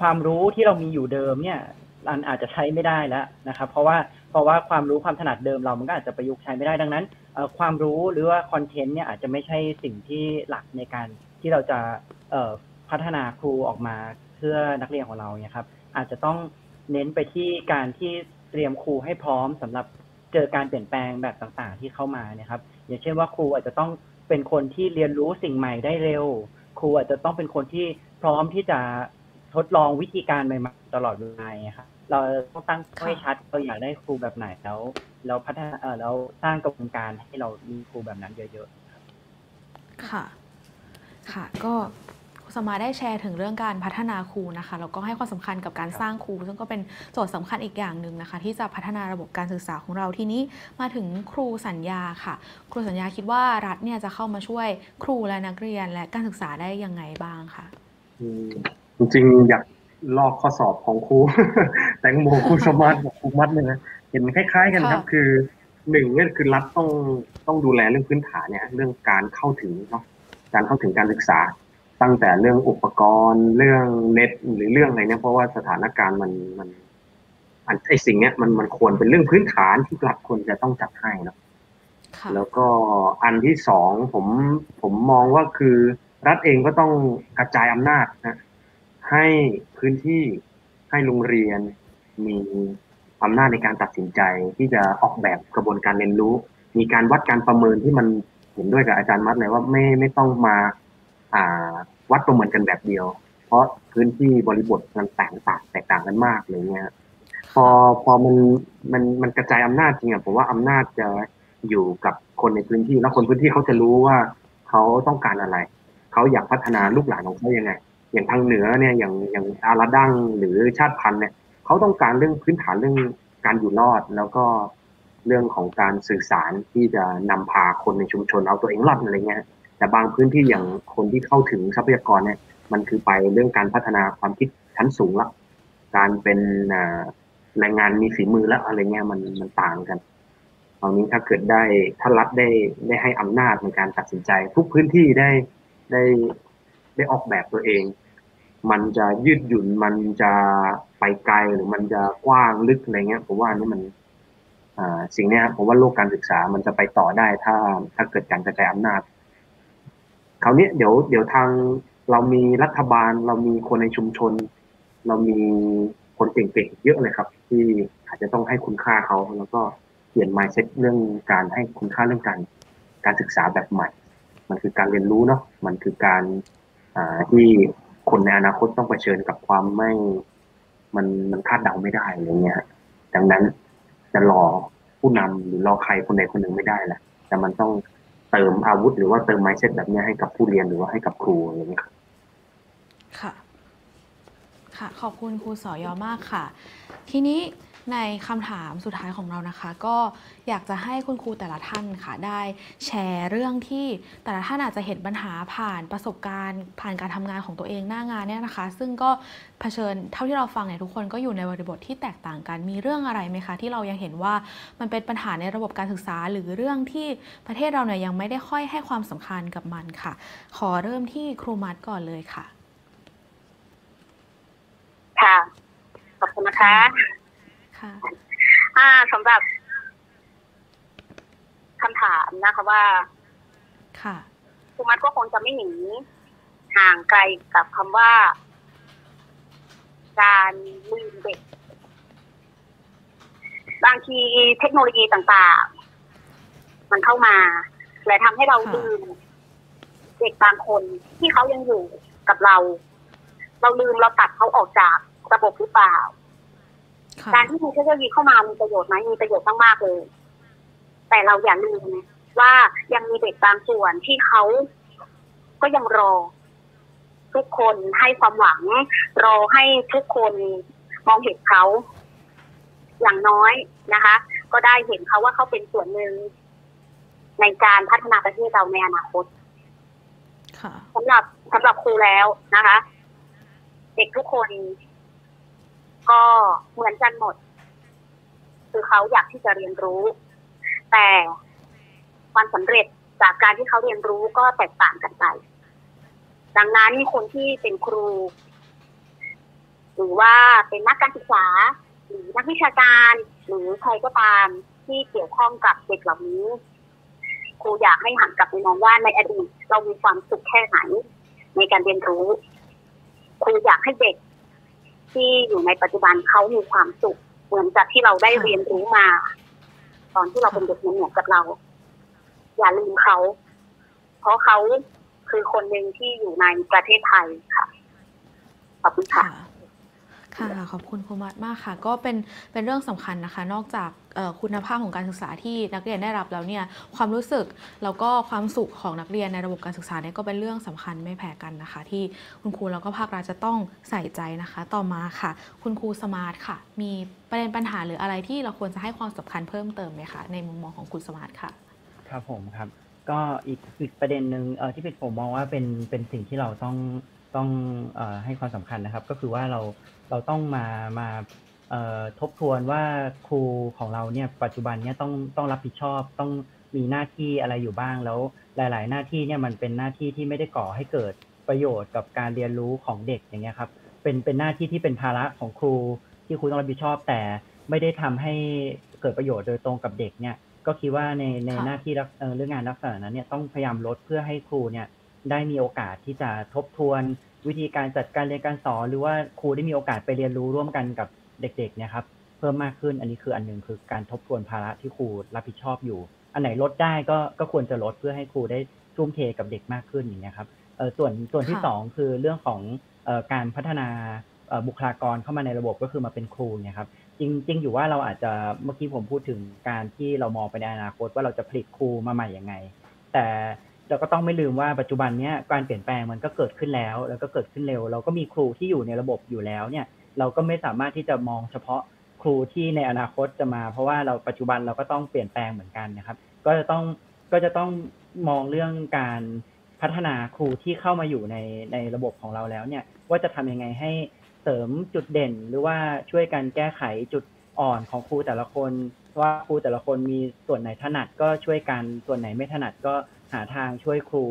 Speaker 2: ความรู้ที่เรามีอยู่เดิมเนี่ยมันอาจจะใช้ไม่ได้แล้วนะครับ เพราะว่าเพราะว่าความรู้ความถนัดเดิมเรามันก็อาจจะประยุกต์ใช้ไม่ได้ดังนั้นเอ่อความรู้หรือว่าคอนเทนต์เนี่ยอาจจะไม่ใช่สิ่งที่หลักในการที่เราจะเอ่อพัฒนาครูออกมาเพื่อนักเรียนของเราเนี่ยครับ อาจจะต้องเน้นไปที่การที่เตรียมครูให้พร้อมสำหรับ เจอการเปลี่ยนแปลงแบบต่างๆ ที่เข้ามานะครับ อย่างเช่นว่าครูอาจจะต้องเป็นคนที่เรียนรู้สิ่งใหม่ได้เร็ว ครูอาจจะต้องเป็นคนที่พร้อมที่จะทดลองวิธีการใหม่ๆตลอดเวลาครับเราต้องตั้งให้ชัดเราอยากได้ครูแบบไหนแล้วแล้วพัฒนาเออแล้วสร้างกระบวนการให้เรามีครูแบบนั้นเยอะๆ
Speaker 1: ค่ะ ค่ะก็ สมาได้แชร์ถึงเรื่องการพัฒนาครูนะคะแล้วก็ให้ความสำคัญกับการสร้างครู ซึ่งก็เป็นโจทย์สำคัญอีกอย่างหนึ่งนะคะ ที่จะพัฒนาระบบการศึกษาของเราทีนี้มาถึงครูสัญญาค่ะ ครูสัญญาคิดว่ารัฐเนี่ยจะเข้ามาช่วยครูและนักเรียนและการศึกษาได้ยังไงบ้างคะ
Speaker 3: อืมจริงๆอยากลอกข้อสอบของครูแตงโมครูสมาร์ทกับครูมัดเลยนะเห็นคล้าย ๆ กันครับ
Speaker 1: ค่ะ
Speaker 3: คือหนึ่งเนี่ยคือรัฐต้องต้องดูแลเรื่องพื้นฐานเนี่ย เรื่องการเข้าถึงเนาะการเข้าถึงการศึกษา ตั้งแต่เรื่องอุปกรณ์ เรื่องเน็ตหรือเรื่องอะไรเนี่ยเพราะว่าสถานการณ์มันมันอันไอสิ่งเนี้ยมันมันควรเป็นเรื่องพื้นฐานที่รัฐควรจะต้องจัดให้เนาะ
Speaker 1: ค่ะ
Speaker 3: แล้วก็อันที่สองผมผมมองว่าคือรัฐเองก็ต้องกระจายอำนาจนะให้พื้นที่ให้โรงเรียนมีอำนาจในการตัดสินใจที่จะออกแบบกระบวนการเรียนรู้ มีการวัดการประเมินที่มันเห็นด้วยกับอาจารย์มัดเลยว่าไม่ไม่ต้องมา อ่า วัดประเมินกันแบบเดียว เพราะพื้นที่บริบทมันแตกต่างแตกต่างกันมากเลยเนี่ยพอพอมันมันมันกระจายอำนาจจริงอะผมว่าอำนาจจะอยู่กับคนในพื้นที่แล้วคนพื้นที่เขาจะรู้ว่าเขาต้องการอะไรเขาอยากพัฒนาลูกหลานของเขายังไง อย่างทางเหนือเนี่ยอย่างอย่างอาราดังหรือชาติพันธุ์เนี่ยเขาต้องการเรื่องพื้นฐานเรื่องการอยู่รอดแล้วก็เรื่องของการสื่อสารที่จะนำพาคนในชุมชนเอาตัวเองรอดอะไรเงี้ย แต่บางพื้นที่อย่างคนที่เข้าถึงทรัพยากรเนี่ย มันคือไปเรื่องการพัฒนาความคิดชั้นสูงละการเป็นแรงงานมีฝีมือแล้วอะไรเงี้ยมันมันต่างกันตอนนี้ถ้าเกิดได้ถ้ารัฐได้ได้ให้อำนาจในการตัดสินใจ ทุกพื้นที่ได้ได้ได้ออกแบบตัวเอง มันจะยืดหยุ่นมันจะไปไกลหรือมันจะกว้างลึกอะไรเงี้ยผมว่านนี้มันอ่าสิ่งเนี้ยผมว่าโลกการศึกษามันจะไปต่อได้ถ้าถ้าเกิดการกระจายอำนาจ คราวนี้เดี๋ยวเดี๋ยวทางเรามีรัฐบาลเรามีคนในชุมชน เรามีคนเก่งๆเยอะเลยครับ ที่อาจจะต้องให้คุณค่าเขาแล้วก็เปลี่ยน mindset เรื่องการให้คุณค่าเรื่องการการศึกษาแบบใหม่ มันคือการเรียนรู้เนาะมันคือการที่คนในอนาคตต้องเผชิญกับความไม่มันมันคาดเดาไม่ได้อะไรเงี้ยดังนั้นจะรอผู้นำหรือรอใครคนใดคนหนึ่งไม่ได้แหละแต่มันต้อง เติมอาวุธ หรือว่าเติมไม้เซตแบบเนี้ยให้กับผู้เรียนหรือว่าให้กับครูอะไรเงี้ครับ
Speaker 1: ค่ะ ค่ะ ขอบคุณครูสอยอมากค่ะ ทีนี้ ในคำถามสุดท้ายของเรานะคะ ก็อยากจะให้คุณครูแต่ละท่านค่ะได้แชร์เรื่องที่แต่ละท่านอาจจะเห็นปัญหาผ่านประสบการณ์ ผ่านการทำงานของตัวเองหน้างานเนี่ยนะคะ ซึ่งก็เผชิญเท่าที่เราฟังเนี่ยทุกคนก็อยู่ในบริบทที่แตกต่างกันมีเรื่องอะไรไหมคะ ที่เรายังเห็นว่ามันเป็นปัญหาในระบบการศึกษา หรือเรื่องที่ประเทศเราเนี่ยยังไม่ได้ค่อยให้ความสำคัญกับมันค่ะ ขอเริ่มที่ครูมัดก่อนเลยค่ะ
Speaker 6: ค่ะขอบคุณนะคะ
Speaker 1: ค่ะ
Speaker 6: อ่าสำหรับคำถามนะคะว่า
Speaker 1: ค่ะ
Speaker 6: ครูมัดก็คงจะไม่หนีห่างไกลกับคำว่า การลืมเด็ก บางทีเทคโนโลยีต่างๆ มันเข้ามาและทำให้เรา
Speaker 1: ค่ะ
Speaker 6: ลืมเด็กบางคนที่เขายังอยู่กับเรา เราลืมเราตัดเขาออกจากระบบหรือเปล่า
Speaker 1: ค่ะ
Speaker 6: การที่มีเทคโนโลยีเข้ามามีประโยชน์ไหมมีประโยชน์มากๆเลย แต่เราอย่าลืมว่ายังมีเด็กบางส่วนที่เขาก็ยังรอ ทุกคนให้ความหวัง รอให้ทุกคนมองเห็นเขา อย่างน้อยนะคะ ก็ได้เห็นเขาว่าเขาเป็นส่วนหนึ่งในการพัฒนาประเทศเราในอนาคต
Speaker 1: ค่ะ
Speaker 6: สำหรับสำหรับครูแล้วนะคะ เด็กทุกคน ก็เหมือนกันหมด คือเขาอยากที่จะเรียนรู้ แต่ความสำเร็จจากการที่เขาเรียนรู้ก็แตกต่างกันไป ดังนั้นคนที่เป็นครู หรือว่าเป็นนักการศึกษา หรือนักวิชาการ หรือใครก็ตามที่เกี่ยวข้องกับเด็กเหล่านี้ครูอยากให้หันกลับไปมองว่าในอดีตเรามีความสุขแค่ไหนในการเรียนรู้ ครูอยากให้เด็ก ที่อยู่ในปัจจุบันเขามีความสุข เหมือนกับที่เราได้
Speaker 1: ค่ะ
Speaker 6: เรียนรู้มา ตอนที่เราเป็นเด็กเหมือนกับเรา อย่าลืมเขา เพราะเขาคือคนหนึ่งที่อยู่ในประเทศไทยค่ะ ขอบคุณค่ะ
Speaker 1: ค่ะ ขอบคุณครูมัดมากค่ะ ก็เป็นเป็นเรื่องสำคัญนะคะ นอกจากคุณภาพของการศึกษาที่นักเรียนได้รับแล้วเนี่ยความรู้สึกแล้วก็ความสุขของนักเรียนในระบบการศึกษาเนี่ยก็เป็นเรื่องสำคัญไม่แพ้กันนะคะ ที่คุณครูแล้วก็ภาครัฐจะต้องใส่ใจนะคะ ต่อมาค่ะ คุณครูสมาร์ทค่ะ มีประเด็นปัญหาหรืออะไรที่เราควรจะให้ความสำคัญเพิ่มเติมไหมคะในมุมมองของคุณสมาร์ทค่ะ
Speaker 2: ครับผมครับ ก็อีกอีกประเด็นหนึ่งที่ผมมองว่าเป็นเป็นสิ่งที่เราต้อง ต้องให้ความสำคัญนะครับ ก็คือว่าเราเราต้องมามาทบทวนว่าครูของเราเนี่ยปัจจุบันเนี่ยต้องต้องรับผิดชอบต้องมีหน้าที่อะไรอยู่บ้างแล้ว หลาย ๆ หน้าที่เนี่ยมันเป็นหน้าที่ที่ไม่ได้ก่อให้เกิดประโยชน์กับการเรียนรู้ของเด็กอย่างเงี้ยครับเป็นเป็นหน้าที่ที่เป็นภาระของครูที่ครูต้องรับผิดชอบ แต่ไม่ได้ทำให้เกิดประโยชน์โดยตรงกับเด็กเนี่ยก็คิดว่าในในหน้าที่เอ่อเรื่องงานลักษณะนั้นเนี่ยต้องพยายามลดเพื่อให้ครูเนี่ย ได้มีโอกาสที่จะทบทวนวิธีการจัดการเรียนการสอน หรือว่าครูได้มีโอกาสไปเรียนรู้ร่วมกันกับเด็กๆเนี่ยครับเพิ่มมากขึ้นอันนี้คืออันหนึ่งคือการทบทวนภาระที่ครูรับผิดชอบอยู่ อันไหนลดได้ก็ก็ควรจะลดเพื่อให้ครูได้ทุ่มเทกับเด็กมากขึ้นอย่างเงี้ยครับเออส่วนส่วนที่
Speaker 1: ค่ะ
Speaker 2: สองคือเรื่องของเอ่อการพัฒนาเอ่อบุคลากรเข้ามาในระบบก็คือมาเป็นครูเนี่ยครับจริงจริงอยู่ว่าเราอาจจะเมื่อกี้ผมพูดถึงการที่เรามองไปในอนาคตว่าเราจะผลิตครูมาใหม่ยังไง แต่ เราก็ต้องไม่ลืมว่าปัจจุบันเนี้ยการเปลี่ยนแปลงมันก็เกิดขึ้นแล้ว แล้วก็เกิดขึ้นเร็ว เราก็มีครูที่อยู่ในระบบอยู่แล้วเนี่ย เราก็ไม่สามารถที่จะมองเฉพาะครูที่ในอนาคตจะมา เพราะว่าเราปัจจุบันเราก็ต้องเปลี่ยนแปลงเหมือนกันนะครับ ก็จะต้องก็จะต้องมองเรื่องการพัฒนาครูที่เข้ามาอยู่ในในระบบของเราแล้วเนี่ย ว่าจะทำยังไงให้เสริมจุดเด่น หรือว่าช่วยกันแก้ไขจุดอ่อนของครูแต่ละคนว่าครูแต่ละคนมีส่วนไหนถนัดก็ช่วยกันส่วนไหนไม่ถนัดก็ หาทางช่วยครู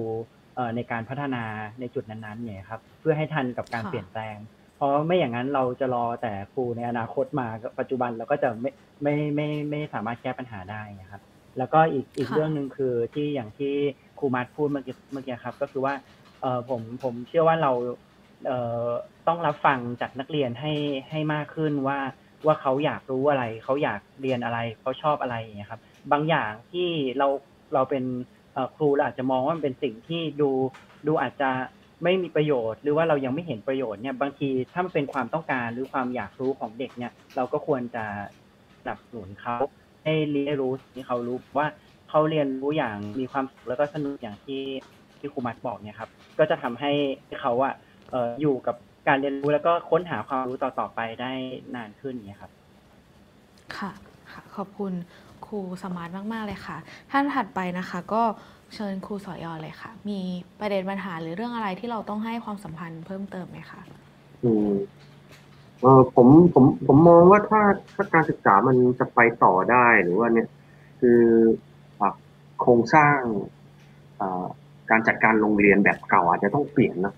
Speaker 2: เอ่อในการพัฒนาในจุดนั้นๆเนี่ยครับเพื่อให้ทันกับการ
Speaker 1: ค่ะ
Speaker 2: เปลี่ยนแปลง เพราะไม่อย่างนั้นเราจะรอแต่ครูในอนาคตมาปัจจุบันเราก็จะไม่ไม่ไม่ไม่สามารถแก้ปัญหาได้นะครับ แล้วก็อีกอีก
Speaker 1: ค่ะ
Speaker 2: เรื่องหนึ่งคือที่อย่างที่ครูมาร์ทพูดเมื่อกี้เมื่อกี้ครับ ก็คือว่าเออผมผมเชื่อว่าเราเอ่อต้องรับฟังจากนักเรียนให้ให้มากขึ้นว่าว่าเขาอยากรู้อะไร เขาอยากเรียนอะไรเขาชอบอะไรอย่างเงี้ยครับ บางอย่างที่เราเราเป็นเอ่อ ครูเราอาจจะมองว่ามันเป็นสิ่งที่ดูดูอาจจะไม่มีประโยชน์ หรือว่าเรายังไม่เห็นประโยชน์เนี่ยบางทีถ้ามันเป็นความต้องการหรือความอยากรู้ของเด็กเนี่ย เราก็ควรจะสนับสนุนเขาให้เรียนรู้ที่เขารู้ว่าเขาเรียนรู้อย่างมีความสุขแล้วก็สนุกอย่างที่ที่ครูมัดบอกเนี่ยครับ ก็จะทำให้เขาอะเอ่ออยู่กับการเรียนรู้แล้วก็ค้นหาความรู้ต่อๆไปได้นานขึ้นเนี่ยครับ
Speaker 1: ค่ะค่ะขอบคุณ ครูสมาร์ทมากๆเลยค่ะ ท่านถัดไปนะคะก็เชิญครูสอยอเลยค่ะ มีประเด็นปัญหาหรือเรื่องอะไรที่เราต้องให้ความสัมพันธ์เพิ่มเติมไหมคะ
Speaker 3: อืมเออผมผมผมมองว่าถ้าถ้าการศึกษามันจะไปต่อได้หรือว่าเนี่ยคืออะโครงสร้างอ่าการจัดการโรงเรียนแบบเก่าอาจจะต้องเปลี่ยนนะ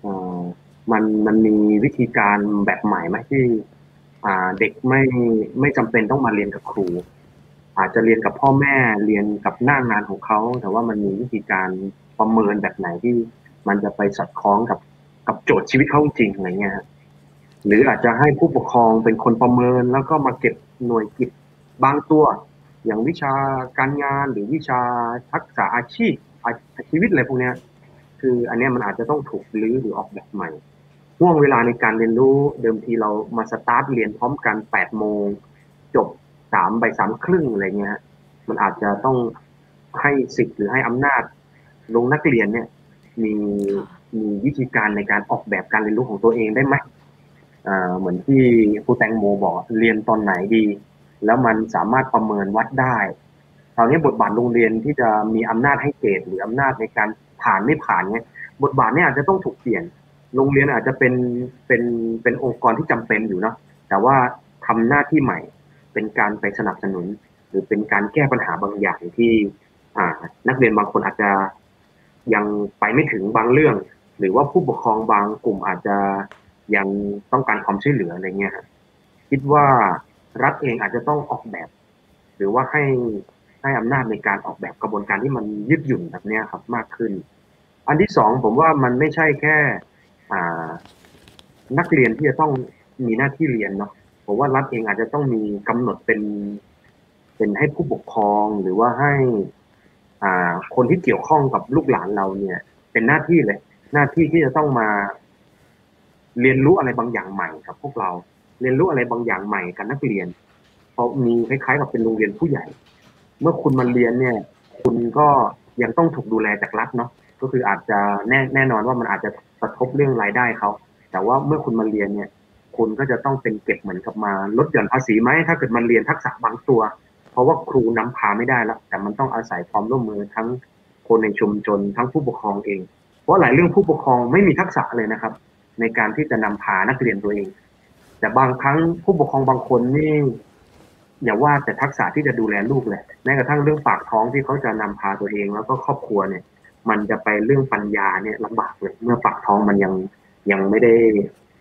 Speaker 3: เออมันมันมีวิธีการแบบใหม่ไหมที่อ่าเด็กไม่ไม่จำเป็นต้องมาเรียนกับครู อาจจะเรียนกับพ่อแม่เรียนกับหน้างานของเขา แต่ว่ามันมีวิธีการประเมินแบบไหนที่มันจะไปสอดคล้องกับกับโจทย์ชีวิตเขาจริงอะไรเงี้ยหรืออาจจะให้ผู้ปกครองเป็นคนประเมินแล้วก็มาเก็บหน่วยกิจบางตัว อย่างวิชาการงานหรือวิชาทักษะอาชีพอาชีวิตอะไรพวกเนี้ยคืออันนี้มันอาจจะต้องถูกรื้อหรือออกแบบใหม่ห่วงเวลาในการเรียนรู้เดิมทีเรามาสตาร์ทเรียนพร้อมกันแปดโมงจบ สามใบสามครึ่งอะไรเงี้ยฮะมันอาจจะต้องให้สิทธิ์หรือให้อำนาจลงนักเรียนเนี่ยมี
Speaker 1: ค่ะ
Speaker 3: มีวิธีการในการออกแบบการเรียนรู้ของตัวเองได้ไหมอ่าเหมือนที่ครูแตงโมบอกเรียนตอนไหนดี แล้วมันสามารถประเมินวัดได้คราวนี้บทบาทโรงเรียนที่จะมีอำนาจให้เกรดหรืออำนาจในการผ่านไม่ผ่านเนี่ยบทบาทเนี่ยอาจจะต้องถูกเปลี่ยน โรงเรียนอาจจะเป็นเป็นเป็นองค์กรที่จำเป็นอยู่เนาะแต่ว่าทำหน้าที่ใหม่ เป็นการไปสนับสนุน หรือเป็นการแก้ปัญหาบางอย่างที่นักเรียนบางคนอาจจะยังไปไม่ถึงบางเรื่อง หรือว่าผู้ปกครองบางกลุ่มอาจจะยังต้องการความช่วยเหลืออะไรเงี้ยคิดว่ารัฐเองอาจจะต้องออกแบบ หรือว่าให้ให้อำนาจในการออกแบบกระบวนการที่มันยืดหยุ่นแบบเนี้ยครับมากขึ้น อันที่สองผมว่ามันไม่ใช่แค่นักเรียนที่จะต้องมีหน้าที่เรียนเนาะ ผมว่ารัฐเองอาจจะต้องมีกำหนดเป็น เป็นให้ผู้ปกครองหรือว่าให้ อ่า คนที่เกี่ยวข้องกับลูกหลานเราเนี่ย เป็นหน้าที่เลย หน้าที่ที่จะต้องมา เรียนรู้อะไรบางอย่างใหม่กับพวกเรา เรียนรู้อะไรบางอย่างใหม่กับนักเรียนเพราะมีคล้ายๆกับเป็นโรงเรียนผู้ใหญ่ เมื่อคุณมาเรียนเนี่ย คุณก็ยังต้องถูกดูแลจากรัฐเนาะก็คืออาจจะแน่แน่นอนว่ามันอาจจะกระทบเรื่องรายได้เขาแต่ว่าเมื่อคุณมาเรียนเนี่ย คุณก็จะต้องเป็นเก็บเหมือนกับมาลดหย่อนภาษีไหมถ้าเกิดมันเรียนทักษะบางตัว เพราะว่าครูนำพาไม่ได้แล้วแต่มันต้องอาศัยความร่วมมือทั้งคนในชุมชนทั้งผู้ปกครองเอง เพราะหลายเรื่องผู้ปกครองไม่มีทักษะเลยนะครับ ในการที่จะนำพานักเรียนตัวเอง แต่บางครั้งผู้ปกครองบางคนนี่อย่าว่าแต่ทักษะที่จะดูแลลูกเลยแม้กระทั่งเรื่องปากท้องที่เขาจะนำพาตัวเอง แล้วก็ครอบครัวเนี่ย มันจะไปเรื่องปัญญาเนี่ยลำบากเลยเมื่อปากท้องมันยังยังไม่ได้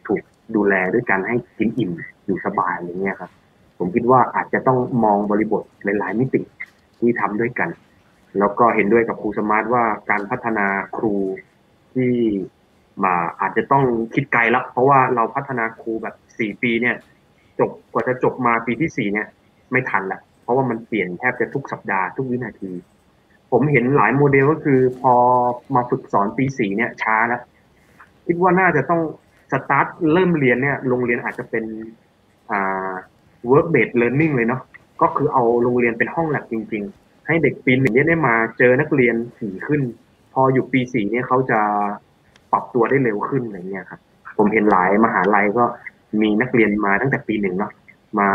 Speaker 3: ถูก ดูแลด้วยการให้กินอิ่มอยู่สบายอย่างเงี้ยครับ ผมคิดว่าอาจจะต้องมองบริบทหลาย ๆ มิติที่ทำด้วยกัน แล้วก็เห็นด้วยกับครูสมาร์ทว่าการพัฒนาครูที่มาอาจจะต้องคิดไกลแล้วเพราะว่าเราพัฒนาครูแบบสี่ปีเนี่ยจบกว่าจะจบมาปีที่สี่เนี่ย ไม่ทันละเพราะว่ามันเปลี่ยนแทบจะทุกสัปดาห์ทุกวินาที ผมเห็นหลายโมเดลก็คือพอมาฝึกสอนปีสี่เนี่ยช้าแล้วคิดว่าน่าจะต้อง สตาร์ทเริ่มเรียนเนี่ยโรงเรียนอาจจะเป็นอ่า work based learning เลยเนาะก็คือเอาโรงเรียนเป็นห้องแลบจริง ๆ ให้เด็กปีหนึ่งเนี่ยได้มาเจอนักเรียนถี่ขึ้น พออยู่ปีสี่เนี่ยเขาจะปรับตัวได้เร็วขึ้นอะไรเงี้ยครับผมเห็นหลายมหาลัยก็มีนักเรียนมาตั้งแต่ปีหนึ่งเนาะมา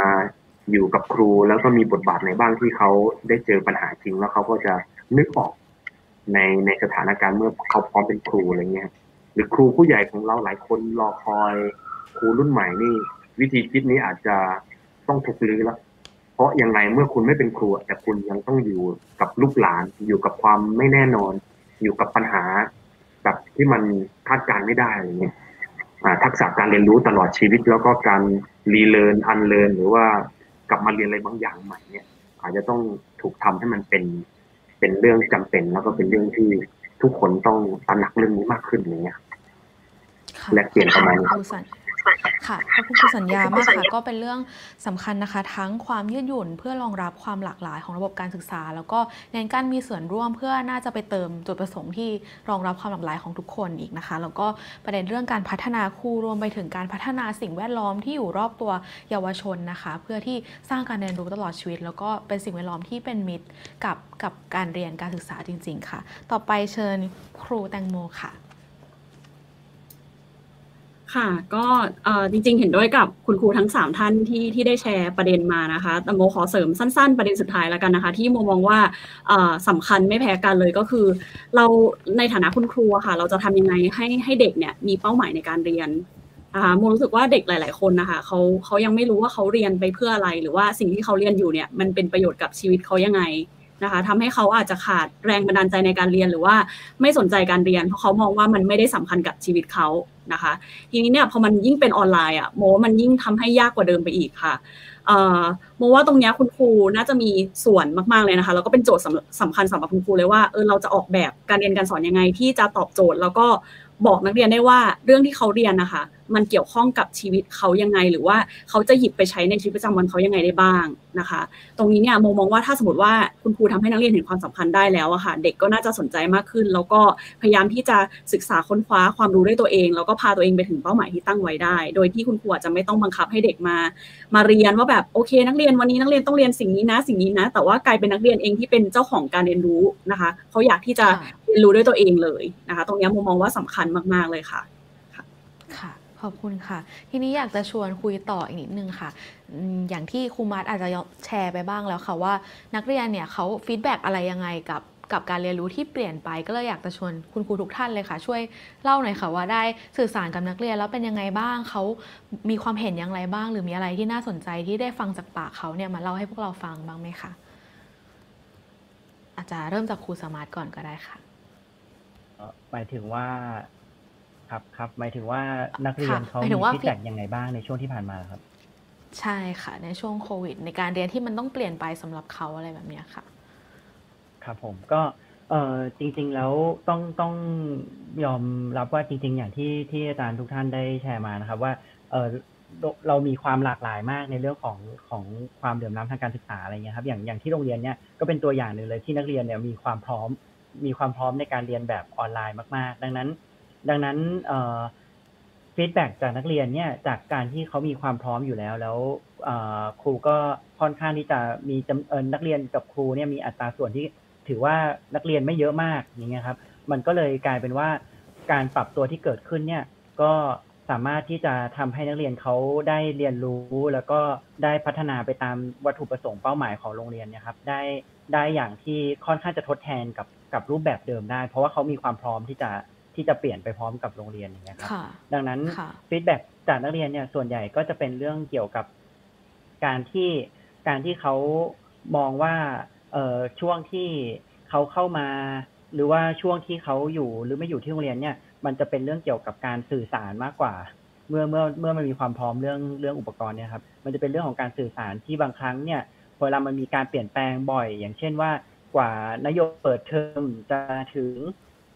Speaker 3: อยู่กับครูแล้วก็มีบทบาทในบ้างที่เขาได้เจอปัญหาจริงแล้วเขาก็จะนึกออกในในสถานการณ์เมื่อเขาพร้อมเป็นครูอะไรเงี้ย หรือครูผู้ใหญ่ของเราหลายคนรอคอยครูรุ่นใหม่นี่ วิธีคิดนี้อาจจะต้องถูกรื้อแล้ว เพราะยังไงเมื่อคุณไม่เป็นครูแต่คุณยังต้องอยู่กับลูกหลาน อยู่กับความไม่แน่นอน อยู่กับปัญหาแบบที่มันคาดการณ์ไม่ได้อะไรเงี้ยทักษะการเรียนรู้ตลอดชีวิต แล้วก็การ relearn unlearn หรือว่ากลับมาเรียนอะไรบางอย่างใหม่เนี่ย อาจจะต้องถูกทำให้มันเป็นเป็นเรื่องจำเป็นแล้วก็เป็นเรื่องที่ทุกคนต้องตระหนักเรื่องนี้มากขึ้นอย่างเงี้ย แลกเปลี่ยนประมาณนี้
Speaker 1: ขอบคุณครูสัญค่ะขอบคุณครูสัญญามากค่ะก็เป็นเรื่องสำคัญนะคะ ทั้งความยืดหยุ่นเพื่อรองรับความหลากหลายของระบบการศึกษา แล้วก็เน้นการมีส่วนร่วมเพื่อน่าจะไปเติมจุดประสงค์ที่รองรับความหลากหลายของทุกคนอีกนะคะ แล้วก็ประเด็นเรื่องการพัฒนาครูรวมไปถึงการพัฒนาสิ่งแวดล้อมที่อยู่รอบตัวเยาวชนนะคะ เพื่อที่สร้างการเรียนรู้ตลอดชีวิต แล้วก็เป็นสิ่งแวดล้อมที่เป็นมิตรกับกับการเรียนการศึกษาจริง ๆ ค่ะ ต่อไปเชิญครูแตงโมค่ะ
Speaker 4: ค่ะ ก็จริงๆ เห็นด้วยกับคุณครูทั้ง 3 ท่านที่ที่ได้แชร์ประเด็นมานะคะ แต่โมขอเสริมสั้นๆ ประเด็นสุดท้ายแล้วกันนะคะ ที่โมมองว่าเอ่อสำคัญไม่แพ้กันเลยก็คือ เราในฐานะคุณครูค่ะ เราจะทำยังไงให้ให้เด็กเนี่ยมีเป้าหมายในการเรียนนะคะโมรู้สึกว่าเด็กหลาย ๆ คนนะคะเขาเขายังไม่รู้ว่าเขาเรียนไปเพื่ออะไร หรือว่าสิ่งที่เขาเรียนอยู่เนี่ยมันเป็นประโยชน์กับชีวิตเขายังไง นะคะทำให้เขาอาจจะขาดแรงบันดาลใจในการเรียนหรือว่าไม่สนใจการเรียน เพราะเขามองว่ามันไม่ได้สำคัญกับชีวิตเขานะคะ ทีนี้เนี่ยพอมันยิ่งเป็นออนไลน์อะโมว่ามันยิ่งทำให้ยากกว่าเดิมไปอีกค่ะโมว่าตรงนี้คุณครูน่าจะมีส่วนมากๆเลยนะคะแล้วก็เป็นโจทย์สำสำคัญสำหรับคุณครูเลยว่าเออเราจะออกแบบการเรียนการสอนยังไงที่จะตอบโจทย์ แล้วก็ บอกนักเรียนได้ว่าเรื่องที่เขาเรียนนะคะ มันเกี่ยวข้องกับชีวิตเขายังไง หรือว่าเขาจะหยิบไปใช้ในชีวิตประจำวันเขายังไงได้บ้างนะคะ ตรงนี้เนี่ยโมมองว่าถ้าสมมติว่าคุณครูทำให้นักเรียนเห็นความสำคัญได้แล้วอะค่ะ เด็กก็น่าจะสนใจมากขึ้น แล้วก็พยายามที่จะศึกษาค้นคว้าความรู้ด้วยตัวเอง แล้วก็พาตัวเองไปถึงเป้าหมายที่ตั้งไว้ได้ โดยที่คุณครูอาจจะไม่ต้องบังคับให้เด็กมา มาเรียนว่าแบบโอเค นักเรียนวันนี้นักเรียนต้องเรียนสิ่งนี้นะ สิ่งนี้นะ แต่ว่ากลายเป็นนักเรียนเองที่เป็นเจ้าของการเรียนรู้นะคะ เขาอยากที่จะ เรียนรู้ด้วยตัวเองเลยนะคะ ตรงนี้โมมองว่าสำคัญมาก ๆ เลยค่ะ
Speaker 1: ค่ะ ขอบคุณค่ะ ทีนี้อยากจะชวนคุยต่ออีกนิดนึงค่ะ อย่างที่ครูมัดอาจจะแชร์ไปบ้างแล้วค่ะว่า นักเรียนเนี่ยเขา feedback อะไรยังไงกับกับการเรียนรู้ที่เปลี่ยนไปก็เลยอยากจะชวนคุณครูทุกท่านเลยค่ะ ช่วยเล่าหน่อยค่ะว่าได้สื่อสารกับนักเรียนแล้วเป็นยังไงบ้างเขามีความเห็นอย่างไรบ้าง หรือมีอะไรที่น่าสนใจที่ได้ฟังจากปากเขาเนี่ยมาเล่าให้พวกเราฟังบ้างไหมคะอาจจะเริ่มจากครูสมาร์ทก่อนก็ได้ค่ะ
Speaker 2: หมายถึงว่า ครับครับ หมายถึงว่านักเรียน
Speaker 1: ค่ะ
Speaker 2: เขา
Speaker 1: หมาย
Speaker 2: มี
Speaker 1: ถึงว่า
Speaker 2: feedback ยังไงบ้างในช่วงที่ผ่านมาครับ
Speaker 1: ใช่ค่ะ ในช่วงโควิด ในการเรียนที่มันต้องเปลี่ยนไปสำหรับเขาอะไรแบบเนี้ยค่ะ
Speaker 2: ครับผมก็เออจริง ๆ แล้วต้องต้องยอมรับว่าจริง ๆ อย่างที่ที่อาจารย์ทุกท่านได้แชร์มานะครับ ว่าเออเราเรามีความหลากหลายมากในเรื่องของของความเหลื่อมล้ำทางการศึกษาอะไรเงี้ยครับอย่างอย่างที่โรงเรียนเนี่ยก็เป็นตัวอย่างหนึ่งเลยที่นักเรียนเนี่ยมีความพร้อม มีความพร้อมในการเรียนแบบออนไลน์มาก ๆ ดังนั้น ดังนั้นฟีดแบ็จากนักเรียนเนี่ยจากการที่เขามีความพร้อมอยู่แล้ว แล้วครูก็ค่อนข้างที่จะมีจำเนักเรียนกับครูเนี่ยมีอัตราส่วนที่ถือว่านักเรียนไม่เยอะมากอย่างเงี้ยครับ มันก็เลยกลายเป็นว่าการปรับตัวที่เกิดขึ้นเนี่ยก็สามารถที่จะทำให้นักเรียนเขาได้เรียนรู้แล้วก็ได้พัฒนาไปตามวัตถุประสงค์เป้าหมายของโรงเรียนนะครับ ได้ได้อย่างที่ค่อนข้างจะทดแทนกับ กับรูปแบบเดิมได้ เพราะว่าเขามีความพร้อมที่จะที่จะเปลี่ยนไปพร้อมกับโรงเรียนอย่างเงี้ยครับ
Speaker 1: ค่ะ
Speaker 2: ดังนั้น
Speaker 1: ค่ะ
Speaker 2: ฟีดแบ็จากนักเรียนเนี่ยส่วนใหญ่ก็จะเป็นเรื่องเกี่ยวกับการที่การที่เขามองว่าเอ่อช่วงที่เขาเข้ามา หรือว่าช่วงที่เขาอยู่หรือไม่อยู่ที่โรงเรียนเนี่ย มันจะเป็นเรื่องเกี่ยวกับการสื่อสารมากกว่า เมื่อเมื่อเมื่อมันมีความพร้อมเรื่องเรื่องอุปกรณ์เนี่ยครับมันจะเป็นเรื่องของการสื่อสารที่บางครั้งเนี่ยเวลามันมีการเปลี่ยนแปลงบ่อย อย่างเช่นว่า กว่านโยบายเปิดเทอมจะถึง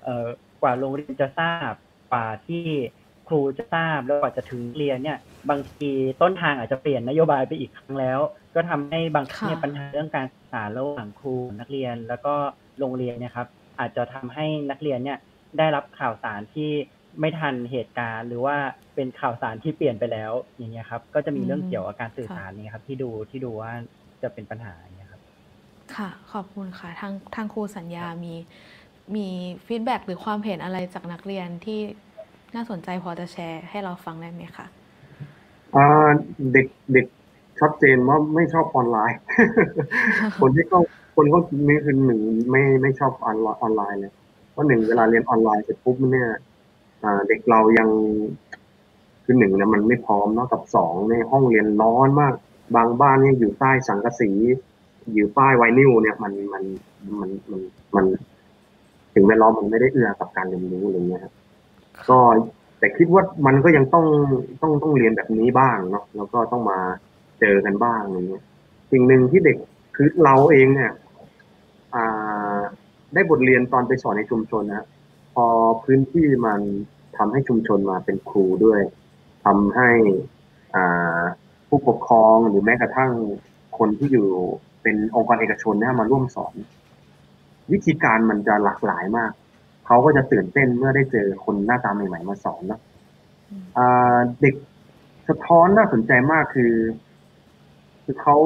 Speaker 2: เอ่อกว่าโรงเรียนจะทราบกว่าที่ครูจะทราบแล้วกว่าจะถึงเรียนเนี่ย บางทีต้นทางอาจจะเปลี่ยนนโยบายไปอีกครั้งแล้ว ก็ทำให้บางครั้งเนี่ย
Speaker 1: ค่ะ
Speaker 2: ปัญหาเรื่องการสื่อสารระหว่างครูนักเรียน แล้วก็โรงเรียนเนี่ยครับ อาจจะทำให้นักเรียนเนี่ยได้รับข่าวสารที่ไม่ทันเหตุการณ์ หรือว่าเป็นข่าวสารที่เปลี่ยนไปแล้วอย่างเงี้ยครับ ก็จะมีเรื่อง
Speaker 1: อืม
Speaker 2: เกี่ยวกับการสื่อ
Speaker 1: ค่ะ
Speaker 2: สารเนี่ยครับ ที่ดูที่ดูว่าจะเป็นปัญหาอย่างเงี้ย ครับ
Speaker 1: ค่ะ ขอบคุณค่ะ ทางทางครูสัญญา มีมีฟีดแบ็หรือความเห็นอะไรจากนักเรียนที่น่าสนใจพอจะแชร์ให้เราฟังได้ไหมคะ
Speaker 3: อ่าเด็กเด็กชัดเจนว่าไม่ชอบออนไลน์ คนที่เขาคนเขานี่คือหนึ่งไม่ไม่ชอบออนไลน์ออนไลน์เลยเพราะหนึ่งเวลาเรียนออนไลน์เสร็จปุ๊บเนี่ยอ่าเด็กเรายังคือหนึ่งเนี่ยมันไม่พร้อมเนาะกับสองในยห้องเรียนร้อนมาก บางบ้านเนี่ยอยู่ใต้สังกะสี อยู่ใต้ไวนิลเนี่ยมันมันมันมันมันถึงแวดล้อมมันไม่ได้เอื้อกับการเรียนรู้อะไรเงี้ยครับก็แต่คิดว่ามันก็ยังต้องต้องต้องเรียนแบบนี้บ้างเนาะแล้วก็ต้องมาเจอกันบ้างอะไรเงี้ยสิ่งหนึ่งที่เด็กคือเราเองเนี่ยอ่าได้บทเรียนตอนไปสอนในชุมชนนะพอพื้นที่มันทำให้ชุมชนมาเป็นครูด้วยทำให้อ่าผู้ปกครองหรือแม้กระทั่งคนที่อยู่ เป็นองค์กรเอกชนนี่ยมาร่วมสอน วิธีการมันจะหลากหลายมาก เขาก็จะตื่นเต้นเมื่อได้เจอคนหน้าตาใหม่ๆมาสอนเนะเด็กสะท้อนน่าสนใจมากคือคือเขา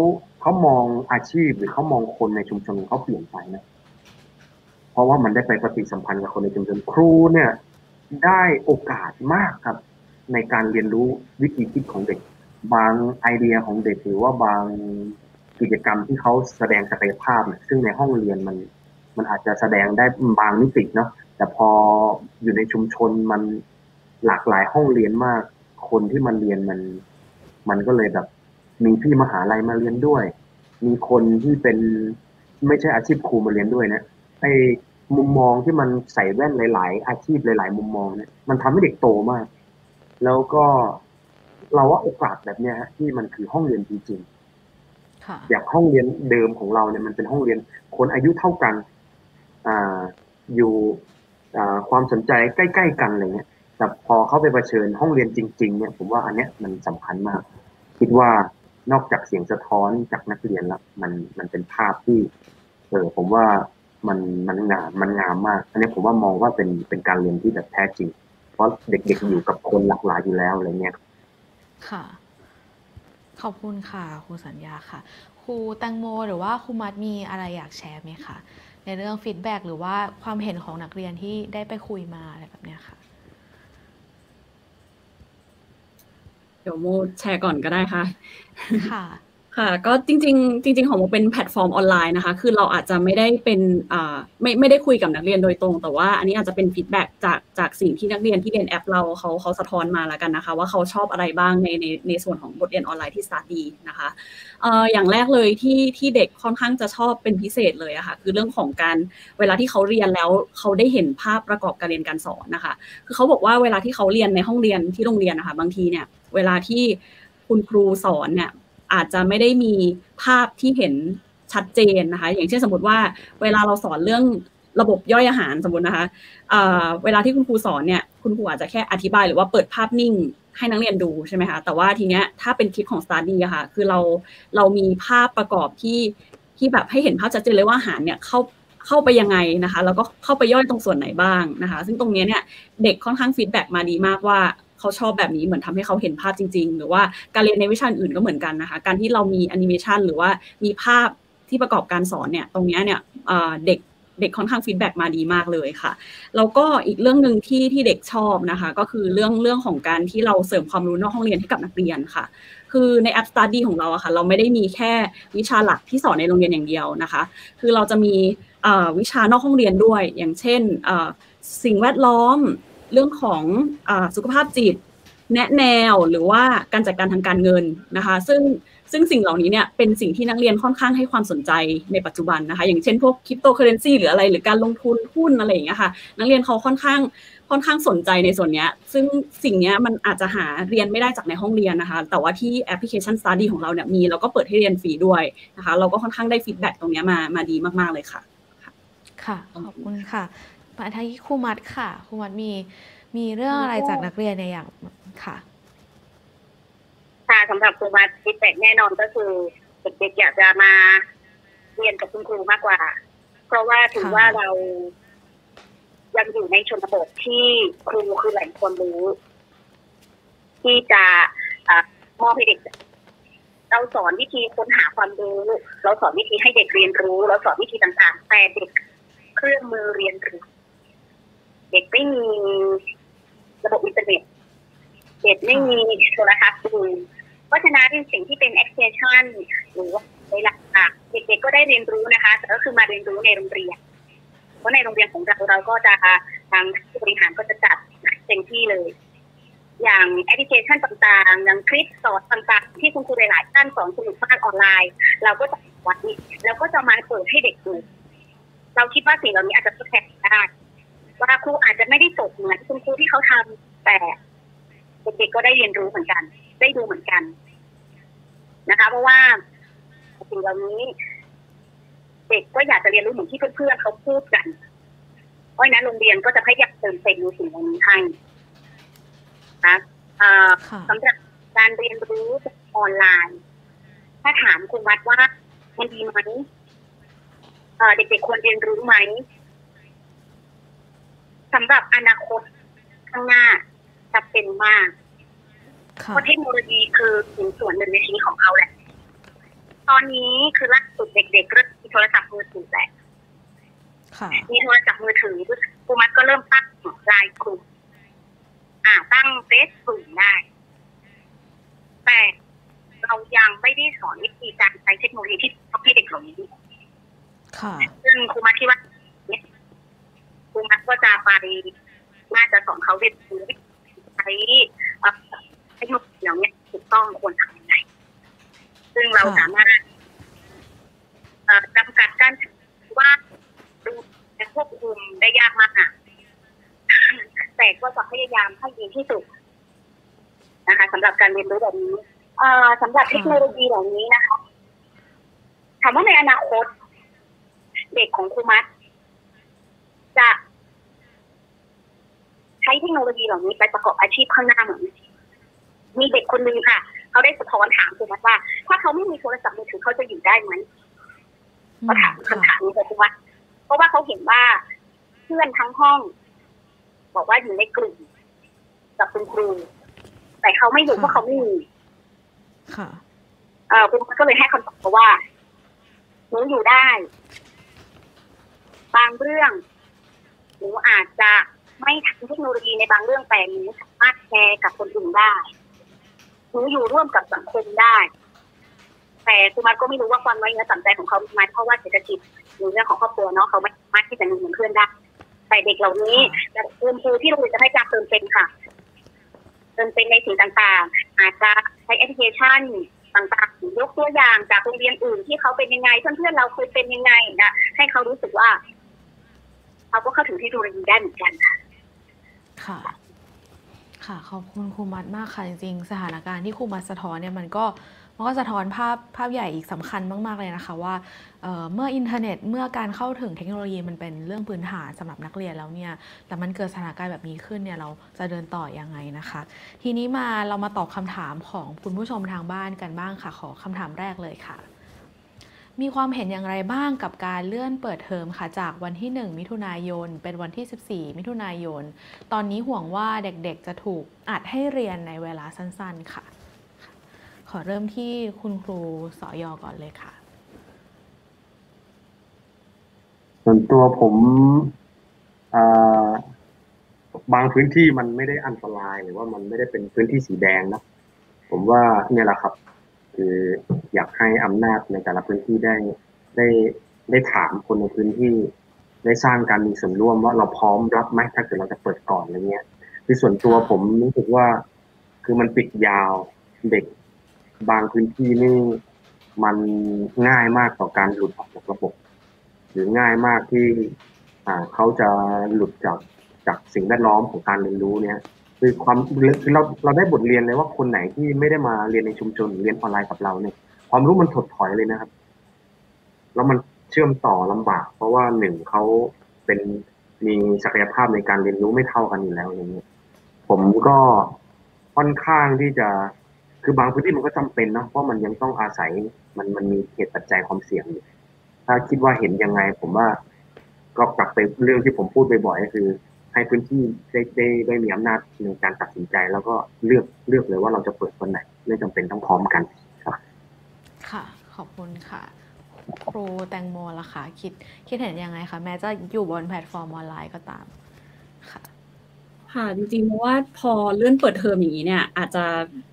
Speaker 3: เขามองอาชีพหรือเขามองคนในชุมชนเขาเปลี่ยนไปนะเพราะว่ามันได้ไปปฏิสัมพันธ์กับคนในชุมชนครูเนี่ยได้โอกาสมากครับ ในการเรียนรู้วิธีคิดของเด็ก บางไอเดียของเด็กหรือว่าบาง กิจกรรมที่เขาแสดงศักยภาพเนี่ยซึ่งในห้องเรียนมัน มันอาจจะแสดงได้บางมิติเนาะแต่พออยู่ในชุมชนมันหลากหลายห้องเรียนมาก คนที่มันเรียนมัน มันก็เลยแบบ มีพี่มหาลัยมาเรียนด้วย มีคนที่เป็นไม่ใช่อาชีพครูมาเรียนด้วยนะไอ้มุมมองที่มันใส่แว่นหลาย ๆ อาชีพหลาย ๆ มุมมองเนี่ยมันทำให้เด็กโตมาก แล้วก็เราว่าโอกาสแบบเนี้ยฮะที่มันคือห้องเรียนจริงๆ อย่างห้องเรียนเดิมของเราเนี่ยมันเป็นห้องเรียนคนอายุเท่ากันอ่าอยู่อ่าความสนใจใกล้ๆกันอะไรเงี้ยแต่พอเข้าไปเผชิญห้องเรียนจริง ๆ เนี่ยผมว่าอันเนี้ยมันสำคัญมาก คิดว่านอกจากเสียงสะท้อนจากนักเรียนแล้วมันมันเป็นภาพที่เออผมว่ามันมันงามมันงามมาก อันนี้ผมว่ามองว่าเป็นเป็นการเรียนที่แบบแท้จริง เพราะเด็กๆอยู่กับคนหลากหลายอยู่แล้วอะไรเงี้ย
Speaker 1: ค่ะ ขอบคุณค่ะครูสัญญาค่ะครูแตงโม หรือว่าครูมัดมีอะไรอยากแชร์ไหมคะในเรื่อง feedback หรือว่าความเห็นของนักเรียนที่ได้ไปคุยมาอะไรแบบเนี้ยค่ะ
Speaker 4: เดี๋ยวโมแชร์ก่อนก็ได้ค่ะ
Speaker 1: ค่ะ
Speaker 4: ค่ะก็จริง ๆ จริง ๆ ของโมเป็นแพลตฟอร์มออนไลน์นะคะ คือเราอาจจะไม่ได้เป็นอ่าไม่ไม่ได้คุยกับนักเรียนโดยตรง แต่ว่าอันนี้อาจจะเป็น feedback จากจากสิ่งที่นักเรียนที่เรียนแอปเราเขาเขาสะท้อนมาแล้วกันนะคะ ว่าเขาชอบอะไรบ้างในในในส่วนของบทเรียนออนไลน์ที่ StartDee นะคะเอ่ออย่างแรกเลยที่ที่เด็กค่อนข้างจะชอบเป็นพิเศษเลยอะค่ะคือเรื่องของการเวลาที่เขาเรียนแล้วเขาได้เห็นภาพประกอบการเรียนการสอนนะคะ คือเขาบอกว่าเวลาที่เขาเรียนในห้องเรียนที่โรงเรียนนะคะบางทีเนี่ยเวลาที่คุณครูสอนเนี่ย อาจจะไม่ได้มีภาพที่เห็นชัดเจนนะคะ อย่างเช่นสมมติว่า เวลาเราสอนเรื่องระบบย่อยอาหารสมมตินะคะเเวลาที่คุณครูสอนเนี่ยคุณครูอาจจะแค่อธิบายหรือว่าเปิดภาพนิ่งให้นักเรียนดูใช่ไหมคะแต่ว่าทีเนี้ยถ้าเป็นคลิปของ StartDee อะค่ะคือเราเรามีภาพประกอบที่ที่แบบให้เห็นภาพชัดเจนเลยว่าอาหารเนี่ยเข้าเข้าไปยังไงนะคะ แล้วก็เข้าไปย่อยตรงส่วนไหนบ้างนะคะ ซึ่งตรงเนี้ยเนี่ยเด็กค่อนข้าง feedback มาดีมากว่า เขาชอบแบบนี้เหมือนทำให้เขาเห็นภาพจริง ๆ หรือว่าการเรียนในวิชาอื่นก็เหมือนกันนะคะ การที่เรามีแอนิเมชันหรือว่ามีภาพที่ประกอบการสอนเนี่ยตรงนี้เนี่ยเด็กเด็กค่อนข้าง feedback มาดีมากเลยค่ะ แล้วก็อีกเรื่องหนึ่งที่ที่เด็กชอบนะคะ ก็คือเรื่องเรื่องของการที่เราเสริมความรู้นอกห้องเรียนให้กับนักเรียนค่ะ คือในแอป StartDee ของเราอะค่ะ เราไม่ได้มีแค่วิชาหลักที่สอนในโรงเรียนอย่างเดียวนะคะ คือเราจะมีวิชานอกห้องเรียนด้วย อย่างเช่นสิ่งแวดล้อม เรื่องของอสุขภาพจิต แนะแนวหรือว่าการจัดการทางการเงินนะคะ ซึ่งซึ่งสิ่งเหล่านี้เนี่ยเป็นสิ่งที่นักเรียนค่อนข้างให้ความสนใจในปัจจุบันนะคะ อย่างเช่นพวกคริปโตเคอร์เรนซีหรืออะไรหรือการลงทุนหุ้นอะไรอย่างเงี้ยค่ะ นักเรียนเขาค่อนข้างค่อนข้างสนใจในส่วนนี้ซึ่งสิ่งนี้มันอาจจะหาเรียนไม่ได้จากในห้องเรียนนะคะ แต่ว่าที่แอปพลิเคชัน StartDee ของเราเนี่ยมีแล้วก็เปิดให้เรียนฟรีด้วยนะคะ เราก็ค่อนข้างได้ feedback ตรงนี้มามาดีมาก ๆ เลยค่ะ
Speaker 1: ค่ะ ขอบคุณค่ะ มาที่ครูมัดค่ะครูมัดมีมีเรื่องอะไรจากนักเรียนในอย่างค่ะ
Speaker 6: ค่ะสำหรับครูมัด feedback แน่นอนก็คือเด็กๆอยากจะมาเรียนกับคุณครูมากกว่า เพราะว่าถือ
Speaker 1: ค่ะ
Speaker 6: ว่าเรายังอยู่ในชนบทที่ครูคือแหล่งความรู้ ที่จะเออมอบให้เด็ก เราสอนวิธีค้นหาความรู้ เราสอนวิธีให้เด็กเรียนรู้ เราสอนวิธีต่างๆ แต่เด็กเครื่องมือเรียนรู้ เด็กไม่มีระบบอินเทอร์เน็ตเด็กไม่มีโทรทัศน์ดูเพราะฉะนั้นสิ่งที่เป็น extension หรือในหลักเด็กๆก็ได้เรียนรู้นะคะแต่ก็คือมาเรียนรู้ในโรงเรียน เพราะในโรงเรียนของเราเราก็จะทางผู้บริหารก็จะจัดเต็มที่เลย อย่างแอปพลิเคชันต่างๆ อย่างคลิปสอนต่างๆ ที่คุณครูหลายๆท่านสอนสนุกมากออนไลน์ เราก็จะวัดแล้วก็จะมาเปิดให้เด็กดูเราคิดว่าสิ่งเหล่านี้อาจจะทดแทนได้ ว่าครูอาจจะไม่ได้จบเหมือนคุณครูที่เขาทำแต่เด็กๆก็ได้เรียนรู้เหมือนกัน ได้ดูเหมือนกัน นะคะ เพราะว่าสิ่งเหล่านี้ เด็กก็อยากจะเรียนรู้เหมือนที่เพื่อนๆเขาพูดกัน เพราะฉะนั้นโรงเรียนก็จะพยายามเติมเต็มในสิ่งเหล่านี้ให้นะอ่า
Speaker 1: ค่ะ
Speaker 6: สำหรับการเรียนรู้ออนไลน์ ถ้าถามคุณวัดว่ามันดีไหมเอ่อเด็กๆควรเรียนรู้ไหม สำหรับอนาคตข้างหน้าจะเป็นมาก
Speaker 1: ค่ะ
Speaker 6: เพราะเทคโนโลยีคือเป็นส่วนหนึ่งในชีวิตของเขาแหละ ตอนนี้คือล่าสุดเด็กๆเริ่มมีโทรศัพท์มือถือแหละ
Speaker 1: ค่ะ
Speaker 6: มีโทรศัพท์มือถือครูมัดก็เริ่มตั้งไลน์กลุ่มอ่าตั้งเฟซกลุ่มได้แต่เรายังไม่ได้สอนวิธีการใช้เทคโนโลยีที่เขาให้เด็กเหล่านี้
Speaker 1: ค่ะ
Speaker 6: ซึ่งครูมัดคิดว่าเนี่ย ครูมัดก็จะไปน่าจะสอนเขาเรียนรู้วิธีใช้เอ่อเทคโนโลยีเหล่านี้ถูกต้องควรทำยังไงซึ่งเราสามารถจำกัดการว่าดูและควบคุมได้ยากมากอะแต่ก็จะพยายามให้ดีที่สุดนะคะสำหรับการเรียนรู้แบบนี้เอ่อสำหรับเทคโนโลยีเหล่านี้นะคะถามว่าในอนาคต เด็กของครูมัดจะ เทคโนโลยีเหล่านี้ไปประกอบอาชีพข้างหน้าเหมือนมีเด็กคนหนึ่งค่ะ เขาได้สะท้อนถามคุณวัดว่า ถ้าเขาไม่มีโทรศัพท์มือถือเขาจะอยู่ได้ไหม
Speaker 1: อืม
Speaker 6: เขาถาม
Speaker 1: ค่ะ
Speaker 6: คำถามนี้กับคุณวัดเพราะว่าเขาเห็นว่าเพื่อนทั้งห้อง บอกว่าอยู่ในกลุ่มกับคุณครู แต่เขาไม่อยู่เพราะเขาไม่มี
Speaker 1: ค่ะ
Speaker 6: เออคุณวัดก็เลยให้คำตอบเขาว่าหนูอยู่ได้ บางเรื่องหนูอาจจะ ไม่ทันเทคโนโลยีในบางเรื่องแต่หนูสามารถแชร์กับคนอื่นได้หนูอยู่ร่วมกับสังคมได้ แต่คุณมัดก็ไม่รู้ว่าความน้อยเนื้อต่ำใจของเขามีไหมเพราะว่าเศรษฐกิจหรือเรื่องของครอบครัวเนาะเขาไม่สามารถที่จะมีเหมือนเพื่อนได้แต่เด็กเหล่านี้คุณครูที่โรงเรียนจะให้การเติมเต็มค่ะเติมเต็มในสิ่งต่างๆ อาจจะใช้แอปพลิเคชันต่างๆยกตัวอย่างจากโรงเรียนอื่นที่เขาเป็นยังไง เพื่อนๆเราเคยเป็นยังไงนะให้เขารู้สึกว่า เขาก็เข้าถึงเทคโนโลยีได้เหมือนกันค่ะ
Speaker 1: ค่ะ ค่ะขอบคุณครูมัดมากค่ะจริงๆ สถานการณ์ที่ครูมัดสะท้อนเนี่ยมันก็มันก็สะท้อนภาพภาพใหญ่อีกสำคัญมากๆเลยนะคะว่าเเมื่ออินเทอร์เน็ตเมื่อการเข้าถึงเทคโนโลยีมันเป็นเรื่องพื้นฐานสำหรับนักเรียนแล้วเนี่ยแต่มันเกิดสถานการณ์แบบนี้ขึ้นเนี่ยเราจะเดินต่อยังไงนะคะ ทีนี้มาเรามาตอบคำถามของคุณผู้ชมทางบ้านกันบ้างค่ะ ขอคำถามแรกเลยค่ะ มีความเห็นอย่างไรบ้างกับการเลื่อนเปิดเทอมค่ะจากวันที่ 1 มิถุนายน เป็นวันที่ 14 มิถุนายน ตอนนี้ห่วงว่าเด็กๆจะถูกอัดให้เรียนในเวลาสั้นๆค่ะ ขอเริ่มที่คุณครูสอยอก่อนเลยค่ะ
Speaker 3: ส่วนตัวผมบางพื้นที่มันไม่ได้อันตรายหรือว่ามันไม่ได้เป็นพื้นที่สีแดงนะ ผมว่าเนี่ยแหละครับ คืออยากให้อำนาจในแต่ละพื้นที่ได้ได้ได้ถามคนในพื้นที่ ได้สร้างการมีส่วนร่วมว่าเราพร้อมรับไหมถ้าเกิดเราจะเปิดก่อนอะไรเงี้ยคือส่วนตัวผมรู้สึกว่า คือมันปิดยาวเด็กบางพื้นที่นี่มันง่ายมากต่อการหลุดออกจากระบบ หรือง่ายมากที่อ่าเขาจะหลุดจากจากสิ่งแวดล้อมของการเรียนรู้เนี่ย คือความคือเราเราได้บทเรียนเลยว่าคนไหนที่ไม่ได้มาเรียนในชุมชนเรียนออนไลน์กับเราเนี่ย ความรู้มันถดถอยเลยนะครับ แล้วมันเชื่อมต่อลำบาก เพราะว่าหนึ่งเขาเป็นมีศักยภาพในการเรียนรู้ไม่เท่ากันอยู่แล้วอย่างเงี้ยผมก็ค่อนข้างที่จะคือบางพื้นที่มันก็จำเป็นนะเพราะมันยังต้องอาศัยมันมันมีเหตุปัจจัยความเสี่ยงอยู่ถ้าคิดว่าเห็นยังไง ผมว่าก็กลับไปเรื่องที่ผมพูดบ่อยๆก็คือ ให้พื้นที่ได้ได้ได้มีอำนาจในการตัดสินใจ แล้วก็เลือกเลือกเลยว่าเราจะเปิดวันไหนไม่จำเป็นต้องพร้อมกันครับ
Speaker 1: ค่ะ ขอบคุณค่ะครูแตงโมล่ะคะคิดคิดเห็นยังไงคะแม้จะอยู่บนแพลตฟอร์มออนไลน์ก็ตามค่ะ
Speaker 4: ค่ะ จริงๆว่าพอเลื่อนเปิดเทอมอย่างนี้เนี่ย อาจจะ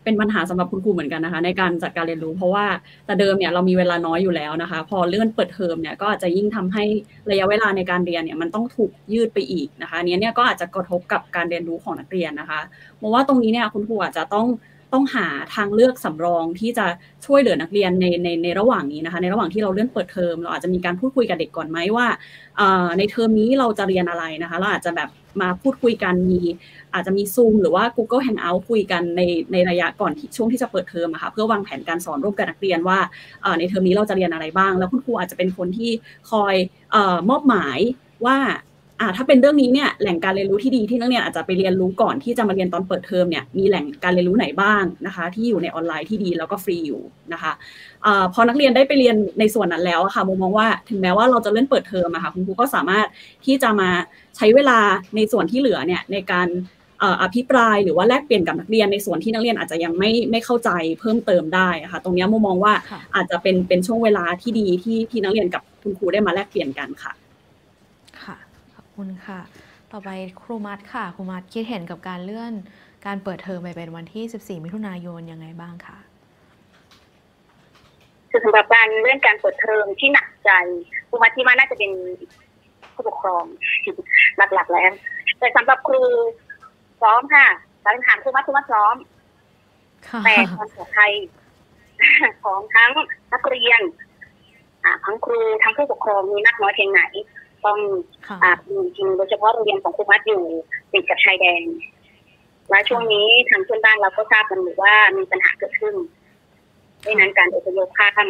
Speaker 4: เป็นปัญหาสำหรับคุณครูเหมือนกันนะคะ ในการจัดการเรียนรู้ เพราะว่าแต่เดิมเนี่ยเรามีเวลาน้อยอยู่แล้วนะคะ พอเลื่อนเปิดเทอมเนี่ยก็อาจจะยิ่งทำให้ระยะเวลาในการเรียนเนี่ยมันต้องถูกยืดไปอีกนะคะเนี้ยเนี่ยก็อาจจะกระทบกับการเรียนรู้ของนักเรียนนะคะมองว่าตรงนี้เนี่ยคุณครูอาจจะต้อง ต้องหาทางเลือกสำรองที่จะช่วยเหลือนักเรียนในในในระหว่างนี้นะคะ ในระหว่างที่เราเลื่อนเปิดเทอมเราอาจจะมีการพูดคุยกับเด็กก่อนไหมว่าในเทอมนี้เราจะเรียนอะไรนะคะ เราอาจจะแบบมาพูดคุยกันมีอาจจะมีซูมหรือว่า Google Hangout คุยกันในในระยะก่อนที่ช่วงที่จะเปิดเทอมอะค่ะเพื่อวางแผนการสอนร่วมกับนักเรียนว่าในเทอมนี้เราจะเรียนอะไรบ้าง แล้วคุณครูอาจจะเป็นคนที่คอยมอบหมายว่า อ่าถ้าเป็นเรื่องนี้เนี่ยแหล่งการเรียนรู้ที่ดีที่นักเรียนอาจจะไปเรียนรู้ก่อนที่จะมาเรียนตอนเปิดเทอมเนี่ยมีแหล่งการเรียนรู้ไหนบ้างนะคะ ที่อยู่ในออนไลน์ที่ดีแล้วก็ฟรีอยู่นะคะอพอนักเรียนได้ไปเรียนในส่วนนั้นแล้วค่ะมุมมองว่าถึงแม้ว่าเราจะเลื่อนเปิดเทอมอะค่ะคุณครูก็สามารถที่จะมาใช้เวลาในส่วนที่เหลือเนี่ยในการอภิปรายหรือว่าแลกเปลี่ยนกับนักเรียนในส่วนที่นักเรียนอาจจะยังไม่ไม่เข้าใจเพิ่มเติมได้ค่ะตรงนี้มุมมองว่าอาจจะเป็นเป็นช่วงเวลาที่ดีที่ที่นักเรียนกับคุณครูได้มาแลกเปลี่ยนกันค่ะ
Speaker 1: ค่ะขอบ คุณค่ะ ต่อไปครูมัดค่ะ ครูมัดคิดเห็นกับการเลื่อนการเปิดเทอมไปเป็นวันที่ 14 มิถุนายนยังไงบ้างคะ
Speaker 6: คือสำหรับการเรื่องการเปิดเทอมที่หนักใจครูมัดที่ว่าน่าจะเป็นผู้ปกครองหลักๆแล้ว แต่สำหรับครูพร้อมค่ะการถามครูมัดครูมัดพร้อมแต่ความปลอดภัยของทั้งนักเรียนทั้งครูทั้งผู้ปกครองมีมากน้อยเพียงไหน ต้องอ่าจริงๆโดยเฉพาะโรงเรียนของครูมัดอยู่ติดกับชายแดน และช่วงนี้ทางเพื่อนบ้านเราก็ทราบกันอยู่ว่ามีปัญหาเกิดขึ้นดังนั้นการอพยพข้าม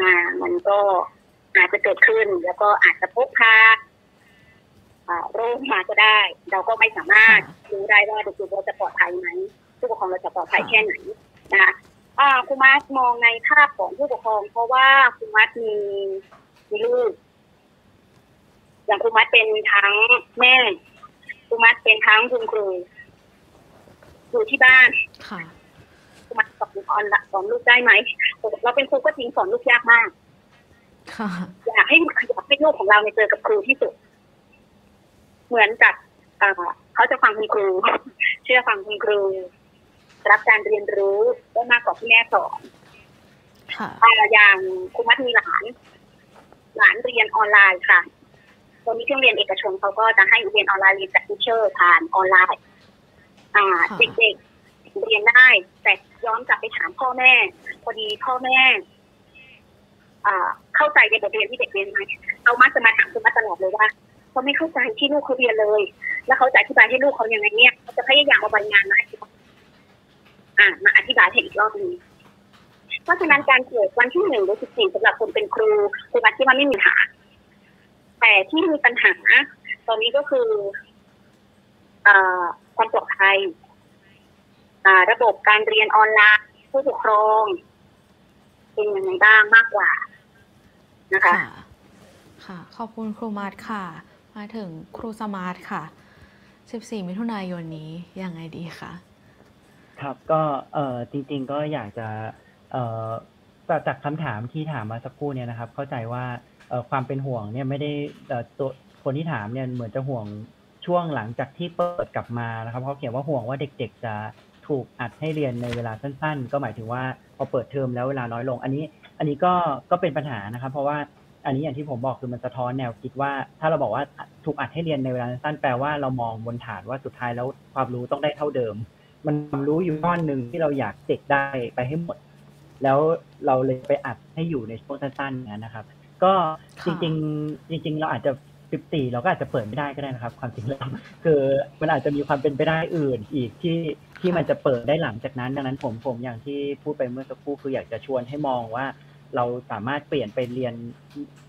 Speaker 6: มามันก็อาจจะเกิดขึ้น แล้วก็อาจจะพบพาอ่าโรคมาก็ได้ เราก็ไม่สามารถ
Speaker 1: ค่ะ
Speaker 6: รู้ได้ว่าเด็กๆเราจะปลอดภัยไหมผู้ปกครองเราจะปลอดภัย
Speaker 1: ค่ะ
Speaker 6: แค่ไหนนะคะอ่าคุณมัดมองในภาพของผู้ปกครอง เพราะว่าคุณมัดมีมีลูก อย่างคุณมัดเป็นทั้งแม่คุณมัดเป็นทั้งคุณครูอยู่ที่บ้าน
Speaker 1: ค่ะ
Speaker 6: คุณมัดสอนสอนสอนลูกได้ไหมเราเป็นครูก็จริงสอนลูกยากมาก
Speaker 1: ค่ะ
Speaker 6: อยากให้อยากให้ลูกของเราเนี่ยเจอกับครูที่สุด เหมือนกับเอ่อเขาจะฟังคุณครู เชื่อฟังคุณครู รับการเรียนรู้ได้มากกว่าที่แม่สอน
Speaker 1: ค่ะ
Speaker 6: อ่าอย่างคุณมัดมีหลาน หลานเรียนออนไลน์ค่ะ ตอนนี้ที่โรงเรียนเอกชนเขาก็จะให้เรียนออนไลน์เรียนจากทิเชอร์ผ่านออนไลน์ อ่า
Speaker 1: ค่ะ
Speaker 6: เด็กๆเรียนได้ แต่ย้อนกลับไปถามพ่อแม่ พอดีพ่อแม่อ่าเข้าใจในบทเรียนที่เด็กเรียนไหมเขามักจะมาถามคุณมัดตลอดเลยว่าเขาไม่เข้าใจที่ลูกเขาเรียนเลย แล้วเขาจะอธิบายให้ลูกเขายังไงเนี่ยเขาจะพยายามเอาใบงานมาให้อ่ามาอธิบายให้อีกรอบหนึงเพราะฉะนั้นการเกิดวันที่หนึ่งหรือสิบสี่สำหรับคนเป็นครูคุณมัดคิดว่าไม่มีปัญหา แต่ที่มีปัญหาตอนนี้ก็คืออ่าความปลอดภัยอ่าระบบการเรียนออนไลน์ผู้ปกครอง เป็นยังไงบ้างมากกว่านะคะ
Speaker 1: ค่ะค่ะ ขอบคุณครูมาร์ทค่ะ มาถึงครูสมาร์ทค่ะ 14 มิถุนายนนี้ยังไงดีคะ
Speaker 2: ครับก็เอ่อจริง ๆ ก็อยากจะเอ่อจากจากคำถามที่ถามมาสักครู่เนี่ยนะครับ เข้าใจว่าเอ่อ ความเป็นห่วงเนี่ยไม่ได้ตัวคนที่ถามเนี่ยเหมือนจะห่วงช่วงหลังจากที่เปิดกลับมานะครับเขาเขียนว่าห่วงว่าเด็ก ๆ จะถูกอัดให้เรียนในเวลาสั้น ๆ ก็หมายถึงว่าพอเปิดเทอมแล้วเวลาน้อยลง อันนี้อันนี้ก็ก็เป็นปัญหานะครับ เพราะว่าอันนี้อย่างที่ผมบอกคือมันสะท้อนแนวคิดว่า ถ้าเราบอกว่าถูกอัดให้เรียนในเวลาสั้นแปลว่าเรามองบนฐานว่าสุดท้ายแล้วความรู้ต้องได้เท่าเดิม มันความรู้อยู่ก้อนหนึ่งที่เราอยากเด็กได้ไปให้หมด แล้วเราเลยไปอัดให้อยู่ในช่วงสั้นๆอย่างนั้นนะครับ ก็จ
Speaker 1: ค่ะ
Speaker 2: ริงๆจริง ๆ เราอาจจะสิบสี่เราก็อาจจะเปิดไม่ได้ก็ได้นะครับ ความจริงแล้วคือมันอาจจะมีความเป็นไปได้อื่นอีกที่ที่มันจะเปิดได้หลังจากนั้น ดังนั้นผมผมอย่างที่พูดไปเมื่อสักครู่คืออยากจะชวนให้มองว่า เราสามารถเปลี่ยนไปเรียน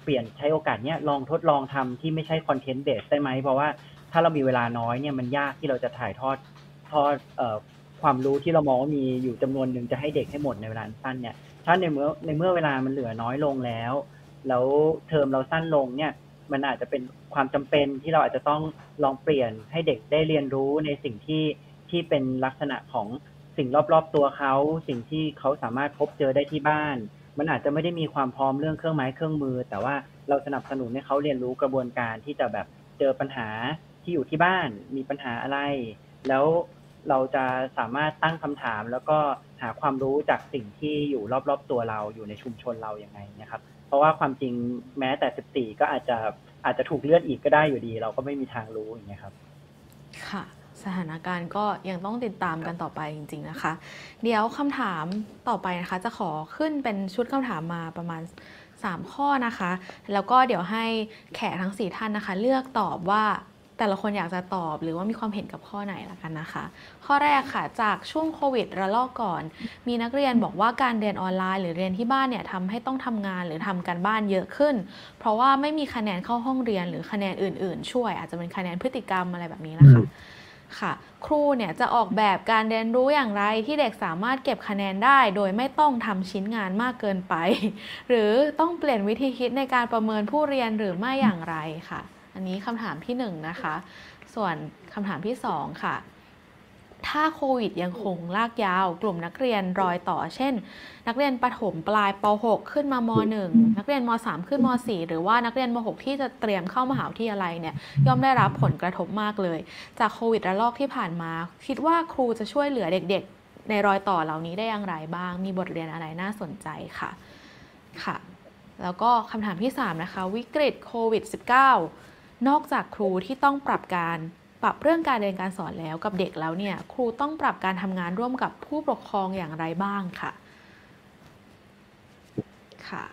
Speaker 2: เปลี่ยนใช้โอกาสเนี้ยลองทดลองทำที่ไม่ใช่คอนเทนต์เบสได้ไหมเพราะว่าถ้าเรามีเวลาน้อยเนี่ยมันยากที่เราจะถ่ายทอดทอดเอ่อความรู้ที่เรามองว่ามีอยู่จำนวนหนึ่งจะให้เด็กให้หมดในเวลาสั้นเนี่ยถ้าในเมื่อในเมื่อเวลามันเหลือน้อยลงแล้ว แล้วเทอมเราสั้นลงเนี่ย มันอาจจะเป็นความจำเป็นที่เราอาจจะต้องลองเปลี่ยนให้เด็กได้เรียนรู้ในสิ่งที่ที่เป็นลักษณะของสิ่งรอบๆตัวเขา สิ่งที่เขาสามารถพบเจอได้ที่บ้าน มันอาจจะไม่ได้มีความพร้อมเรื่องเครื่องไม้เครื่องมือ แต่ว่าเราสนับสนุนให้เขาเรียนรู้กระบวนการที่จะแบบเจอปัญหาที่อยู่ที่บ้าน มีปัญหาอะไร แล้วเราจะสามารถตั้งคำถาม แล้วก็หาความรู้จากสิ่งที่อยู่รอบๆตัวเราอยู่ในชุมชนเราอย่างไงนะครับ เพราะว่าความจริงแม้แต่ 14 ก็อาจจะอาจจะถูกเลื่อนอีกก็ได้อยู่ดี เราก็ไม่มีทางรู้อย่างเงี้ยครับ
Speaker 1: ค่ะ สถานการณ์ก็ยังต้องติดตามกันต่อไปจริง ๆนะคะ เดี๋ยวคำถามต่อไปนะคะ จะขอขึ้นเป็นชุดคำถามมาประมาณ 3 ข้อนะคะ แล้วก็เดี๋ยวให้แขกทั้ง 4 ท่านนะคะ เลือกตอบว่า แต่ละคนอยากจะตอบหรือว่ามีความเห็นกับข้อไหนละกันนะคะ ข้อแรกค่ะจากช่วงโควิดระลอกก่อน มีนักเรียนบอกว่าการเรียนออนไลน์ หรือเรียนที่บ้านเนี่ยทำให้ต้องทำงานหรือทำการบ้านเยอะขึ้น เพราะว่าไม่มีคะแนนเข้าห้องเรียนหรือคะแนนอื่น ๆ ช่วย อาจจะเป็นคะแนนพฤติกรรมอะไรแบบนี้นะคะค่ะ ครูเนี่ยจะออกแบบการเรียนรู้อย่างไรที่เด็กสามารถเก็บคะแนนได้ โดยไม่ต้องทำชิ้นงานมากเกินไป หรือต้องเปลี่ยนวิธีคิดในการประเมินผู้เรียนหรือไม่อย่างไรค่ะ อันนี้คำถามที่หนึ่งนะคะ ส่วนคำถามที่สองค่ะ ถ้าโควิดยังคงลากยาว กลุ่มนักเรียนรอยต่อ เช่น นักเรียนประถมปลายป .6 ขึ้นมาม .1 นักเรียนม .3 ขึ้นม .4 หรือว่านักเรียนม .6 ที่จะเตรียมเข้ามหาวิทยาลัยเนี่ยย่อมได้รับผลกระทบมากเลย จากโควิดระลอกที่ผ่านมา คิดว่าครูจะช่วยเหลือเด็กๆในรอยต่อเหล่านี้ได้อย่างไรบ้าง มีบทเรียนอะไรน่าสนใจค่ะ ค่ะ แล้วก็คำถามที่ 3 นะคะ วิกฤตโควิด -19 นอกจากครูที่ต้องปรับการปรับเรื่องการเรียนการสอนแล้วกับเด็กแล้วเนี่ยครูต้องปรับการทำงานร่วมกับผู้ปกครองอย่างไรบ้างค่ะค่ะ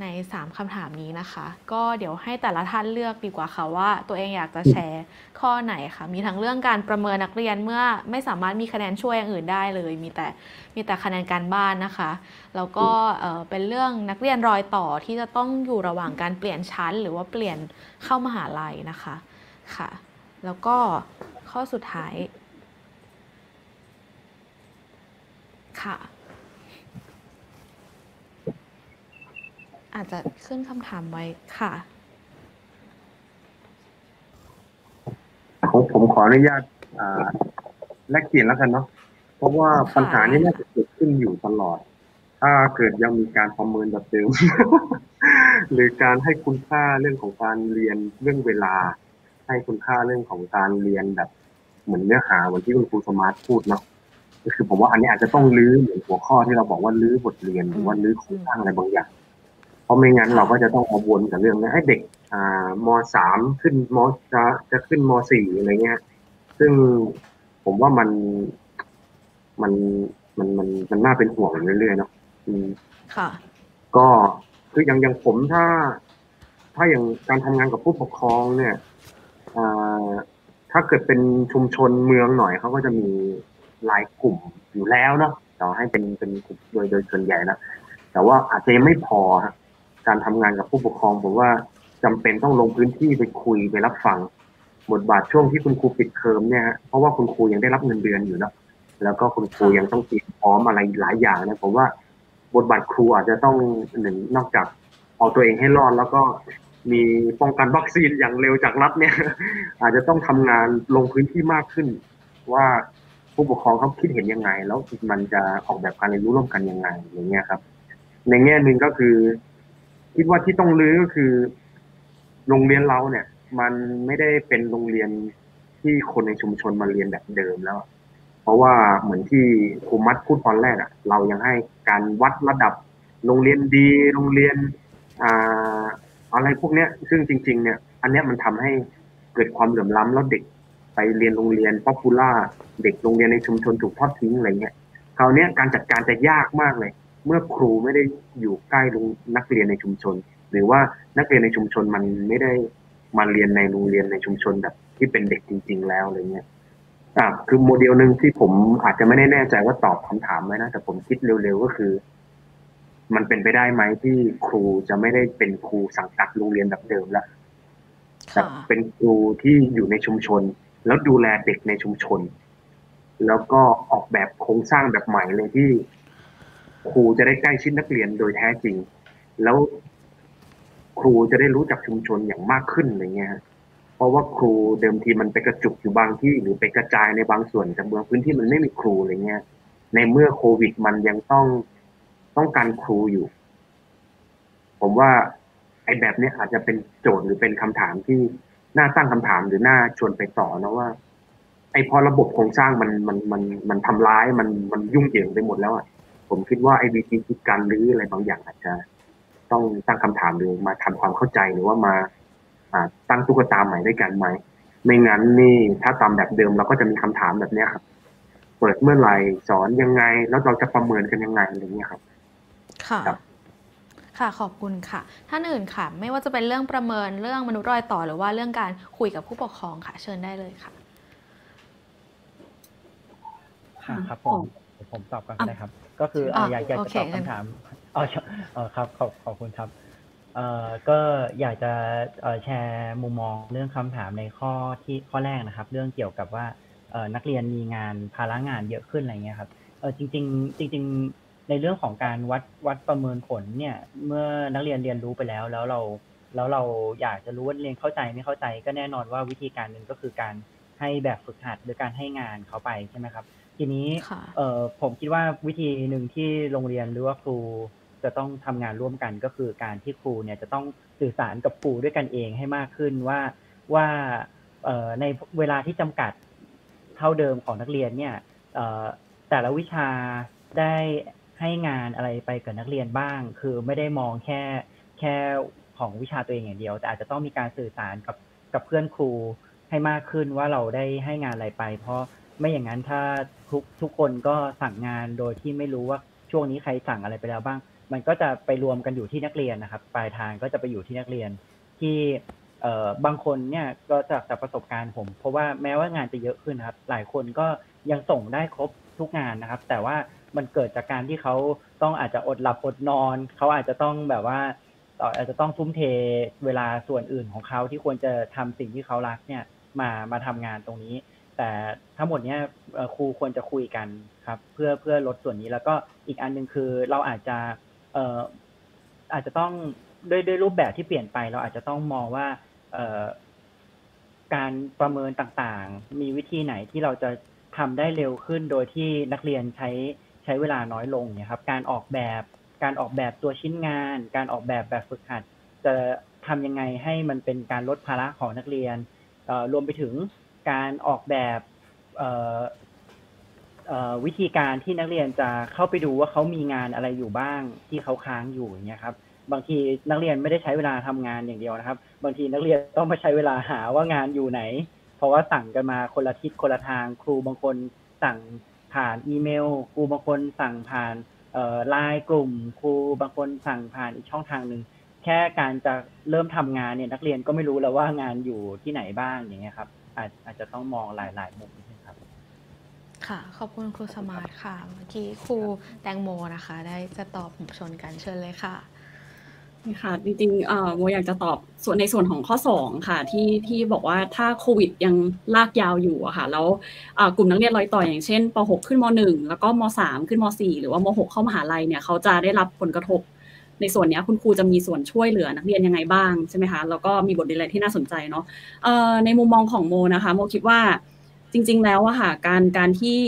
Speaker 1: ใน 3คำถามนี้นะคะ ก็เดี๋ยวให้แต่ละท่านเลือกดีกว่าค่ะว่าตัวเองอยากจะแชร์ ข้อไหนค่ะมีทั้งเรื่องการประเมินนักเรียนเมื่อไม่สามารถมีคะแนนช่วยอย่างอื่นได้เลย มีแต่มีแต่คะแนนการบ้านนะคะแล้วก็เอ่อเป็นเรื่องนักเรียนรอยต่อที่จะต้องอยู่ระหว่างการเปลี่ยนชั้น หรือว่าเปลี่ยนเข้ามหาลัยนะคะค่ะ แล้วก็ข้อสุดท้ายค่ะ อาจจะขึ้นคำถามไว้ค่ะ
Speaker 3: ผมผมขออนุญาตอ่าแลกเปลี่ยนแล้วกันเนาะเพราะว่า
Speaker 1: ค่ะ
Speaker 3: ปัญหานี้น่าจะเกิดขึ้นอยู่ตลอด ถ้าเกิดยังมีการประเมินแบบเดิมหรือการให้คุณค่าเรื่องของการเรียนเรื่องเวลา ให้คุณค่าเรื่องของการเรียนแบบ เหมือนเนื้อหาเหมือนที่คุณครูสมาร์ทพูดเนาะก็คือผมว่าอันนี้อาจจะต้องรื้อเหมือนหัวข้อที่เราบอกว่ารื้อบทเรียนหรือว่ารื้อโครงสร้างอะไรบางอย่าง เพราะไม่งั้นเราก็จะต้องมาวนกับเรื่องนี้ให้เด็กอ่า มสามขึ้นมจะจะขึ้นมสี่อะไรเงี้ย ซึ่งผมว่ามันมันมันมันมันน่าเป็นห่วงเรื่อยๆเนาะอืม
Speaker 1: ค่ะ
Speaker 3: ก็คืออย่างอย่างผมถ้า ถ้าอย่างการทำงานกับผู้ปกครองเนี่ยอ่าถ้าเกิดเป็นชุมชนเมืองหน่อยเขาก็จะมีหลายกลุ่มอยู่แล้วเนาะต่อให้เป็นเป็นกลุ่มโดยโดยส่วนใหญ่นะแต่ว่าอาจจะยังไม่พอฮะการทำงานกับผู้ปกครองผมว่า จำเป็นต้องลงพื้นที่ไปคุยไปรับฟังบทบาทช่วงที่คุณครูปิดเทอมเนี่ยเพราะว่าคุณครูยังได้รับเงินเดือนอยู่นะแล้วก็คุณครูยังต้องเตรียมพร้อมอะไรหลายอย่างนะผมว่าบทบาทครูอาจจะต้องหนึ่งนอกจากเอาตัวเองให้รอดแล้วก็มีป้องกันวัคซีนอย่างเร็วจากรัฐเนี่ย อาจจะต้องทำงานลงพื้นที่มากขึ้น ว่าผู้ปกครองเขาคิดเห็นยังไง แล้วมันจะออกแบบการเรียนรู้ร่วมกันยังไงอย่างเงี้ยครับ ในแง่หนึ่งก็คือ คิดว่าที่ต้องรื้อก็คือ โรงเรียนเราเนี่ย มันไม่ได้เป็นโรงเรียนที่คนในชุมชนมาเรียนแบบเดิมแล้ว เพราะว่าเหมือนที่ครูมัดพูดตอนแรกอะ่ะ เรายังให้การวัดระดับโรงเรียนดี โรงเรียนอ่าอะไรพวกเนี้ย ซึ่งจริง ๆ เนี่ย อันเนี้ยมันทำให้เกิดความเหลื่อมล้ำแล้วเด็กไปเรียนโรงเรียน popular เด็กโรงเรียนในชุมชนถูกทอดทิ้งอะไรเงี้ยคราวเนี้ยการจัดการจะยากมากเลย เมื่อครูไม่ได้อยู่ใกล้โรงนักเรียนในชุมชน หรือว่านักเรียนในชุมชนมันไม่ได้มาเรียนในโรงเรียนในชุมชนแบบที่เป็นเด็กจริง ๆ แล้วอะไรเงี้ยอ่าคือโมเดลหนึ่งที่ผมอาจจะไม่ได้แน่ใจว่าตอบคำถามไหมนะแต่ผมคิดเร็วๆก็คือ มันเป็นไปได้ไหมที่ครูจะไม่ได้เป็นครูสังกัดโรงเรียนแบบเดิมแล้วแต่
Speaker 1: ค่ะ
Speaker 3: เป็นครูที่อยู่ในชุมชน แล้วดูแลเด็กในชุมชน แล้วก็ออกแบบโครงสร้างแบบใหม่เลยที่ครูจะได้ใกล้ชิดนักเรียนโดยแท้จริง แล้ว ครูจะได้รู้จักชุมชนอย่างมากขึ้นอะไรเงี้ยเพราะว่าครูเดิมทีมันไปกระจุกอยู่บางที่หรือไปกระจายในบางส่วนแต่เมืองพื้นที่มันไม่มีครูอะไรเงี้ย ในเมื่อโควิดมันยังต้องต้องการครูอยู่ ผมว่าไอ้แบบเนี้ยอาจจะเป็นโจทย์หรือเป็นคำถามที่น่าตั้งคำถามหรือน่าชวนไปต่อนะว่า ไอ้พอระบบโครงสร้างมันมันมันมันทำร้ายมันมันยุ่งเหยิงไปหมดแล้วอะผมคิดว่าไอ้วิธีคิดการรื้ออะไรบางอย่างอาจจะ ต้องตั้งคำถามหรือมาทำความเข้าใจหรือว่ามาอ่าตั้งตุ๊กตาใหม่ด้วยกันไหมไม่งั้นนี่ถ้าตามแบบเดิมเราก็จะมีคำถามแบบเนี้ยครับ เปิดเมื่อไหร่สอนยังไง แล้วเราจะประเมินกันยังไงอะไรเงี้ยครับ
Speaker 1: ค่ะ
Speaker 3: ครับ
Speaker 1: ค่ะขอบคุณค่ะ ท่านอื่นค่ะ ไม่ว่าจะเป็นเรื่องประเมินเรื่องมนุษย์รอยต่อหรือว่าเรื่องการคุยกับผู้ปกครองค่ะ เชิญได้เลยค่ะ
Speaker 2: อ่าครับผมเดี๋ยวผมตอบก่อนก็ได้ครับ ก็คืออ่า
Speaker 1: อะ
Speaker 2: อยากอยาก
Speaker 1: โอ
Speaker 2: จะ
Speaker 1: เค
Speaker 2: ตอบ
Speaker 1: งั้น
Speaker 2: คำถาม อ๋อเออครับขอบขอบคุณครับเอ่อก็อยากจะเอ่อแชร์มุมมองเรื่องคำถามในข้อที่ข้อแรกนะครับ เรื่องเกี่ยวกับว่าเอ่อนักเรียนมีงานภาระงานเยอะขึ้นอะไรเงี้ยครับเออจริง ๆ จริง ๆ ในเรื่องของการวัดวัดประเมินผลเนี่ย เมื่อนักเรียนเรียนรู้ไปแล้ว แล้วเราแล้วเราอยากจะรู้ว่าเรียนเข้าใจไม่เข้าใจ ก็แน่นอนว่าวิธีการหนึ่งก็คือการให้แบบฝึกหัดหรือการให้งานเขาไปใช่ไหมครับ ทีนี้
Speaker 1: ค่ะ
Speaker 2: เอ่อผมคิดว่าวิธีหนึ่งที่โรงเรียนหรือว่าครู จะต้องทำงานร่วมกันก็คือการที่ครูเนี่ยจะต้องสื่อสารกับครูด้วยกันเองให้มากขึ้นว่าว่าในเวลาที่จำกัดเท่าเดิมของนักเรียนเนี่ยแต่ละวิชาได้ให้งานอะไรไปกับนักเรียนบ้าง คือไม่ได้มองแค่แค่ของวิชาตัวเองอย่างเดียว แต่อาจจะต้องมีการสื่อสารกับกับเพื่อนครูให้มากขึ้นว่าเราได้ให้งานอะไรไป เพราะไม่อย่างนั้นถ้าทุกทุกคนก็สั่งงานโดยที่ไม่รู้ว่าช่วงนี้ใครสั่งอะไรไปแล้วบ้าง มันก็จะไปรวมกันอยู่ที่นักเรียนนะครับ ปลายทางก็จะไปอยู่ที่นักเรียน ที่เอ่อบางคนเนี่ยก็จากจากประสบการณ์ผม เพราะว่าแม้ว่างานจะเยอะขึ้นนะครับ หลายคนก็ยังส่งได้ครบทุกงานนะครับ แต่ว่ามันเกิดจากการที่เขาต้องอาจจะอดหลับอดนอน เขาอาจจะต้องแบบว่าอาจจะต้องทุ่มเทเวลาส่วนอื่นของเขาที่ควรจะทำสิ่งที่เขารักเนี่ยมามาทำงานตรงนี้ แต่ทั้งหมดเนี้ยครูควรจะคุยกันครับ เพื่อเพื่อลดส่วนนี้แล้วก็อีกอันหนึ่งคือเราอาจจะ เอ่ออาจจะต้องด้วยด้วยรูปแบบที่เปลี่ยนไป เราอาจจะต้องมองว่าเอ่อการประเมินต่างๆ มีวิธีไหนที่เราจะทำได้เร็วขึ้นโดยที่นักเรียนใช้ใช้เวลาน้อยลงเนี่ยครับการออกแบบการออกแบบตัวชิ้นงาน การออกแบบแบบฝึกหัด จะทำยังไงให้มันเป็นการลดภาระของนักเรียนรวมไปถึงการออกแบบ วิธีการที่นักเรียนจะเข้าไปดูว่าเขามีงานอะไรอยู่บ้างที่เขาค้างอยู่อย่างเงี้ยครับบางทีนักเรียนไม่ได้ใช้เวลาทำงานอย่างเดียวนะครับ บางทีนักเรียนต้องมาใช้เวลาหาว่างานอยู่ไหน เพราะว่าสั่งกันมาคนละทิศคนละทาง ครูบางคนสั่งผ่านอีเมล ครูบางคนสั่งผ่านไลน์กลุ่ม ครูบางคนสั่งผ่านอีกช่องทางหนึ่งแค่การจะเริ่มทำงานเนี่ยนักเรียนก็ไม่รู้แล้วว่างานอยู่ที่ไหนบ้างอย่างเงี้ยครับอาจอาจจะต้องมองหลาย ๆ มุมนิดนึง ค่ะ
Speaker 1: ขอบคุณครูสมาร์ทค่ะ เมื่อกี้ครูแตงโมนะคะ ได้จะตอบหมู่ชนกันเชิญเลยค่ะ
Speaker 4: ค่ะจริงๆเอ่อโมอยากจะตอบส่วนในส่วนของข้อ 2 ค่ะ ที่ที่บอกว่าถ้าโควิดยังลากยาวอยู่อะค่ะ แล้วกลุ่มนักเรียนรอยต่ออย่างเช่นป .6 ขึ้นม .1 แล้วก็ม .3 ขึ้นม .4 หรือว่าม .6 เข้ามหาลัยเนี่ยเขาจะได้รับผลกระทบ ในส่วนเนี้ยคุณครูจะมีส่วนช่วยเหลือนักเรียนยังไงบ้างใช่ไหมคะแล้วก็มีบทเรียนอะไรที่น่าสนใจเนาะในมุมมองของโมนะคะโมคิดว่า จริง ๆ แล้วอะค่ะการการที่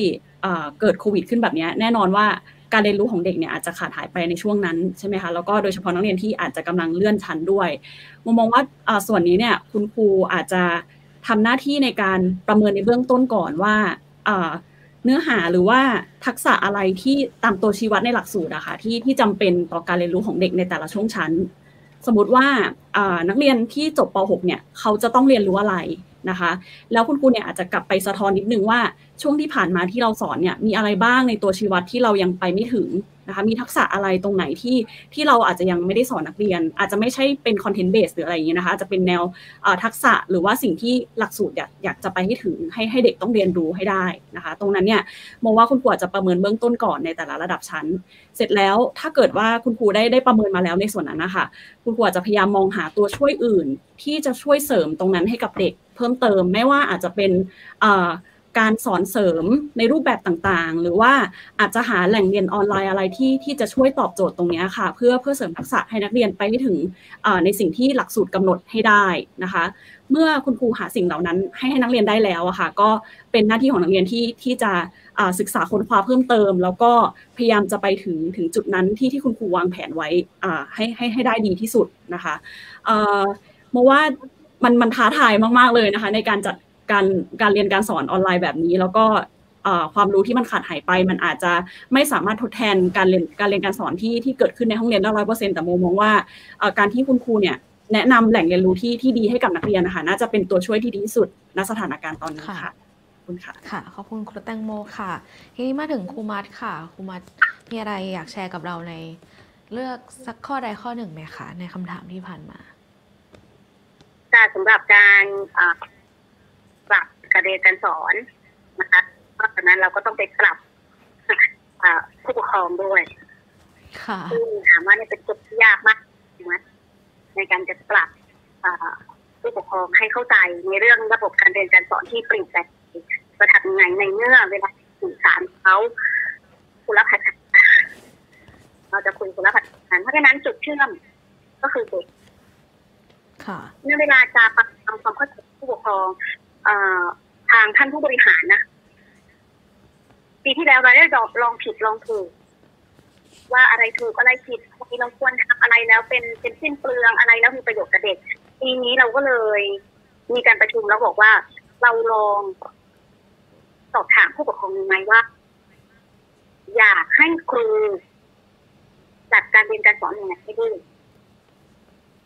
Speaker 4: เกิดโควิดขึ้นแบบนี้แน่นอนว่าการเรียนรู้ของเด็กเนี่ยอาจจะขาดหายไปในช่วงนั้นใช่ไหมคะแล้วก็โดยเฉพาะนักเรียนที่อาจจะกำลังเลื่อนชั้นด้วยมมองว่าส่วนนี้เนี่ยคุณครูอาจจะทำหน้าที่ในการประเมินในเบื้องต้นก่อนว่าเนื้อหาหรือว่าทักษะอะไรที่ตามตัวชี้วัดในหลักสูตรอะค่ะที่ที่จำเป็นต่อการเรียนรู้ของเด็กในแต่ละช่วงชั้น สมมติว่านักเรียนที่จบป .6 เนี่ยเขาจะต้องเรียนรู้อะไร นะคะ แล้วคุณครูเนี่ยอาจจะกลับไปสะท้อนนิดนึงว่าช่วงที่ผ่านมาที่เราสอนเนี่ยมีอะไรบ้างในตัวชีวัดที่เรายังไปไม่ถึงนะคะมีทักษะอะไรตรงไหนที่ที่เราอาจจะยังไม่ได้สอนนักเรียน อาจจะไม่ใช่เป็นคอนเทนต์เบสหรืออะไรอย่างเงี้ยนะคะอาจจะเป็นแนวทักษะหรือว่าสิ่งที่หลักสูตรอยากอยากจะไปให้ถึงให้ให้เด็กต้องเรียนรู้ให้ได้นะคะ ตรงนั้นเนี่ยมองว่าคุณครูอาจจะประเมินเบื้องต้นก่อนในแต่ละระดับชั้น เสร็จแล้วถ้าเกิดว่าคุณครูได้ได้ประเมินมาแล้วในส่วนนั้นนะคะคุณครูอาจจะพยายามมองหาตัวช่วยอื่น ที่จะช่วยเสริมตรงนั้นให้กับเด็ก เพิ่มเติมไม่ว่าอาจจะเป็นการสอนเสริมในรูปแบบต่างๆ หรือว่าอาจจะหาแหล่งเรียนออนไลน์อะไรที่ที่จะช่วยตอบโจทย์ตรงนี้ค่ะ เพื่อเพื่อเสริมทักษะให้นักเรียนไปให้ถึงในสิ่งที่หลักสูตรกำหนดให้ได้นะคะ เมื่อคุณครูหาสิ่งเหล่านั้นให้ให้นักเรียนได้แล้วอะค่ะ ก็เป็นหน้าที่ของนักเรียนที่ที่จะศึกษาค้นคว้าเพิ่มเติม แล้วก็พยายามจะไปถึงถึงจุดนั้นที่ที่คุณครูวางแผนไว้อ่าให้ให้ให้ได้ดีที่สุดนะคะเอ่อมอว่า มันมันท้าทายมากๆเลยนะคะ ในการจัดการการเรียนการสอนออนไลน์แบบนี้ แล้วก็เอ่อความรู้ที่มันขาดหายไป มันอาจจะไม่สามารถทดแทนการเรียนการเรียนการสอนที่ที่เกิดขึ้นในห้องเรียนได้ร้อยเปอร์เซ็นต์แต่โมมองว่าเอ่อการที่คุณครูเนี่ยแนะนำแหล่งเรียนรู้ที่ที่ดีให้กับนักเรียนนะคะน่าจะเป็นตัวช่วยที่ดีที่สุดณสถานการณ์ตอนนี้
Speaker 1: ค่ะ
Speaker 4: ค่ะขอบคุณค่ะ
Speaker 1: ค่ะขอบคุณครูแตงโมค่ะ ทีนี้มาถึงครูมัดค่ะครูมัดมีอะไรอยากแชร์กับเราใน เลือกสักข้อใดข้อหนึ่งไหมคะในคำถามที่ผ่านมา
Speaker 6: ค่ะสำหรับการอ่าปรับการเรียนการสอนนะคะเพราะฉะนั้นเราก็ต้องไปปรับอ่าผู้ปกครองด้วย
Speaker 1: ค่ะ
Speaker 6: ซึ่งถามว่าเนี่ยเป็นจุดที่ยากมากนะในการจะปรับอ่าผู้ปกครองให้เข้าใจในเรื่องระบบการเรียนการสอนที่เปลี่ยนแปลงจะทำยังไงในเมื่อเวลาสื่อสารเขาคุณรับพัฒนาเราจะคุยคุณรับพัฒนาเพราะฉะนั้นจุดเชื่อมก็คือเด็ก
Speaker 1: ค่ะ
Speaker 6: เมื่อเวลาจะปรับทำความเข้าใจผู้ปกครองอทางท่านผู้บริหารนะปีที่แล้วเราได้ลองลองผิดลองถูก ว่าอะไรถูกอะไรผิดอะไรเราควรทำอะไรแล้วเป็นเป็นสิ้นเปลืองอะไรแล้วมีประโยชน์กับเด็กปีนี้เราก็เลย มีการประชุมแล้วบอกว่า เราลองสอบถามผู้ปกครองยังไงว่า อยากให้ครูจัดการเรียนการสอนยังไงให้ดี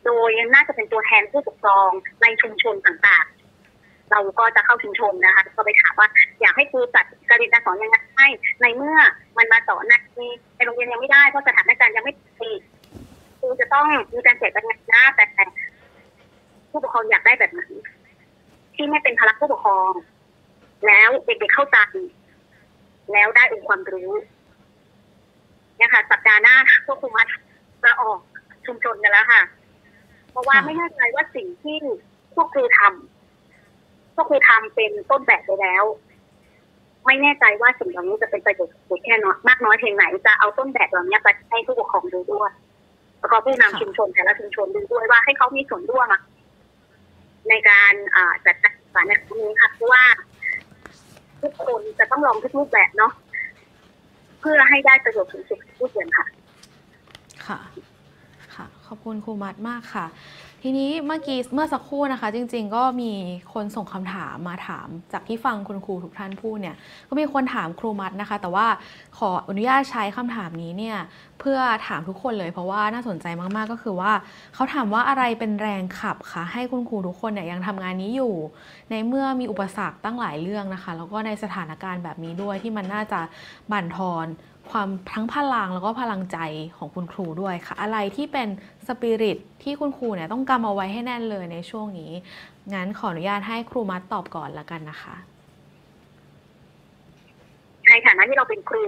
Speaker 6: โดยน่าจะเป็นตัวแทนผู้ปกครองในชุมชนต่างๆ เราก็จะเข้าชุมชนนะคะ ก็ไปถามว่าอยากให้ครูจัดการเรียนการสอนยังไงให้ในเมื่อมันมาสอนในในโรงเรียนยังไม่ได้เพราะสถานการณ์ยังไม่ดีครูจะต้องมีการแจกกันนะแต่ผู้ปกครองอยากได้แบบไหนที่ไม่เป็นภาระผู้ปกครอง แล้วเด็กๆเข้าใจแล้วได้องค์ความรู้เนี่ยค่ะสัปดาห์หน้าพวกครูมาจะออกชุมชนกันแล้วค่ะ เพราะว่า
Speaker 1: ค่ะ
Speaker 6: ไม่แน่ใจว่าสิ่งที่พวกครูทำพวกครูทำเป็นต้นแบบไปแล้ว ไม่แน่ใจว่าสิ่งเหล่านี้จะเป็นประโยชน์กับเด็กแค่น้อยมากน้อยเพียงไหนจะเอาต้นแบบเหล่านี้ไปให้ผู้ปกครองดูด้วยแล้วก็ผู้นำชุมชนแต่ละชุมชนดูด้วยว่าให้เขามีส่วนร่วมอะในการอ่าจัดการศึกษาในครั้งนี้ค่ะเพราะว่า ทุกคนจะต้องลองทุกรูปแบบเนาะเพื่อให้ได้ประโยชน์สูงสุดกับผู้เรียนค่ะ
Speaker 1: ค่ะค่ะ ขอบคุณครูมัดมากค่ะ ทีนี้เมื่อกี้เมื่อสักครู่นะคะ จริง ๆ ก็มีคนส่งคำถามมาถาม จากที่ฟังคุณครูทุกท่านพูดเนี่ยก็มีคนถามครูมัดนะคะ แต่ว่าขออนุญาตใช้คำถามนี้เนี่ยเพื่อถามทุกคนเลย เพราะว่าน่าสนใจมากๆก็คือว่าเขาถามว่าอะไรเป็นแรงขับคะให้คุณครูทุกคนเนี่ยยังทำงานนี้อยู่ ในเมื่อมีอุปสรรคตั้งหลายเรื่องนะคะ แล้วก็ในสถานการณ์แบบนี้ด้วยที่มันน่าจะบั่นทอน ความทั้งพลังแล้วก็พลังใจของคุณครูด้วยค่ะ อะไรที่เป็นสปิริตที่คุณครูเนี่ยต้องกำเอาไว้ให้แน่นเลยในช่วงนี้ งั้นขออนุญาตให้ครูมัดตอบก่อนละกันนะคะ
Speaker 6: ในฐานะที่เราเป็นครู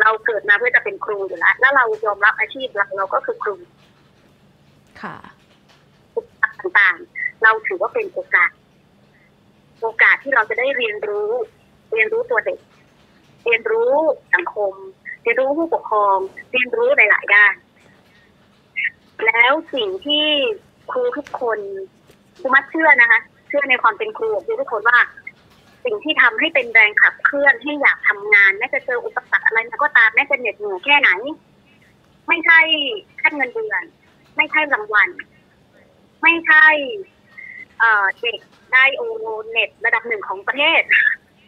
Speaker 6: เราเกิดมาเพื่อจะเป็นครูอยู่แล้วแล้วเรายอมรับอาชีพเราเราก็คือครู
Speaker 1: ค่ะ
Speaker 6: ต่างๆ เราถือว่าเป็นโอกาส โอกาสที่เราจะได้เรียนรู้ เรียนรู้ตัวเด็ก เรียนรู้สังคม เรียนรู้ผู้ปกครอง เรียนรู้หลายๆด้าน แล้วสิ่งที่ครูทุกคนครูมัดเชื่อนะคะ เชื่อในความเป็นครูของครูทุกคนว่า สิ่งที่ทำให้เป็นแรงขับเคลื่อนให้อยากทำงานแม้จะเจออุปสรรคอะไรก็ตามแม้จะเหน็ดเหนื่อยแค่ไหน ไม่ใช่ขั้นเงินเดือน ไม่ใช่รางวัล ไม่ใช่เอ่อเด็กได้โอเน็ตระดับหนึ่งของประเทศ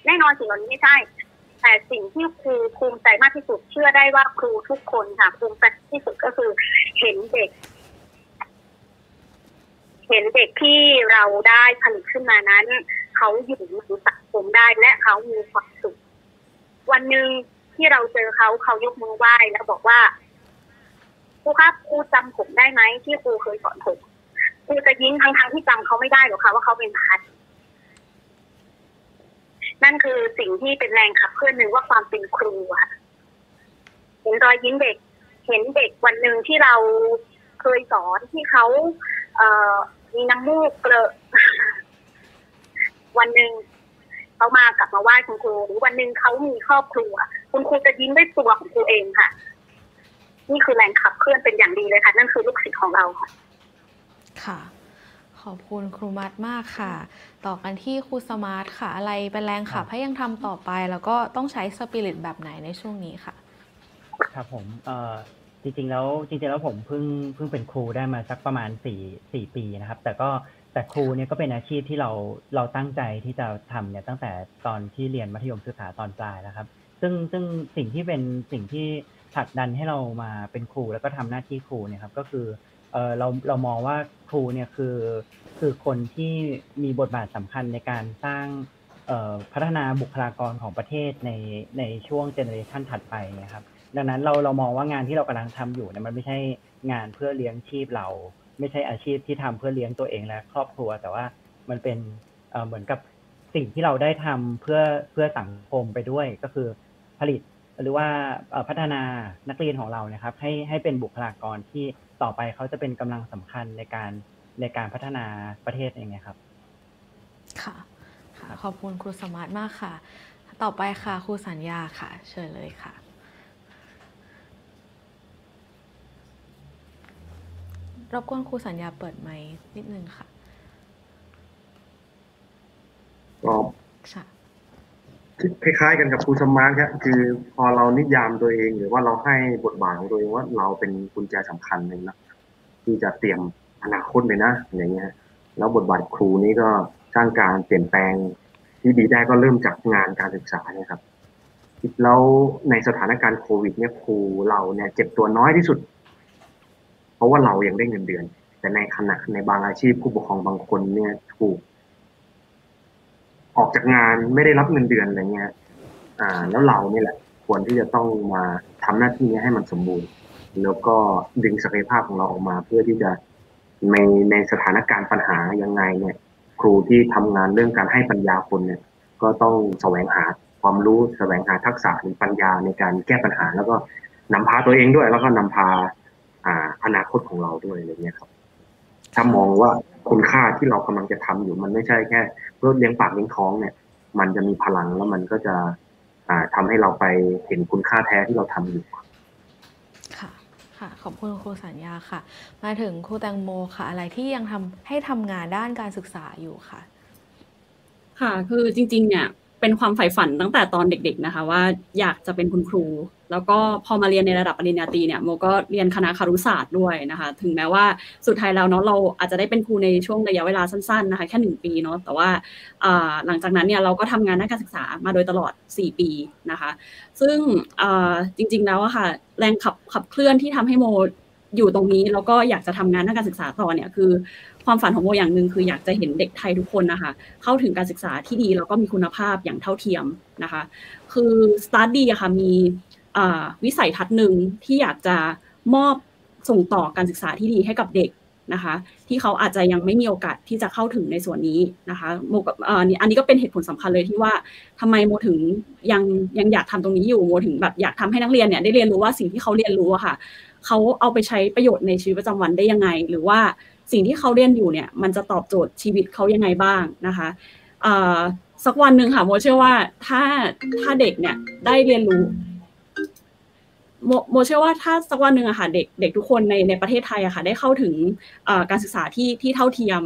Speaker 6: แน่นอนสิ่งเหล่านี้ไม่ใช่ แต่สิ่งที่ครูภูมิใจมากที่สุด เชื่อได้ว่าครูทุกคนค่ะภูมิใจที่สุดก็คือเห็นเด็ก เห็นเด็กที่เราได้ผลิตขึ้นมานั้น เขาอยู่ในสังคมได้และเขามีความสุขวันหนึ่งที่เราเจอเขาเขายกมือไหว้แล้วบอกว่าครูครับครูจำผมได้ไหมที่ครูเคยสอนผมครูจะยิ้มทั้งทงๆที่จำเขาไม่ได้หรอกค่ะว่าเขาเป็นพัด นั่นคือสิ่งที่เป็นแรงขับเคลื่อนหนึ่งว่าความเป็นครูค่ะเห็นรอยยิ้มเด็ก เห็นเด็กวันหนึ่งที่เราเคยสอนที่เขาเอ่อมีน้ำมูกเกลอะวันหนึ่งเขามากลับมาไหว้คุณครูหรือวันหนึ่งเขามีครอบครัว คุณครูจะยิ้มด้วยตัวของครูเองค่ะ นี่คือแรงขับเคลื่อนเป็นอย่างดีเลยค่ะ นั่นคือลูกศิษย์ของเราค่ะ
Speaker 1: ค่ะ ขอบคุณครูมัดมากค่ะ ต่อกันที่ครูสมาร์ทค่ะ อะไรเป็นแรงขับให้ยังทำต่อไป แล้วก็ต้องใช้สปิริตแบบไหนในช่วงนี้ค่ะ
Speaker 2: ครับผมเอ่อจริงๆแล้วจริงๆแล้วผมเพิ่งเพิ่งเป็นครูได้มาสักประมาณสี่สี่ปีนะครับ แต่ก็แต่ครูเนี่ยก็เป็นอาชีพที่เราเราตั้งใจที่จะทำเนี่ยตั้งแต่ตอนที่เรียนมัธยมศึกษาตอนปลายแล้วครับ ซึ่งซึ่งสิ่งที่เป็นสิ่งที่ผลักดันให้เรามาเป็นครูแล้วก็ทำหน้าที่ครูเนี่ยครับก็คือ เออเราเรามองว่าครูเนี่ยคือคือคนที่มีบทบาทสำคัญในการสร้างพัฒนาบุคลากรของประเทศในในช่วงเจเนอเรชันถัดไปนะครับ ดังนั้นเราเรามองว่างานที่เรากำลังทำอยู่เนี่ยมันไม่ใช่งานเพื่อเลี้ยงชีพเรา ไม่ใช่อาชีพที่ทำเพื่อเลี้ยงตัวเองและครอบครัว แต่ว่ามันเป็นเเหมือนกับสิ่งที่เราได้ทำเพื่อเพื่อสังคมไปด้วยก็คือผลิตหรือว่าพัฒนานักเรียนของเรานะครับ ให้ให้เป็นบุคลากรที่ ต่อไปเขาจะเป็นกำลังสำคัญในการในการพัฒนาประเทศเองนะครับ
Speaker 1: ค่ะค่ะ ขอบคุณครูสมาร์ทมากค่ะ ต่อไปค่ะครูสัญญาค่ะ เชิญเลยค่ะ รบกวนครูสัญญาเปิดไมค์นิดนึงค่ะ
Speaker 3: ก็
Speaker 1: ค่ะ
Speaker 3: คล้ายๆกันกับครูสมาร์ทครับคือพอเรานิยามตัวเองหรือว่าเราให้บทบาทของตัวเองว่าเราเป็นกุญแจสำคัญหนึ่งนะที่จะเตรียมอนาคตเลยนะอย่างเงี้ย แล้วบทบาทครูนี้ก็สร้างการเปลี่ยนแปลงที่ดีได้ก็เริ่มจากงานการศึกษาเนี่ยครับแล้วในสถานการณ์โควิด เนี่ยครูเราเนี่ยเจ็บตัวน้อยที่สุด เพราะว่าเรายังได้เงินเดือน แต่ในขณะในบางอาชีพผู้ปกครองบางคนเนี่ยถูก ออกจากงานไม่ได้รับเงินเดือนอะไรเงี้ย อ่า แล้วเรานี่แหละ ควรที่จะต้องมาทำหน้าที่นี้ให้มันสมบูรณ์ แล้วก็ดึงศักยภาพของเราออกมาเพื่อที่จะในในสถานการณ์ปัญหายังไงเนี่ย ครูที่ทำงานเรื่องการให้ปัญญาคนเนี่ย ก็ต้องแสวงหาความรู้แสวงหาทักษะหรือปัญญาในการแก้ปัญหา แล้วก็นำพาตัวเองด้วย แล้วก็นำพาอ่าอนาคตของเราด้วยอะไรเงี้ยครับ ถ้ามองว่าคุณค่าที่เรากำลังจะทำอยู่ มันไม่ใช่แค่เพื่อเลี้ยงปากเลี้ยงท้องเนี่ย มันจะมีพลังแล้วมันก็จะอ่าทำให้เราไปเห็นคุณค่าแท้ที่เราทำอยู่
Speaker 1: ค่ะค่ะ ขอบคุณครูสัญญาค่ะ มาถึงครูแตงโมค่ะ อะไรที่ยังทำให้ทำงานด้านการศึกษาอยู่ค่ะ
Speaker 4: ค่ะ คือจริง ๆ เนี่ย เป็นความใฝ่ฝันตั้งแต่ตอนเด็ก ๆนะคะ ว่าอยากจะเป็นคุณครู แล้วก็พอมาเรียนในระดับปริญญาตรีเนี่ยโมก็เรียนคณะคารุศาสตร์ด้วยนะคะ ถึงแม้ว่าสุดท้ายแล้วเนาะเราอาจจะได้เป็นครูในช่วงระยะเวลาสั้นๆนะคะแค่หนึ่งปีเนาะแต่ว่าหลังจากนั้นเนี่ยเราก็ทำงานด้านการศึกษามาโดยตลอด 4 ปีนะคะ ซึ่งจริงๆแล้วอะค่ะแรงขับขับเคลื่อนที่ทำให้โมอยู่ตรงนี้แล้วก็อยากจะทำงานด้านการศึกษาต่อเนี่ยคือ ความฝันของโมอย่างหนึ่งคืออยากจะเห็นเด็กไทยทุกคนนะคะ เข้าถึงการศึกษาที่ดีแล้วก็มีคุณภาพอย่างเท่าเทียมนะคะ คือ Study อะค่ะมีวิสัยทัศน์หนึ่งที่อยากจะมอบส่งต่อการศึกษาที่ดีให้กับเด็กนะคะ ที่เขาอาจจะยังไม่มีโอกาสที่จะเข้าถึงในส่วนนี้นะคะโมกับอันนี้ก็เป็นเหตุผลสำคัญเลยที่ว่าทำไมโมถึงยังยังอยากทำตรงนี้อยู่โมถึงแบบอยากทำให้นักเรียนเนี่ยได้เรียนรู้ว่าสิ่งที่เขาเรียนรู้อะค่ะเขาเอาไปใช้ประโยชน์ในชีวิตประจำวันได้ยังไง หรือว่า สิ่งที่เขาเรียนอยู่เนี่ยมันจะตอบโจทย์ชีวิตเขายังไงบ้างนะคะสักวันหนึ่งค่ะโมเชื่อว่าถ้าถ้าเด็กเนี่ยได้เรียนรู้โมโมเชื่อว่าถ้าสักวันหนึ่งอะค่ะเด็กเด็กทุกคนในในประเทศไทยอะค่ะได้เข้าถึงการศึกษาที่ที่เท่าเทียม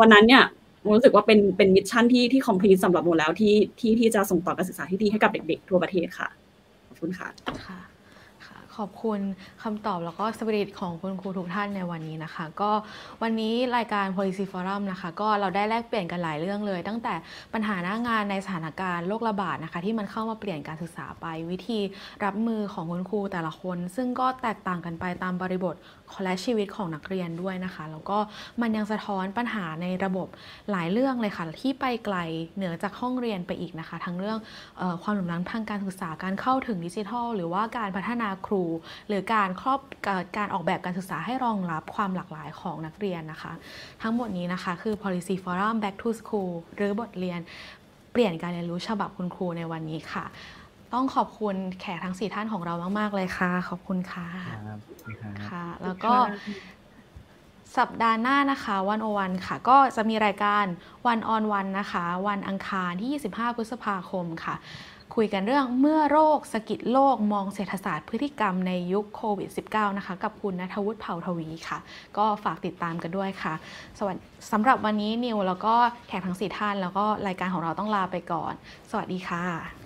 Speaker 4: วันนั้นเนี่ยโมรู้สึกว่าเป็นเป็น mission ที่ที่ complete สำหรับโมแล้วที่ที่ที่จะส่งต่อการศึกษาที่ดีให้กับเด็ก ๆ ทั่วประเทศค่ะขอบคุณค่ะ
Speaker 1: ค่ะ ขอบคุณคำตอบแล้วก็สปิริตของคุณครูทุกท่านในวันนี้นะคะ ก็วันนี้รายการ Policy Forum นะคะ ก็เราได้แลกเปลี่ยนกันหลายเรื่องเลย ตั้งแต่ปัญหาหน้างานในสถานการณ์โรคระบาดนะคะ ที่มันเข้ามาเปลี่ยนการศึกษาไปวิธีรับมือของคุณครูแต่ละคน ซึ่งก็แตกต่างกันไปตามบริบทและชีวิตของนักเรียนด้วยนะคะ แล้วก็มันยังสะท้อนปัญหาในระบบหลายเรื่องเลยค่ะ ที่ไปไกลเหนือจากห้องเรียนไปอีกนะคะ ทั้งเรื่องออความหลื่มล้ำทางการศึกษาการเข้าถึงดิจิทัล หรือว่าการพัฒนาครู หรือการครอบการออกแบบการศึกษาให้รองรับความหลากหลายของนักเรียนนะคะ ทั้งหมดนี้นะคะคือ policy forum back to school หรือบทเรียนเปลี่ยนการเรียนรู้ฉบับคุณครูในวันนี้ค่ะ ต้องขอบคุณแขกทั้ง 4 ท่านของเรามาก ๆ เลยค่ะ ขอบคุณค่ะ
Speaker 2: ครับครับ
Speaker 1: ค่ะ แล้วก็สัปดาห์หน้านะคะวันโอวันค่ะ ก็จะมีรายการวันออนวันนะคะ วันอังคารที่ 25 พฤษภาคมค่ะ คุยกันเรื่องเมื่อโรคสะกิดโลกมองเศรษฐศาสตร์พฤติกรรมในยุคโควิด -19 นะคะ กับคุณนัทวุฒิเผ่าทวีค่ะ ก็ฝากติดตามกันด้วยค่ะ สวัสดีสำหรับวันนี้นิวแล้วก็แขกทั้งสี่ท่าน แล้วก็รายการของเราต้องลาไปก่อน สวัสดีค่ะ